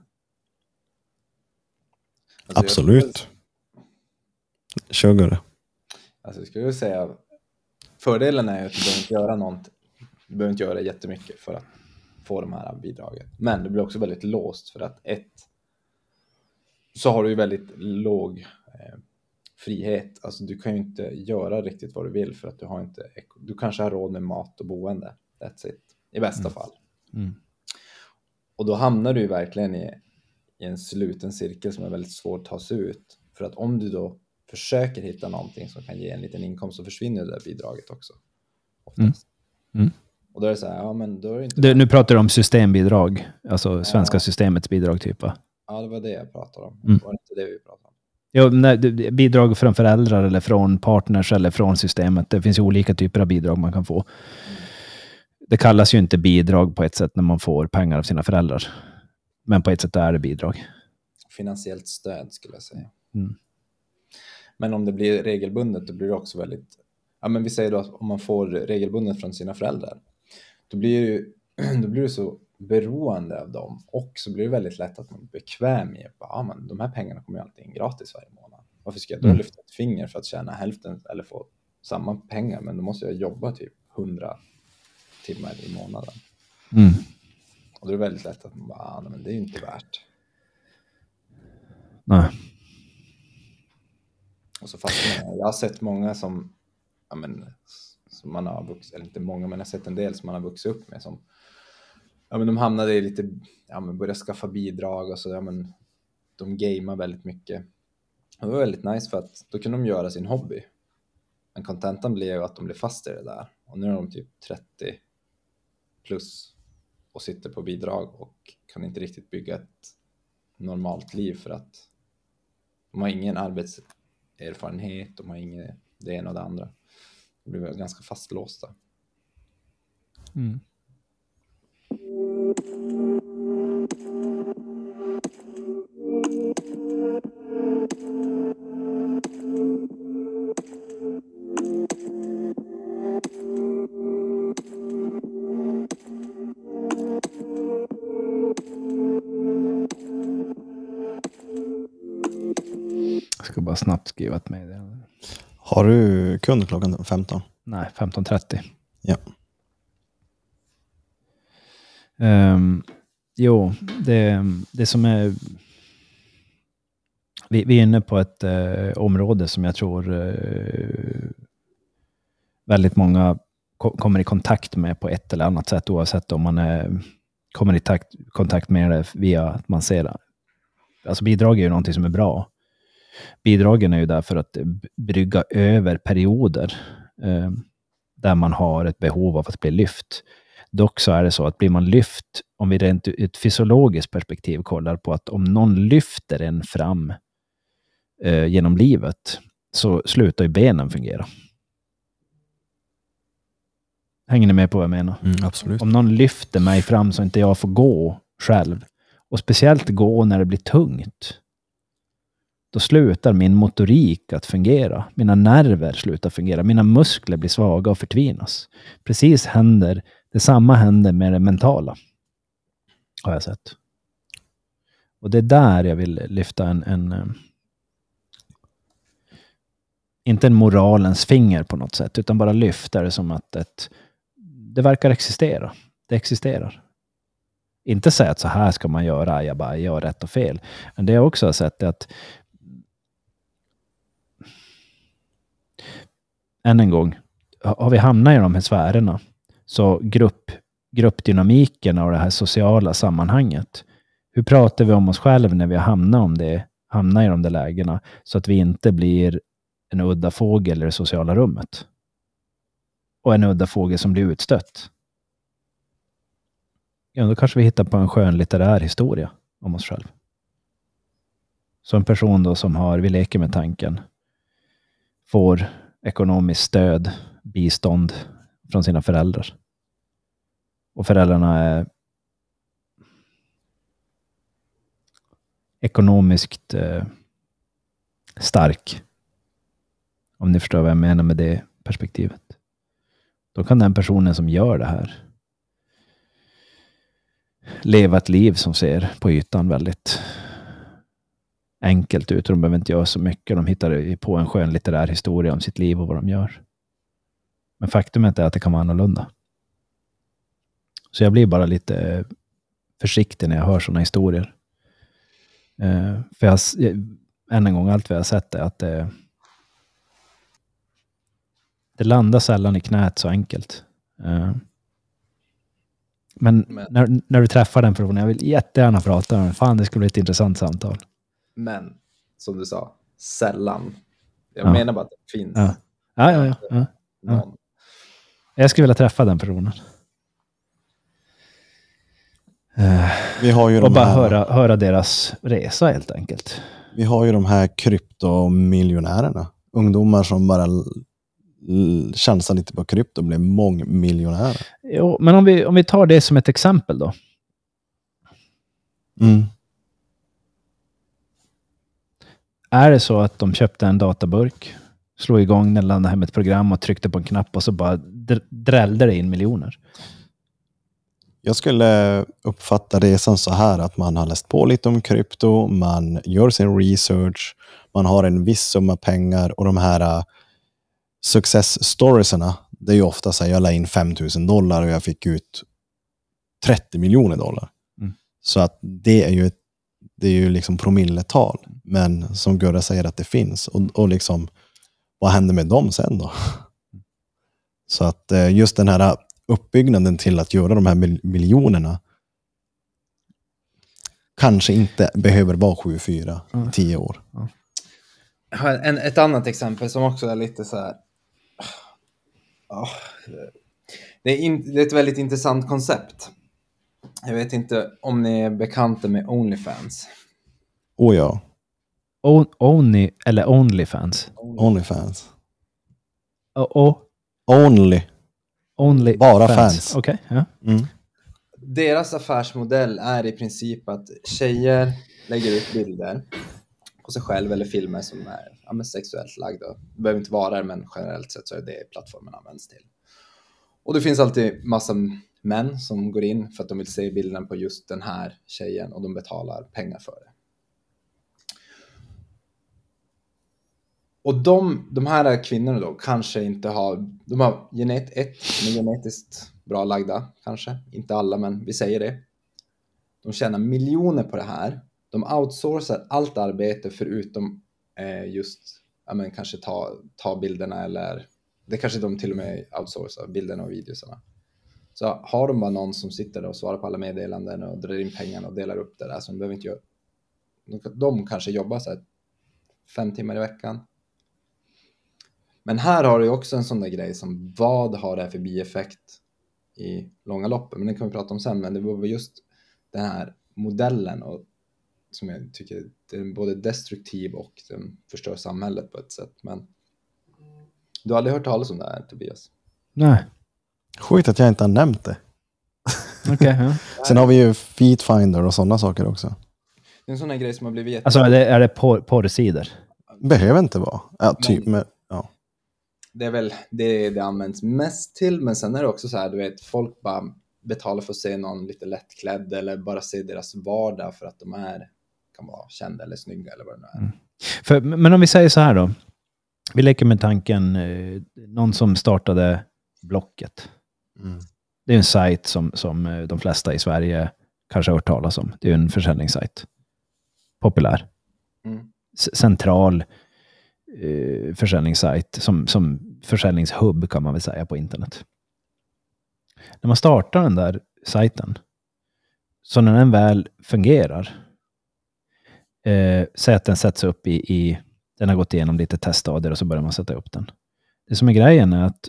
Alltså, Absolut. Kör Gurra. Alltså jag skulle säga, fördelen är att du behöver inte göra någonting. Du behöver inte göra jättemycket för att få de här bidragen. Men du blir också väldigt låst för att ett, så har du ju väldigt låg frihet. Alltså du kan ju inte göra riktigt vad du vill för att du har inte, du kanske har råd med mat och boende. That's it, i bästa mm. fall. Mm. Och då hamnar du ju verkligen i, i en sluten cirkel som är väldigt svår att ta sig ut. För att om du då försöker hitta någonting som kan ge en liten inkomst så försvinner det där bidraget också. Mm. Mm. Och då är det så här, ja men då är det inte... Du, nu pratar du om systembidrag, alltså svenska ja. systemets bidrag typ va? Ja, det var det jag pratade om. Mm. Det var inte det vi pratade om. Jo, nej, bidrag från föräldrar eller från partners eller från systemet. Det finns ju olika typer av bidrag man kan få. Det kallas ju inte bidrag på ett sätt när man får pengar av sina föräldrar. Men på ett sätt är det bidrag. Finansiellt stöd skulle jag säga. Mm. Men om det blir regelbundet, då blir det också väldigt... Ja, men vi säger då att om man får regelbundet från sina föräldrar, då blir det, då blir det så beroende av dem och så blir det väldigt lätt att man är bekväm i att bara, men de här pengarna kommer ju alltid in gratis varje månad. Varför ska jag då Mm. lyfta ett finger för att tjäna hälften eller få samma pengar, men då måste jag jobba typ 100 timmar i månaden. Mm. Och då är det väldigt lätt att man bara, ah, men det är ju inte värt. Nej. Och så fastnar man. Jag har sett många som, ja men, som man har vuxit, eller inte många, men jag har sett en del som man har vuxit upp med som, ja men de hamnade i lite, ja men började skaffa bidrag och så, ja men, de gamear väldigt mycket. Det var väldigt nice för att då kunde de göra sin hobby. Men kontentan blev ju att de blev fast i det där. Och nu är de typ 30 plus och sitter på bidrag och kan inte riktigt bygga ett normalt liv för att de har ingen arbetserfarenhet, de har inget det ena och det andra. De blir väl ganska fastlåsta. Mm. Jag ska bara snabbt skriva ett mejl. Har du kund klockan 15? Nej, 15.30. Ja. Um, jo, det, det som är... Vi, vi är inne på ett uh, område som jag tror uh, väldigt många ko- kommer i kontakt med på ett eller annat sätt, oavsett om man är, kommer i takt, kontakt med det via att man ser det. Alltså bidrag är ju någonting som är bra. Bidragen är ju där för att brygga över perioder eh, där man har ett behov av att bli lyft. Dock så är det så att blir man lyft, om vi rent ur ett fysiologiskt perspektiv kollar på att om någon lyfter en fram eh, genom livet, så slutar ju benen fungera. Hänger ni med på vad jag menar? Mm, absolut. Om någon lyfter mig fram så inte jag får gå själv, och speciellt gå när det blir tungt, då slutar min motorik att fungera. Mina nerver slutar fungera. Mina muskler blir svaga och förtvinas. Precis händer, detsamma händer med det mentala. Har jag sett. Och det är där jag vill lyfta en, en eh, inte en moralens finger på något sätt, utan bara lyfta det som att ett, det verkar existera. Det existerar. Inte säga att så här ska man göra, jag bara gör rätt och fel. Men det jag också har sett är att än en gång, har vi hamnat i de här sfärerna, så grupp, gruppdynamiken och det här sociala sammanhanget, hur pratar vi om oss själva när vi hamnar, om det, hamnar i de där lägena, så att vi inte blir en udda fågel i det sociala rummet? Och en udda fågel som blir utstött. Ja, då kanske vi hittar på en skön litterär historia om oss själva. Så en person då som har, vi leker med tanken, får ekonomiskt stöd, bistånd från sina föräldrar. Och föräldrarna är ekonomiskt eh, stark. Om ni förstår vad jag menar med det perspektivet. Då kan den personen som gör det här leva ett liv som ser på ytan väldigt enkelt ut. De behöver inte göra så mycket. De hittar på en skön litterär historia om sitt liv och vad de gör. Men faktumet är att det kan vara annorlunda. Så jag blir bara lite försiktig när jag hör sådana historier. Eh, för jag, s- än en gång, allt vi har sett är att det, det landar sällan i knät så enkelt. Eh, men, Men- När, när du träffar den personen, jag vill jättegärna prata med den. Fan, det skulle bli ett intressant samtal. Men som du sa, sällan. Jag Ja. menar bara att det finns Ja. Ja, ja, ja. ja. någon. Jag skulle vilja träffa den personen. Eh, Vi har ju och bara här, höra, höra deras resa helt enkelt. Vi har ju de här kryptomiljonärerna. Ungdomar som bara chansar lite på krypto och blir mångmiljonärer. Jo, men om vi, om vi tar det som ett exempel då. Mm. Är det så att de köpte en databurk, slog igång den, laddade hem ett program och tryckte på en knapp och så bara drällde det in miljoner? Jag skulle uppfatta resan så här att man har läst på lite om krypto, man gör sin research, man har en viss summa pengar och de här uh, success storiesarna, det är ju ofta så här, jag la in 5000 dollar och jag fick ut 30 miljoner dollar. Mm. Så att det är ju, det är ju liksom promilletal. Men som Gurra säger att det finns. Och, och liksom, vad händer med dem sen då? Så att uh, just den här uppbyggnaden till att göra de här miljonerna kanske inte behöver vara 7-4 i 10 år. En, ett annat exempel som också är lite så här... Oh, det, är in, det är ett väldigt intressant koncept. Jag vet inte om ni är bekanta med Onlyfans. Oh ja. On, only, eller Onlyfans? Onlyfans. Oh, oh. Only. Only Bara fans. fans. Okej, okay, ja. Mm. Deras affärsmodell är i princip att tjejer lägger ut bilder på sig själv eller filmer som är ja, sexuellt lagda. Det behöver inte vara det, men generellt sett så är det plattformen används till. Och det finns alltid massa män som går in för att de vill se bilden på just den här tjejen och de betalar pengar för det. Och de, de här kvinnorna då kanske inte har, de har genet, ett, de är genetiskt bra lagda kanske, inte alla men vi säger det. De tjänar miljoner på det här. De outsourcar allt arbete förutom eh, just, ja men kanske ta, ta bilderna eller det kanske de till och med outsourcar, bilderna och videosarna. Så har de bara någon som sitter där och svarar på alla meddelanden och drar in pengarna och delar upp det där, så de behöver inte göra, de kanske jobbar så här fem timmar i veckan, men här har du också en sån där grej som vad har det för bieffekt i långa loppet? Men det kan vi prata om sen, men det var just den här modellen och som jag tycker är både destruktiv och den förstör samhället på ett sätt. Men du har aldrig hört talas om det här Tobias? Nej. Sjukt att jag inte har nämnt det. Okay, ja. Sen har vi ju Feetfinder och sådana saker också. Det är en sån här grej som har blivit jätte... Alltså är det, är det porrsidor? Behöver inte vara. Ja, typ. Men, det är väl det det används mest till, men sen är det också så här, du vet, folk bara betalar för att se någon lite lättklädd eller bara se deras vardag för att de är, kan vara kända eller snygga eller vad det nu är. Mm. För, men om vi säger så här då, vi leker med tanken, eh, någon som startade Blocket. Mm. Det är en sajt som, som eh, de flesta i Sverige kanske har hört talas om. Det är en försäljningssajt. Populär. Mm. Central eh, försäljningssajt, som, som försäljningshubb kan man väl säga på internet. När man startar den där sajten, så när den väl fungerar, eh, säg att den sätts upp i, i, den har gått igenom lite teststadier och så börjar man sätta upp den. Det som är grejen är att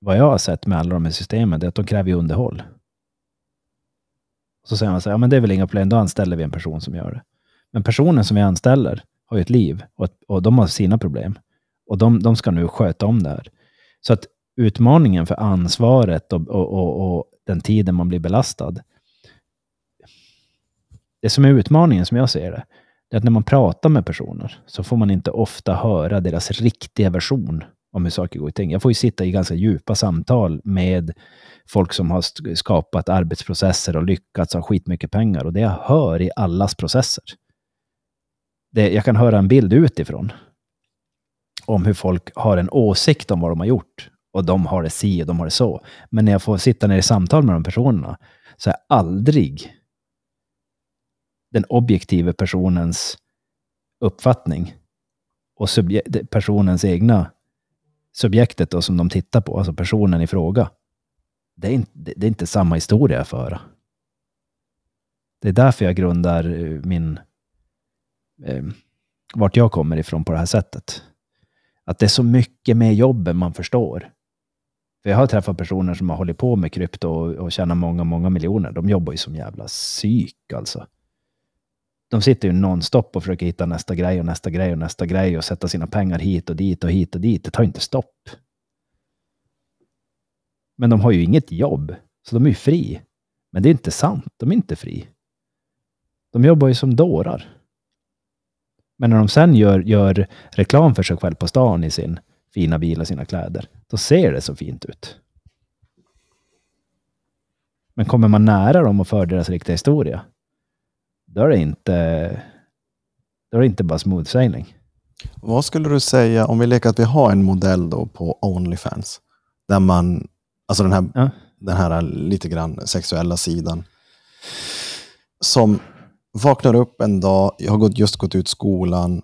vad jag har sett med alla de här systemen, det är att de kräver underhåll. Så säger man så här, ja men det är väl inga problem, då anställer vi en person som gör det. Men personen som vi anställer, har ju ett liv och, och de har sina problem. Och de, de ska nu sköta om det här. Så att utmaningen för ansvaret och, och, och, och den tiden man blir belastad. Det som är utmaningen som jag ser det, det är att när man pratar med personer så får man inte ofta höra deras riktiga version om hur saker går till. Jag får ju sitta i ganska djupa samtal med folk som har skapat arbetsprocesser och lyckats ha skitmycket pengar och det jag hör i allas processer det, jag kan höra en bild utifrån om hur folk har en åsikt om vad de har gjort. Och de har det si och de har det så. Men när jag får sitta ner i samtal med de personerna så är aldrig den objektiva personens uppfattning och personens egna subjektet då, som de tittar på, alltså personen i fråga. Det är, inte, det är inte samma historia att föra. Det är därför jag grundar eh, min eh, vart jag kommer ifrån på det här sättet. Att det är så mycket med jobben man förstår. För jag har träffat personer som har hållit på med krypto och, och tjänar många, många miljoner. De jobbar ju som jävla psyk alltså. de sitter ju nonstop och försöker hitta nästa grej och nästa grej och nästa grej och sätta sina pengar hit och dit och hit och dit. Det tar inte stopp. Men de har ju inget jobb, så de är ju fri. Men det är inte sant, de är inte fri. De jobbar ju som dårar. Men när de sen gör, gör reklam för sig själv på stan i sin fina bil och sina kläder, då ser det så fint ut. Men kommer man nära dem och för deras riktiga historia, då är det inte, då är det inte bara smooth sailing. Vad skulle du säga om vi leker att vi har en modell då på Onlyfans? Där man, alltså den här, Ja. den här lite grann sexuella sidan. Som vaknar upp en dag, jag har just gått ut skolan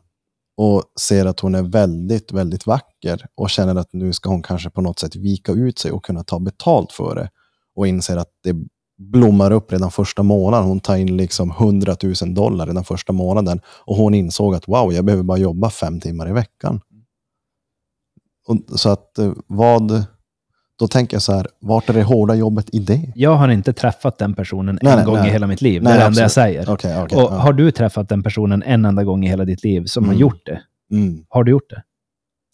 och ser att hon är väldigt, väldigt vacker och känner att nu ska hon kanske på något sätt vika ut sig och kunna ta betalt för det. Och inser att det blommar upp redan första månaden. Hon tar in liksom 100 000 dollar redan första månaden. Och hon insåg att wow, jag behöver bara jobba fem timmar i veckan. Och, så att eh, vad... Då tänker jag så här, vart är det hårda jobbet i det? Jag har inte träffat den personen Nej, en nej, gång nej. i hela mitt liv. Det är det enda jag säger. Okej, okej. och ja. har du träffat den personen en enda gång i hela ditt liv som har Mm. gjort det? Mm. Har du gjort det?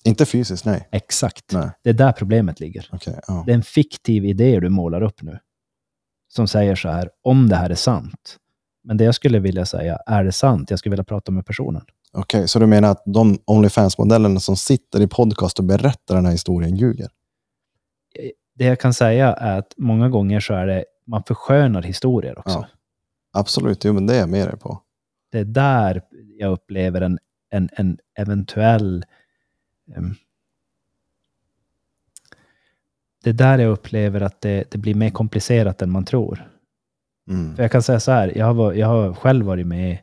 Inte fysiskt, nej. Exakt. Det är där problemet ligger. Okej, ja. Det är en fiktiv idé du målar upp nu. Som säger så här, om det här är sant. Men det jag skulle vilja säga, är det sant? Jag skulle vilja prata med personen. Okej, så du menar att de Onlyfans-modellerna som sitter i podcast och berättar den här historien ljuger? Det jag kan säga är att många gånger så är det, man förskönar historier också. Ja. Absolut, jo, men det är jag med dig på. Det är där jag upplever en, en, en eventuell... em, det är där jag upplever att det, det blir mer komplicerat än man tror. Mm. För jag kan säga så här, jag har, jag har själv varit med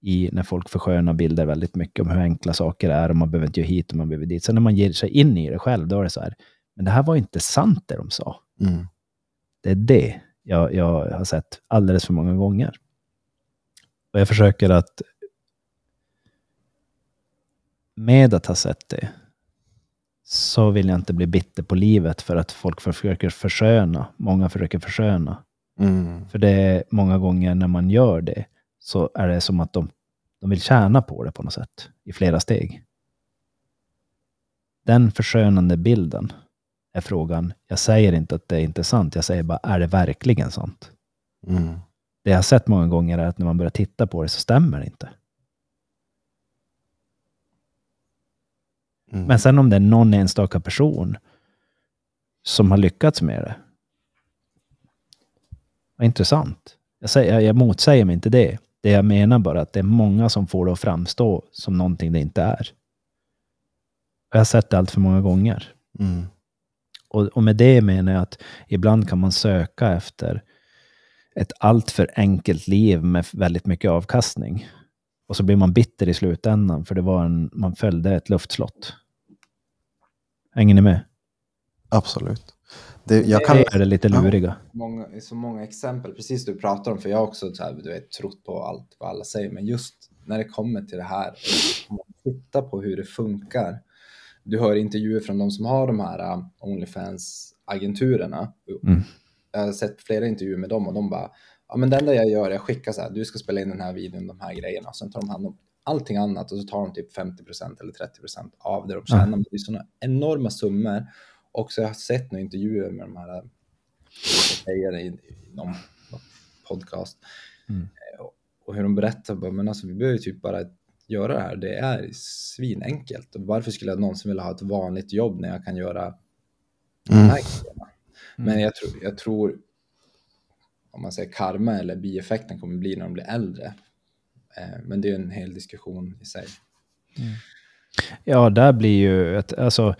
i när folk förskönar bilder väldigt mycket om hur enkla saker är och man behöver inte göra hit och man behöver dit. Sen när man ger sig in i det själv, då är det så här, men det här var inte sant det de sa. Mm. Det är det jag, jag har sett alldeles för många gånger. Och jag försöker att med att ha sett det så vill jag inte bli bitter på livet för att folk försöker försköna. Många försöker försköna. Mm. För det är många gånger när man gör det så är det som att de, de vill tjäna på det på något sätt i flera steg. Den förskönande bilden är frågan. Jag säger inte att det är inte sant. Jag säger bara, är det verkligen sant? Mm. Det jag har sett många gånger är att när man börjar titta på det så stämmer det inte. Mm. Men sen om det är någon enstaka person som har lyckats med det. Vad intressant. Jag, säger, jag, motsäger mig inte det. Det jag menar bara att det är många som får det att framstå som någonting det inte är. Jag har sett det allt för många gånger. Mm. Och, och med det menar jag att ibland kan man söka efter ett alltför enkelt liv med väldigt mycket avkastning. Och så blir man bitter i slutändan för det var en, man följde ett luftslott. Hänger ni med? Absolut. Det, jag kan... Det är det lite Ja. luriga. många, så många exempel, precis du pratar om, för jag har också så här, du vet, trott på allt vad alla säger, men just när det kommer till det här, om man tittar på hur det funkar. Du hör intervjuer från de som har de här uh, Onlyfans-agenturerna. Mm. Jag har sett flera intervjuer med dem och de bara, ja men det enda jag gör är att skicka så här, du ska spela in den här videon, de här grejerna, och sen tar de hand om allting annat och så tar de typ 50% eller 30% av det de tjänar. Men det är sådana enorma summor. Och så har jag sett några intervjuer med de här säger i, i någon podcast. Mm. Eh, Och, hur de berättar, bara, men alltså vi behöver typ bara göra det här. Det är svinenkelt. Varför skulle jag någonsin vilja ha ett vanligt jobb när jag kan göra de Mm. här grejerna? Men jag tror, jag tror, om man säger karma eller bieffekten kommer bli när de blir äldre. Eh, Men det är ju en hel diskussion i sig. Ja, där blir ju ett, alltså,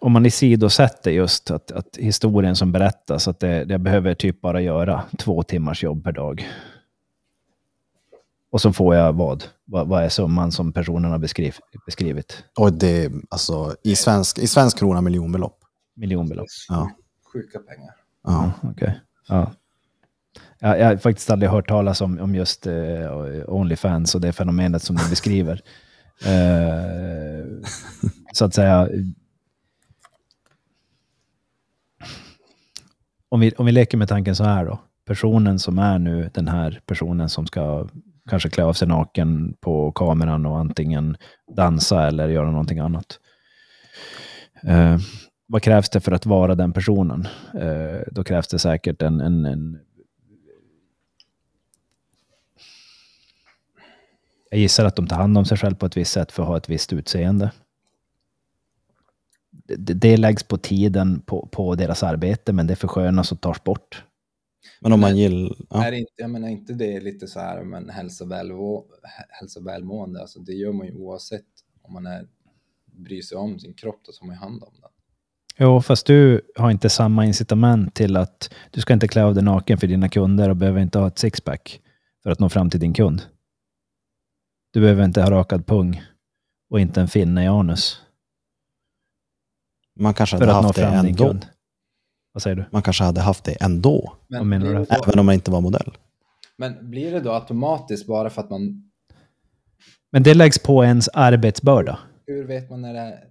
om man isidosätter just att, att historien som berättas, att det, det behöver typ bara göra två timmars jobb per dag. Och så får jag vad? Vad, vad är summan som personen har beskriv, beskrivit? Och det är alltså i svensk, i svensk krona miljonbelopp. Miljonbelopp. Ja. Sjuka pengar. Ja. Okej. Ja. Jag, jag har faktiskt aldrig hört talas om, om just eh, Onlyfans och det fenomenet som du beskriver. Eh, så att säga. Om vi, om vi leker med tanken så här då. personen som är nu den här personen som ska kanske klä av sig naken på kameran och antingen dansa eller göra någonting annat. Eh, vad krävs det för att vara den personen? Eh, då krävs det säkert en, en, en Jag gissar att de tar hand om sig själv på ett visst sätt för att ha ett visst utseende. Det, det läggs på tiden på, på deras arbete, men det förskönas och tas bort. Men om man gillar... Ja. Är inte, jag menar inte det är lite så här, men hälsa, välvå, hälsa välmående, alltså det gör man ju oavsett om man är, bryr sig om sin kropp, då tar man ju hand om den. Jo, fast du har inte samma incitament till att du ska inte klä av dig naken för dina kunder och behöver inte ha ett sixpack för att nå fram till din kund. Du behöver inte ha rakad pung och inte en finne i anus Man kanske hade haft det ändå. kund. Vad säger du? Man kanske hade haft det ändå. Vad menar du? Även om man inte var modell. Men blir det då automatiskt bara för att man, Men det läggs på ens arbetsbörda. hur vet man när det är...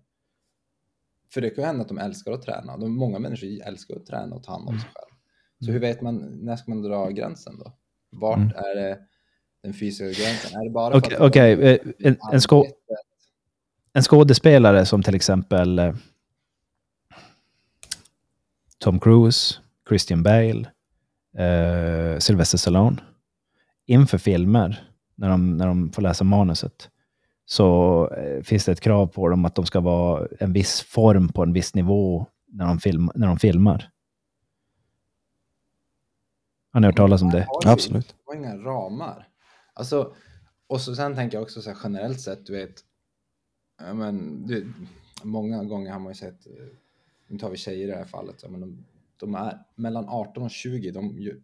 För det kan ju hända att de älskar att träna. De, många människor älskar att träna och ta hand om sig själv. Så hur vet man, när ska man dra gränsen då? Vart Mm. är det den fysiska gränsen? Är det bara för att okej, eh, en, en, skå, en skådespelare som till exempel eh, Tom Cruise, Christian Bale, eh, Sylvester Stallone. Inför filmer, när de, när de får läsa manuset, så eh, finns det ett krav på dem att de ska vara en viss form på en viss nivå när de, film, när de filmar. Har ni hört talas om det? Absolut. Det var inga ramar. Alltså, och så sen tänker jag också så här generellt sett, du vet, men, du, många gånger har man ju sett, eh, nu tar vi tjejer i det här fallet, ja, men de, de är mellan 18 och 20, de, ju-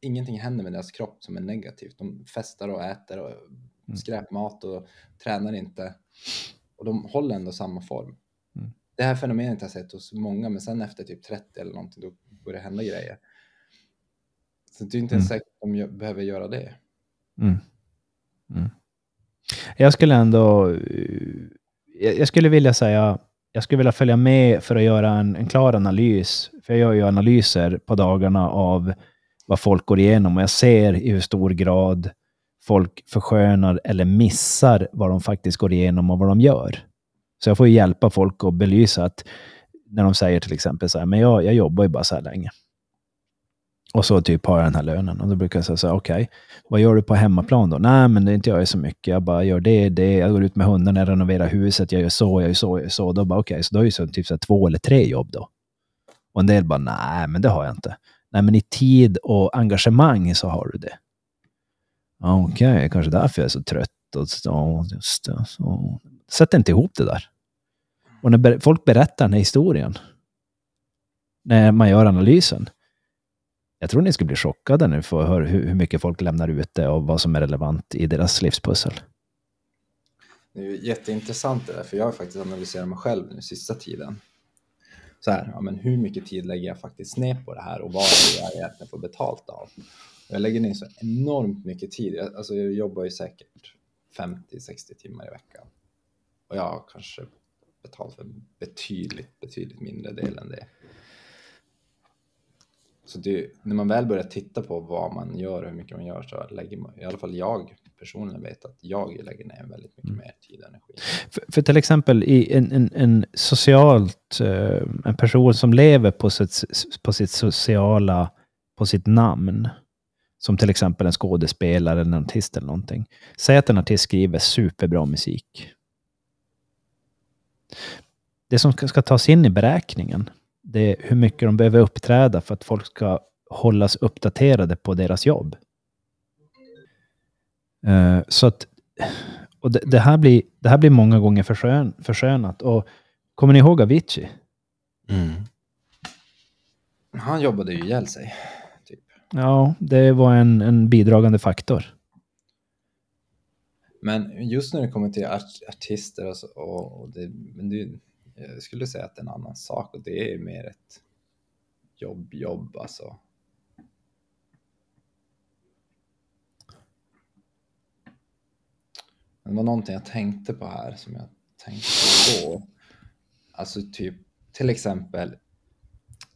ingenting händer med deras kropp som är negativt. De festar och äter och skräpmat och tränar inte. Och de håller ändå samma form. Mm. Det här fenomenet har jag sett hos många, men sen efter typ 30 eller någonting, då börjar det hända grejer. Så det är inte Mm. säkert att de behöver göra det. Mm. Mm. Jag skulle ändå... eh, jag skulle vilja säga... Jag skulle vilja följa med för att göra en, en klar analys. För jag gör ju analyser på dagarna av vad folk går igenom och jag ser i hur stor grad folk förskönar eller missar vad de faktiskt går igenom och vad de gör. Så jag får ju hjälpa folk att belysa att när de säger till exempel så här, men jag, jag jobbar ju bara så här länge. Och så typ har jag den här lönen. Och då brukar jag säga så här, okej, vad gör du på hemmaplan då? Nej, men det inte jag så mycket. Jag bara gör det, det. Jag går ut med hundarna, jag renoverar huset, jag gör så, jag gör så, jag gör så. Då bara, okej, så då är det så typ så här, två eller tre jobb då. Och en del bara, nej, men det har jag inte. Nej, men i tid och engagemang så har du det. Okej, okay, kanske därför jag är så trött. Och så, just det, så. Sätt inte ihop det där. Och när folk berättar den här historien, när man gör analysen, jag tror ni skulle bli chockade när ni får höra hur, mycket folk lämnar ute och vad som är relevant i deras livspussel. Det är ju jätteintressant det där, för jag har faktiskt analyserat mig själv nu sista tiden. Så här, ja, men hur mycket tid lägger jag faktiskt ner på det här och vad är det jag egentligen får betalt av? Jag lägger ner så enormt mycket tid. Jag, alltså, jag jobbar ju säkert 50-60 timmar i veckan. Och jag har kanske betalt för en betydligt, betydligt mindre del än det. Så det, när man väl börjar titta på vad man gör och hur mycket man gör så lägger man, i alla fall jag personligen vet att jag lägger ner väldigt mycket mer tid och energi. För, för till exempel i en, en, en socialt, eh, en person som lever på sitt, på sitt sociala, på sitt namn, som till exempel en skådespelare eller en artist eller någonting. Säg att en artist skriver superbra musik. Det som ska, ska tas in i beräkningen, det är hur mycket de behöver uppträda för att folk ska hållas uppdaterade på deras jobb. Eh, så att, och det, det, här blir, det här blir många gånger förskön, förskönat. Och kommer ni ihåg Avicii? Mm. Han jobbade ju ihjäl sig. Typ. Ja, det var en, en bidragande faktor. Men just när det kommer till art artister och, så, och, och det, men det, jag skulle säga att det är en annan sak och det är mer ett jobb, jobb alltså. Det var någonting jag tänkte på här som jag tänkte på. Alltså typ till exempel,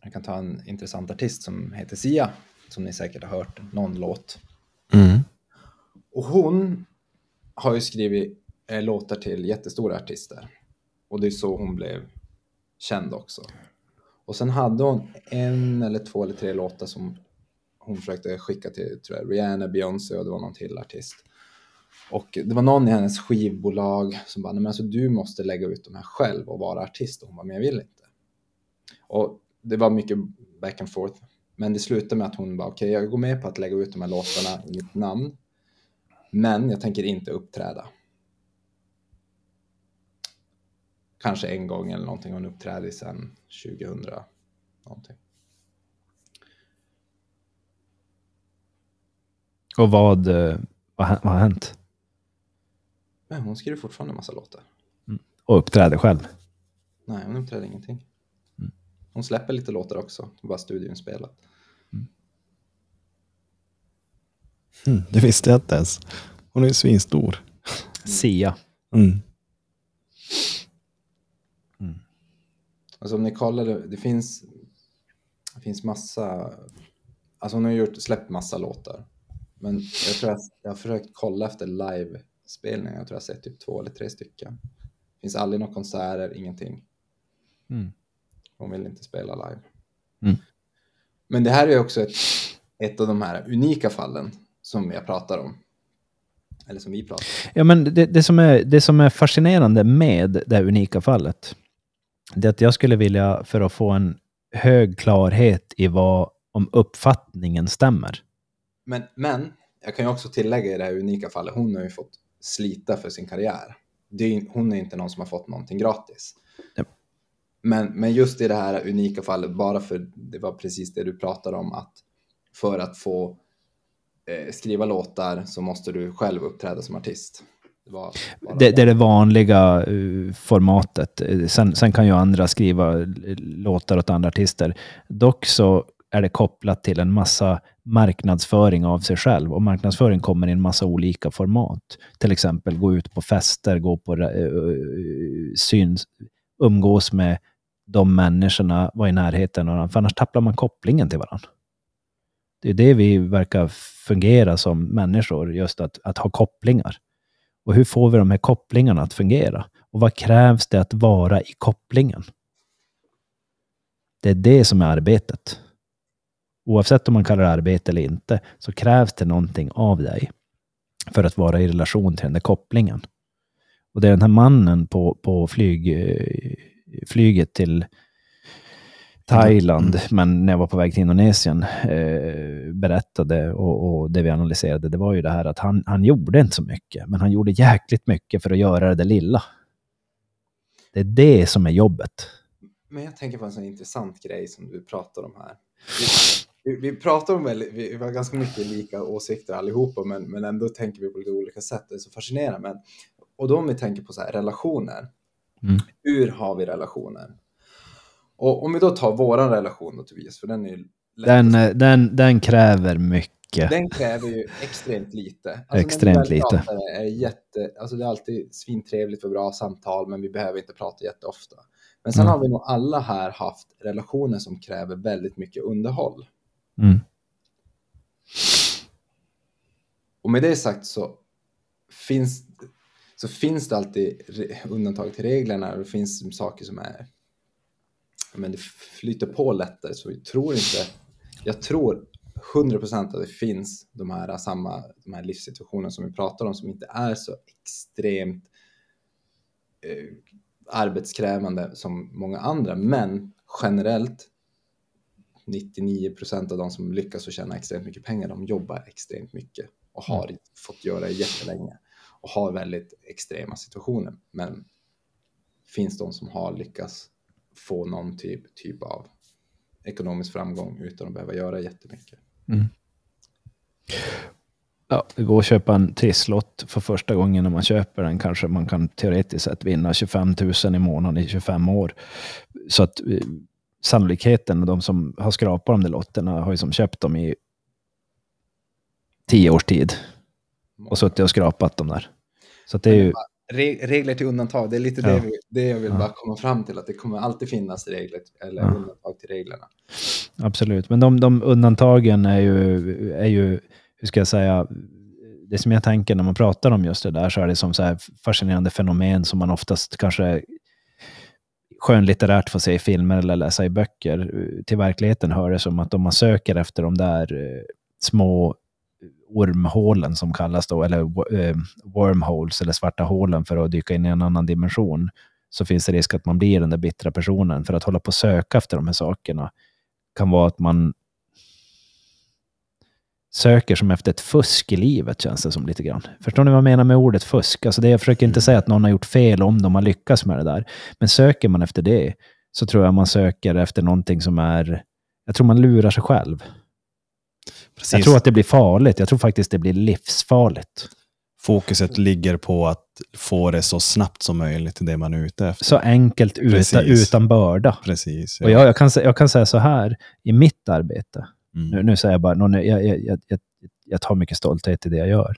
jag kan ta en intressant artist som heter Sia som ni säkert har hört, någon låt. Mm. Och hon har ju skrivit eh, låtar till jättestora artister. Och det är så hon blev känd också. Och sen hade hon en eller två eller tre låtar som hon försökte skicka till tror jag, Rihanna, Beyoncé och det var någon till artist. Och det var någon i hennes skivbolag som bara, nej men alltså du måste lägga ut de här själv och vara artist. Och hon bara, men jag vill inte. Och det var mycket back and forth. Men det slutade med att hon bara, okej okay, jag går med på att lägga ut de här låtarna i mitt namn. Men jag tänker inte uppträda. Kanske en gång eller någonting. Hon uppträdde sen 2000 någonting. Och vad, eh, vad, vad har hänt? Men hon skriver fortfarande en massa låtar. Mm. Och uppträder själv? Nej, hon uppträder ingenting. Mm. Hon släpper lite låtar också, bara studioinspelat. Mm. Mm, det visste jag inte ens. Hon är ju svinstor. Sia. Mm. Alltså om ni kollar, det finns, det finns massa, alltså hon har gjort, släppt massa låtar. Men jag tror att jag har försökt kolla efter livespelningar, jag tror jag har sett typ två eller tre stycken. Det finns aldrig några konserter, ingenting. Mm. Hon vill inte spela live. Mm. Men det här är också ett, ett av de här unika fallen som jag pratar om. Eller som vi pratar om. Ja, men det, det, som är, det som är fascinerande med det här unika fallet, det att jag skulle vilja, för att få en hög klarhet i vad om uppfattningen stämmer. Men, men jag kan ju också tillägga i det här unika fallet, hon har ju fått slita för sin karriär. Är, hon är inte någon som har fått någonting gratis. Ja. Men, men just i det här unika fallet, bara för det var precis det du pratade om, att för att få eh, skriva låtar så måste du själv uppträda som artist. Det, det, det, är det vanliga uh, formatet. Sen, sen, kan ju andra skriva låtar åt andra artister. Dock så är det kopplat till en massa marknadsföring av sig själv. Och marknadsföring kommer i en massa olika format. Till exempel gå ut på fester, gå på uh, syns, umgås med de människorna, vara i närheten av varandra. För annars tappar man kopplingen till varandra. Det är det vi verkar fungera som människor, just att, att ha kopplingar. Och hur får vi de här kopplingarna att fungera? Och vad krävs det att vara i kopplingen? Det är det som är arbetet. Oavsett om man kallar det arbete eller inte, så krävs det någonting av dig för att vara i relation till den där kopplingen. Och det är den här mannen på, på flyg, eh, flyget till Thailand, mm. men när jag var på väg till Indonesien eh, berättade och, och, det vi analyserade, det var ju det här att han, han gjorde inte så mycket, men han gjorde jäkligt mycket för att göra det där lilla. Det är det som är jobbet. Men jag tänker på en sån intressant grej som du pratar om här. Vi, vi, pratar om, vi, vi har ganska mycket lika åsikter allihopa, men, men ändå tänker vi på lite olika sätt. Det är så fascinerande. Men, och då om vi tänker på så här, relationer. Mm. Hur har vi relationer? Och om vi då tar våran relation då Tobias, för den är ju den, eh, den, den kräver mycket. Den kräver ju extremt lite. Alltså extremt lite. Är jätte, alltså det är alltid svintrevligt och bra samtal, men vi behöver inte prata jätteofta. Men sen mm. har vi nog alla här haft relationer som kräver väldigt mycket underhåll. Mm. Och med det sagt så finns, så finns det alltid undantag till reglerna och det finns saker som är men det flyter på lättare så jag tror inte, jag tror 100% att det finns de här samma de här livssituationerna som vi pratar om som inte är så extremt eh, arbetskrävande som många andra, men generellt 99% av de som lyckas och tjäna extremt mycket pengar, de jobbar extremt mycket och har mm. fått göra det jättelänge och har väldigt extrema situationer. Men finns de som har lyckats få någon typ, typ av ekonomisk framgång utan att behöva göra jättemycket. Mm. Ja, det går att köpa en trisslott för första gången när man köper den. Kanske man kan teoretiskt sett vinna 25 000 i månaden i 25 år. Så att eh, sannolikheten, de som har skrapat de där lotterna har ju som köpt dem i tio års tid och suttit och skrapat dem där. Så det är ju Re regler till undantag, det är lite Ja. det, det jag vill Ja. bara komma fram till, att det kommer alltid finnas regler eller Ja. undantag till reglerna. Absolut, men de, de undantagen är ju, är ju, hur ska jag säga, det som jag tänker när man pratar om just det där så är det som så här fascinerande fenomen som man oftast kanske skönlitterärt får se i filmer eller läsa i böcker. Till verkligheten hör det som att om man söker efter de där eh, små ormhålen som kallas då, eller eh, wormholes eller svarta hålen för att dyka in i en annan dimension, så finns det risk att man blir den där bittra personen. För att hålla på och söka efter de här sakerna kan vara att man söker som efter ett fusk i livet, känns det som lite grann. Förstår ni vad jag menar med ordet fusk? Alltså det, jag försöker inte säga att någon har gjort fel om de har lyckats med det där. Men söker man efter det, så tror jag man söker efter någonting som är... Jag tror man lurar sig själv. Precis. Jag tror att det blir farligt. Jag tror faktiskt det blir livsfarligt. Fokuset ligger på att få det så snabbt som möjligt det man är ute efter. Så enkelt utan, Precis. utan börda. Precis. Och jag, jag, kan, jag kan säga så här, i mitt arbete, Mm. Nu, nu säger jag bara, jag, jag, jag, jag, jag tar mycket stolthet i det jag gör.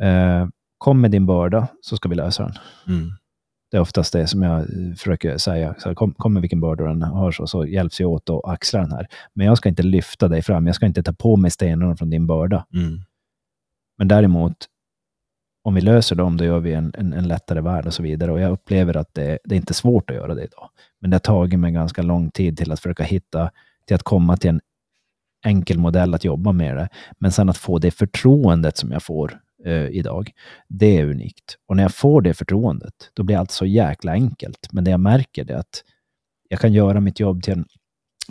Eh, kom med din börda så ska vi lösa den. Mm. Det är oftast det som jag eh, försöker säga. Så kom, kom med vilken börda den har så, så hjälps vi åt att axla den här. Men jag ska inte lyfta dig fram. Jag ska inte ta på mig stenarna från din börda. Mm. Men däremot, om vi löser dem, då gör vi en, en, en lättare värld och så vidare. Och jag upplever att det, det är inte svårt att göra det idag. Men det har tagit mig ganska lång tid till att försöka hitta, till att komma till en enkel modell att jobba med det. Men sen att få det förtroendet som jag får eh, idag, det är unikt. Och när jag får det förtroendet, då blir allt så jäkla enkelt. Men det jag märker är att jag kan göra mitt jobb till en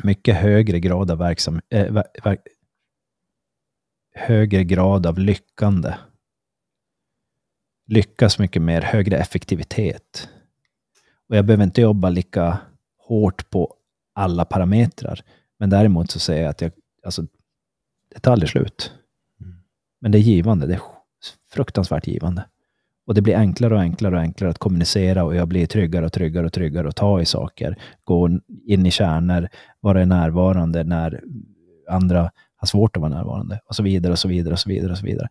mycket högre grad av verksam, eh, ver, ver, högre grad av lyckande. Lyckas mycket mer, högre effektivitet. Och jag behöver inte jobba lika hårt på alla parametrar. Men däremot så säger jag att jag, alltså, det tar aldrig slut. Mm. Men det är givande. Det är fruktansvärt givande. Och det blir enklare och enklare och enklare att kommunicera och jag blir tryggare och tryggare och tryggare att ta i saker. Gå in i kärnor, vara närvarande när andra har svårt att vara närvarande och så vidare och så vidare och så vidare och så vidare.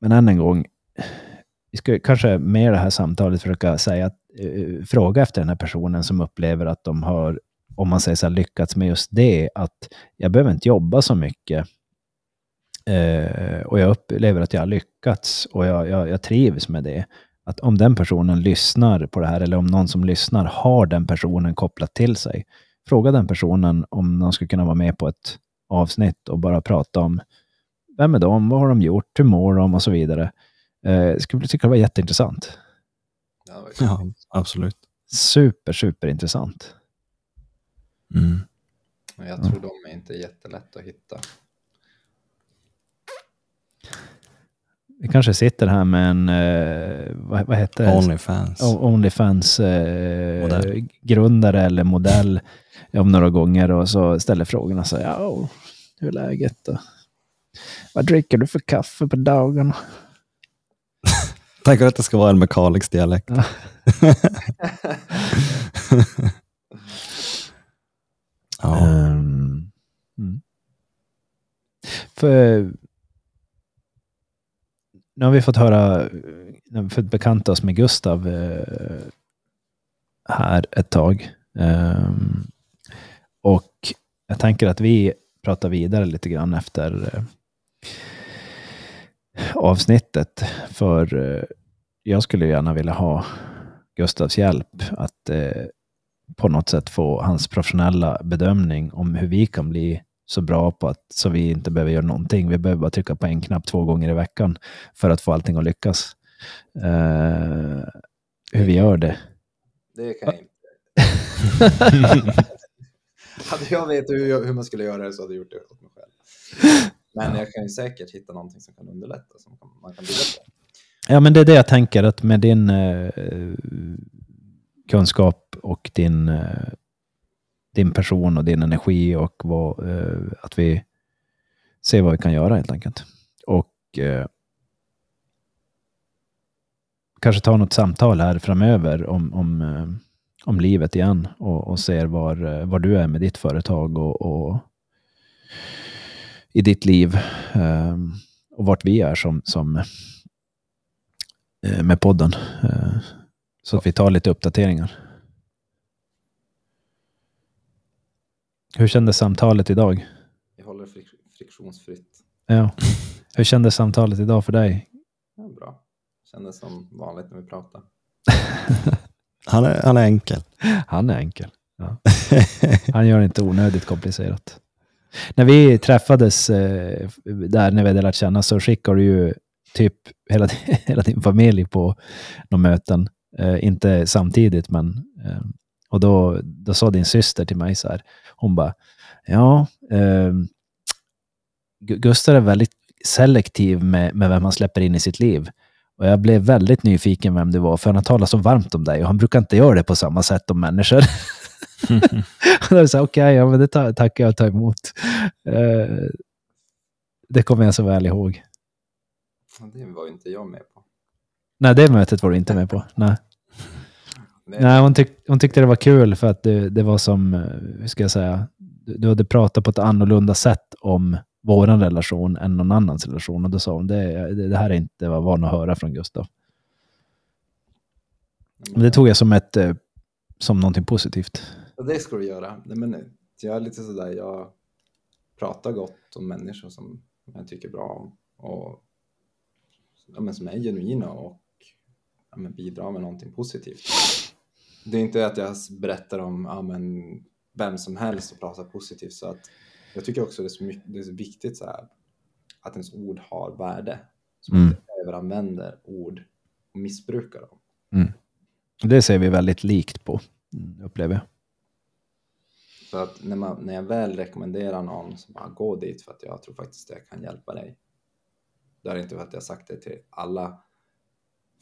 Men än en gång, vi ska kanske med det här samtalet försöka säga att, eh, fråga efter den här personen som upplever att de har, om man säger så här, lyckats med just det, att jag behöver inte jobba så mycket. Eh, och jag upplever att jag har lyckats och jag, jag, jag trivs med det. Att om den personen lyssnar på det här, eller om någon som lyssnar har den personen kopplat till sig, fråga den personen om de skulle kunna vara med på ett avsnitt och bara prata om vem är de, vad har de gjort, hur mår de och så vidare. Eh, skulle tycka det var jätteintressant. Ja, absolut. Super, super intressant. Mm. Jag tror de är inte jättelätt att hitta. Vi kanske sitter här med en, eh, vad, vad heter det? Onlyfans. Onlyfans eh, Modell. grundare eller modell om några gånger och så ställer frågorna så här, ja, hur är läget då? Vad dricker du för kaffe på dagarna? Tänk att det ska vara en med dialekt. Ja. ja. Mm. För nu har vi fått höra, nu vi fått bekanta oss med Gustav eh, här ett tag. Um, och jag tänker att vi pratar vidare lite grann efter eh, avsnittet. För eh, jag skulle gärna vilja ha Gustavs hjälp att eh, på något sätt få hans professionella bedömning om hur vi kan bli så bra på att så vi inte behöver göra någonting. Vi behöver bara trycka på en knapp två gånger i veckan för att få allting att lyckas. Eh, hur vi gör det. Det kan jag inte. Hade jag vet hur, jag, hur man skulle göra det så hade jag gjort det åt mig själv. Men jag kan ju säkert hitta någonting som kan underlätta, som man kan bygga på. Ja, men det är det jag tänker att med din eh, kunskap och din, eh, din person och din energi och vad, eh, att vi ser vad vi kan göra helt enkelt. Och eh, kanske ta något samtal här framöver om, om, eh, om livet igen och, och ser var, eh, var du är med ditt företag och, och i ditt liv eh, och vart vi är som, som eh, med podden. Eh, så att vi tar lite uppdateringar. Hur kändes samtalet idag? Jag håller frik friktionsfritt. Ja. Hur kändes samtalet idag för dig? Ja, bra. Kändes som vanligt när vi pratar. Han är, han är enkel. Han är enkel. Ja. Han gör det inte onödigt komplicerat. När vi träffades eh, där, när vi hade lärt känna, så skickade du ju typ hela, hela din familj på några möten. Eh, inte samtidigt, men... Eh, och då, då sa din syster till mig så här, hon bara, ja, eh, Gustav är väldigt selektiv med, med vem han släpper in i sitt liv. Och jag blev väldigt nyfiken vem det var, för han har talat så varmt om dig och han brukar inte göra det på samma sätt om människor. Okej, okay, ja, men det tackar jag och tar emot. Uh, det kommer jag så väl ihåg. Det var inte jag med på. Nej, det mötet var du inte med på. Nej. Nej, hon, tyck, hon tyckte det var kul för att det, det var som, eh, hur ska jag säga, du, hade pratat på ett annorlunda sätt om vår relation än någon annans relation. Och då sa hon, det, det, här är inte vad van att höra från Gustav. Men det tog jag som, ett, eh, som någonting positivt. Ja, det ska du göra. Nej, men jag är lite sådär, jag pratar gott om människor som jag tycker bra om. Och ja, men som är genuina och ja, men bidrar med någonting positivt. Det är inte att jag berättar om ja, men vem som helst och pratar positivt. Så att jag tycker också det är så, mycket, det är så viktigt så här, att ens ord har värde. Så man mm. inte överanvänder ord och missbrukar dem. Mm. Det ser vi väldigt likt på, upplever jag. Så att när, man, när jag väl rekommenderar någon så bara gå dit för att jag tror faktiskt det kan hjälpa dig. Det är inte för att jag sagt det till alla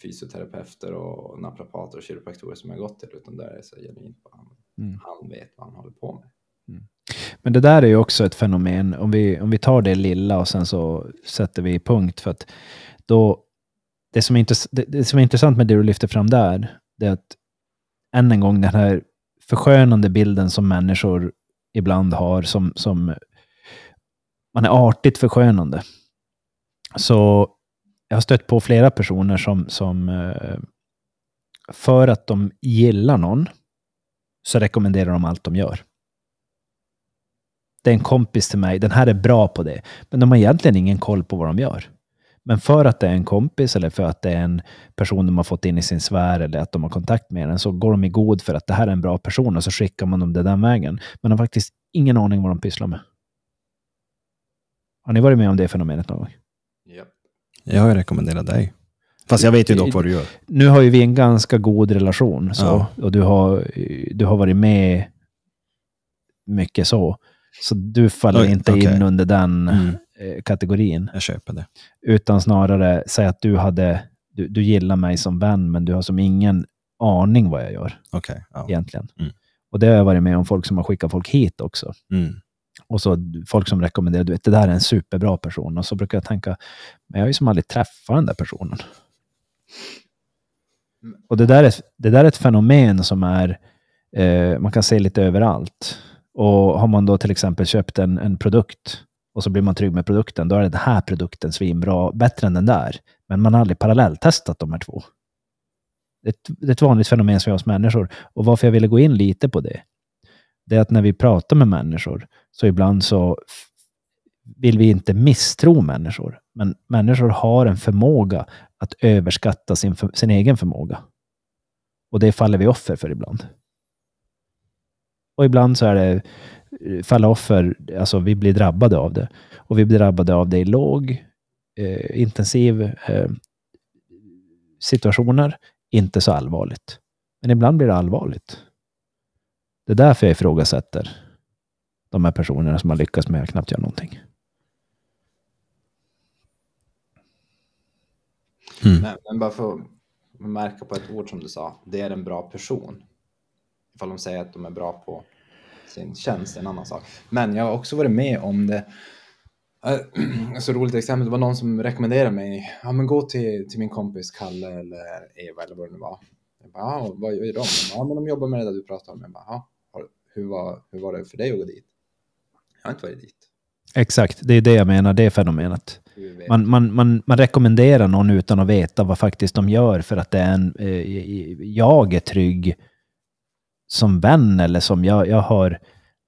fysioterapeuter och naprapater och kiropraktorer som jag gått till, utan det är så genuint bara, mm. han vet vad han håller på med. Mm. Men det där är ju också ett fenomen, om vi, om vi tar det lilla och sen så sätter vi punkt, för att då, det som, är det, det som är intressant med det du lyfter fram där, det är att än en gång den här förskönande bilden som människor ibland har, som, som man är artigt förskönande. Så jag har stött på flera personer som, som eh, för att de gillar någon, så rekommenderar de allt de gör. Det är en kompis till mig, den här är bra på det. Men de har egentligen ingen koll på vad de gör. Men för att det är en kompis eller för att det är en person de har fått in i sin sfär eller att de har kontakt med den så går de i god för att det här är en bra person och så skickar man dem det den vägen. Men de har faktiskt ingen aning vad de pysslar med. Har ni varit med om det fenomenet någon gång? Ja. Jag har ju rekommenderat dig. Fast jag vet ju dock vad du gör. Nu har ju vi en ganska god relation så, ja. och du har, du har varit med mycket så. Så du faller Oj, inte okay. in under den mm. Eh, kategorin. Jag köper det. Utan snarare, säg att du hade, du, du gillar mig som vän, men du har som ingen aning vad jag gör. Okay, ja. Egentligen. Mm. Och det har jag varit med om folk som har skickat folk hit också. Mm. Och så folk som rekommenderar, du vet, det där är en superbra person. Och så brukar jag tänka, men jag har ju som aldrig träffat den där personen. Och det där är, det där är ett fenomen som är, eh, man kan se lite överallt. Och har man då till exempel köpt en, en produkt och så blir man trygg med produkten, då är den här produkten svinbra, bättre än den där. Men man har aldrig parallelltestat de här två. Det är, ett, det är ett vanligt fenomen som vi har hos människor. Och varför jag ville gå in lite på det, det är att när vi pratar med människor, så ibland så vill vi inte misstro människor. Men människor har en förmåga att överskatta sin, sin egen förmåga. Och det faller vi offer för ibland. Och ibland så är det eh, falla offer, alltså vi blir drabbade av det. Och vi blir drabbade av det i låg, eh, intensiv eh, situationer, inte så allvarligt. Men ibland blir det allvarligt. Det är därför jag ifrågasätter de här personerna som har lyckats med att knappt göra någonting. Mm. Men, men, bara för att märka på ett ord som du sa, det är en bra person ifall de säger att de är bra på sin tjänst är en annan sak. Men jag har också varit med om det. Äh, så roligt exempel, det var någon som rekommenderade mig, ja men gå till, till min kompis Kalle eller Eva eller vad det nu var. Jag bara, ja, vad gör de? Ja, men de jobbar med det där du pratar om. Jag bara, ja, hur var, hur var det för dig att gå dit? Jag har inte varit dit. Exakt, det är det jag menar, det fenomenet. Man, man, man, man rekommenderar någon utan att veta vad faktiskt de gör för att det är en, eh, jag är trygg som vän eller som jag, jag har,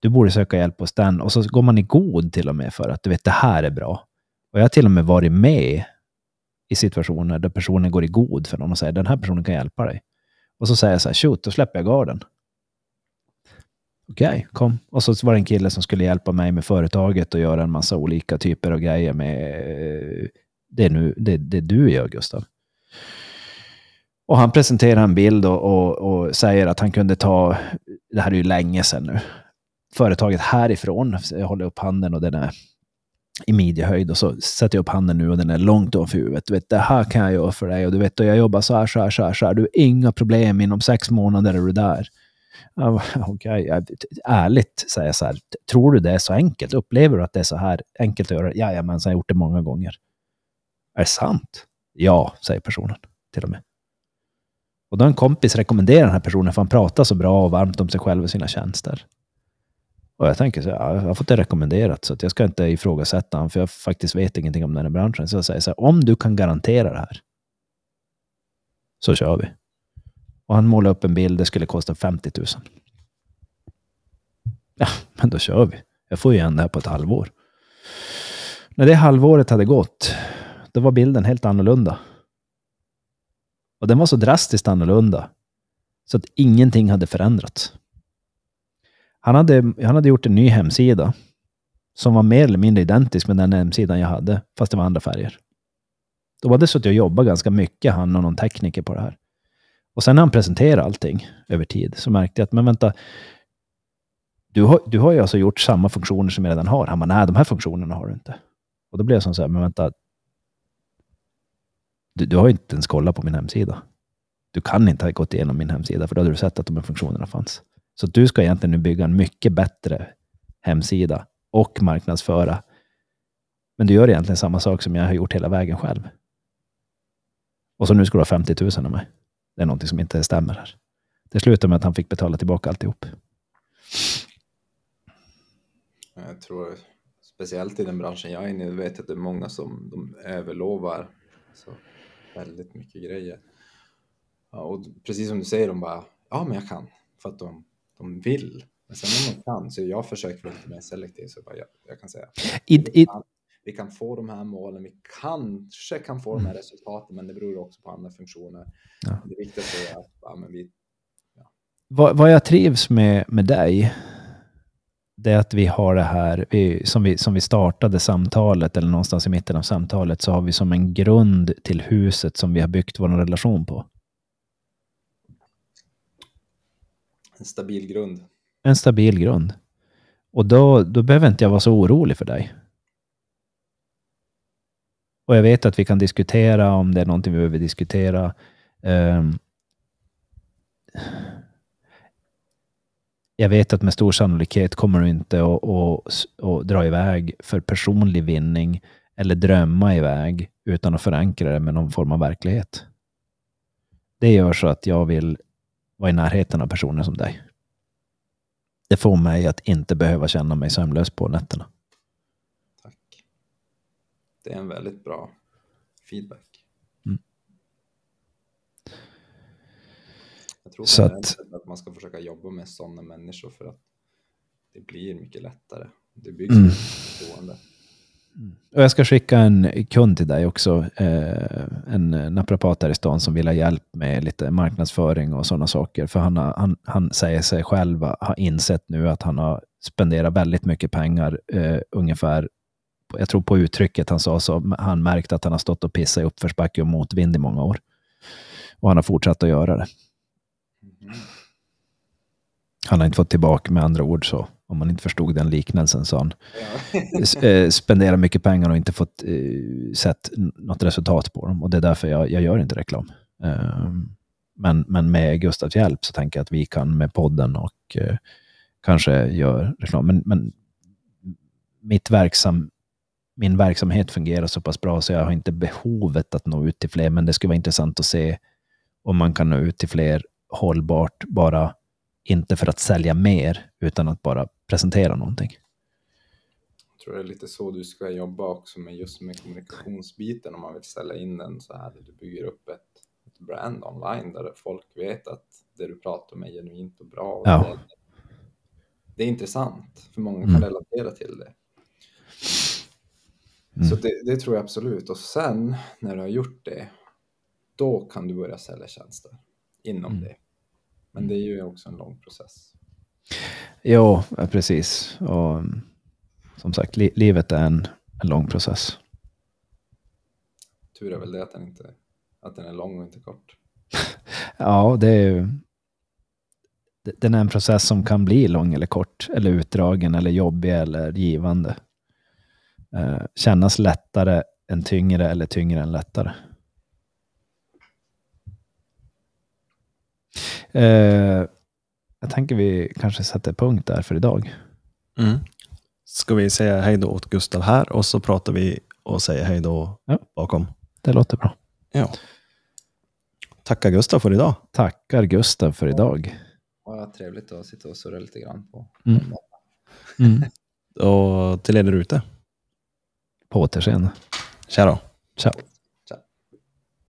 du borde söka hjälp hos den. Och så går man i god till och med för att du vet, det här är bra. Och jag har till och med varit med i situationer där personen går i god för någon och säger den här personen kan hjälpa dig. Och så säger jag så här, shoot, då släpper jag garden. Okej, okay, kom. Och så var det en kille som skulle hjälpa mig med företaget och göra en massa olika typer av grejer med eh, det, nu, det, det du gör, Gustav. Och han presenterar en bild och, och, och, säger att han kunde ta, det här är ju länge sedan nu, företaget härifrån. Jag håller upp handen och den är i midjehöjd och så sätter jag upp handen nu och den är långt ovanför huvudet. Du vet, det här kan jag göra för dig och du vet, och jag jobbar så här, så här, så här, så här. Du har inga problem, inom sex månader är du där. Okej, okay. ärligt säger så här, tror du det är så enkelt? Upplever du att det är så här enkelt att göra? Jajamensan, jag har gjort det många gånger. Är det sant? Ja, säger personen till och med. Och då har en kompis rekommenderat den här personen för han pratar så bra och varmt om sig själv och sina tjänster. Och jag tänker så här, jag har fått det rekommenderat så att jag ska inte ifrågasätta honom för jag faktiskt vet ingenting om den här branschen. Så jag säger så här, om du kan garantera det här så kör vi. Och han målade upp en bild, det skulle kosta 50 000. Ja, men då kör vi. Jag får igen det här på ett halvår. När det halvåret hade gått, då var bilden helt annorlunda. Och den var så drastiskt annorlunda så att ingenting hade förändrats. Han hade, han hade gjort en ny hemsida som var mer eller mindre identisk med den hemsidan jag hade, fast det var andra färger. Då var det så att jag jobbade ganska mycket, han och någon tekniker på det här. Och sen när han presenterade allting över tid så märkte jag att, men vänta, du har, du har ju alltså gjort samma funktioner som jag redan har. Han bara, nej, de här funktionerna har du inte. Och då blev jag som så här, men vänta, du, du har ju inte ens kollat på min hemsida. Du kan inte ha gått igenom min hemsida, för då hade du sett att de här funktionerna fanns. Så du ska egentligen nu bygga en mycket bättre hemsida och marknadsföra. Men du gör egentligen samma sak som jag har gjort hela vägen själv. Och så nu ska du ha 50 000 av mig. Det är någonting som inte stämmer här. Det slutade med att han fick betala tillbaka alltihop. Jag tror speciellt i den branschen jag är inne i, vet att det är många som de överlovar så väldigt mycket grejer. Ja, och precis som du säger, de bara, ja men jag kan, för att de, de vill. Men sen om de kan, så jag försöker vara lite mer selektiv, så bara, jag, jag kan säga, I, i, vi kan få de här målen, vi kanske kan få de här mm. resultaten, men det beror också på andra funktioner. Ja. Det viktigaste är att ja, men vi... Ja. Vad, vad jag trivs med, med dig, det är att vi har det här, vi, som, vi, som vi startade samtalet, eller någonstans i mitten av samtalet, så har vi som en grund till huset som vi har byggt vår relation på. En stabil grund. En stabil grund. Och då, då behöver inte jag vara så orolig för dig. Och jag vet att vi kan diskutera om det är någonting vi behöver diskutera. Um, jag vet att med stor sannolikhet kommer du inte att, att, att dra iväg för personlig vinning eller drömma iväg utan att förankra det med någon form av verklighet. Det gör så att jag vill vara i närheten av personer som dig. Det får mig att inte behöva känna mig sömnlös på nätterna. Det är en väldigt bra feedback. Mm. Jag tror så att, att man ska försöka jobba med sådana människor för att det blir mycket lättare. Det byggs mm. förtroende. Mm. Och jag ska skicka en kund till dig också, eh, en naprapat här i stan som vill ha hjälp med lite marknadsföring och sådana saker. För han, har, han, han säger sig själv ha insett nu att han har spenderat väldigt mycket pengar, eh, ungefär jag tror på uttrycket han sa, så han märkt att han har stått och pissat i uppförsbacke och motvind i många år. Och han har fortsatt att göra det. Han har inte fått tillbaka med andra ord så, om man inte förstod den liknelsen, sa han. Ja. Eh, spendera mycket pengar och inte fått uh, sett något resultat på dem. Och det är därför jag, jag gör inte reklam. Uh, men, men med Gustavs hjälp så tänker jag att vi kan med podden och uh, kanske gör reklam. Men, men mitt verksam, min verksamhet fungerar så pass bra så jag har inte behovet att nå ut till fler, men det skulle vara intressant att se om man kan nå ut till fler hållbart, bara inte för att sälja mer, utan att bara presentera någonting. Jag tror det är lite så du ska jobba också med just med kommunikationsbiten om man vill sälja in den så här. Du bygger upp ett, ett brand online där folk vet att det du pratar om är genuint och bra. Och Ja. det, det är intressant, för många Mm. kan relatera till det. Mm. Så det, det tror jag absolut. Och sen när du har gjort det, då kan du börja sälja tjänster inom Mm. det. Men det är ju också en lång process. Jo, ja, precis. Och mm, som sagt, li livet är en, en lång process. Tur är väl det att den, inte, att den är lång och inte kort. Ja, det är ju... Den är en process som kan bli lång eller kort, eller utdragen, eller jobbig eller givande. Eh, kännas lättare än tyngre eller tyngre än lättare. Eh, jag tänker vi kanske sätter punkt där för idag. Mm. Ska vi säga hej då åt Gustav här och så pratar vi och säger hej då Ja. bakom. Det låter bra. Ja. Tacka Gustav för idag. Tackar Gustav för idag. Vad trevligt att sitta och surra lite grann på. Mm. Mm. Och till er där ute. På återseende. Tja då. Ciao.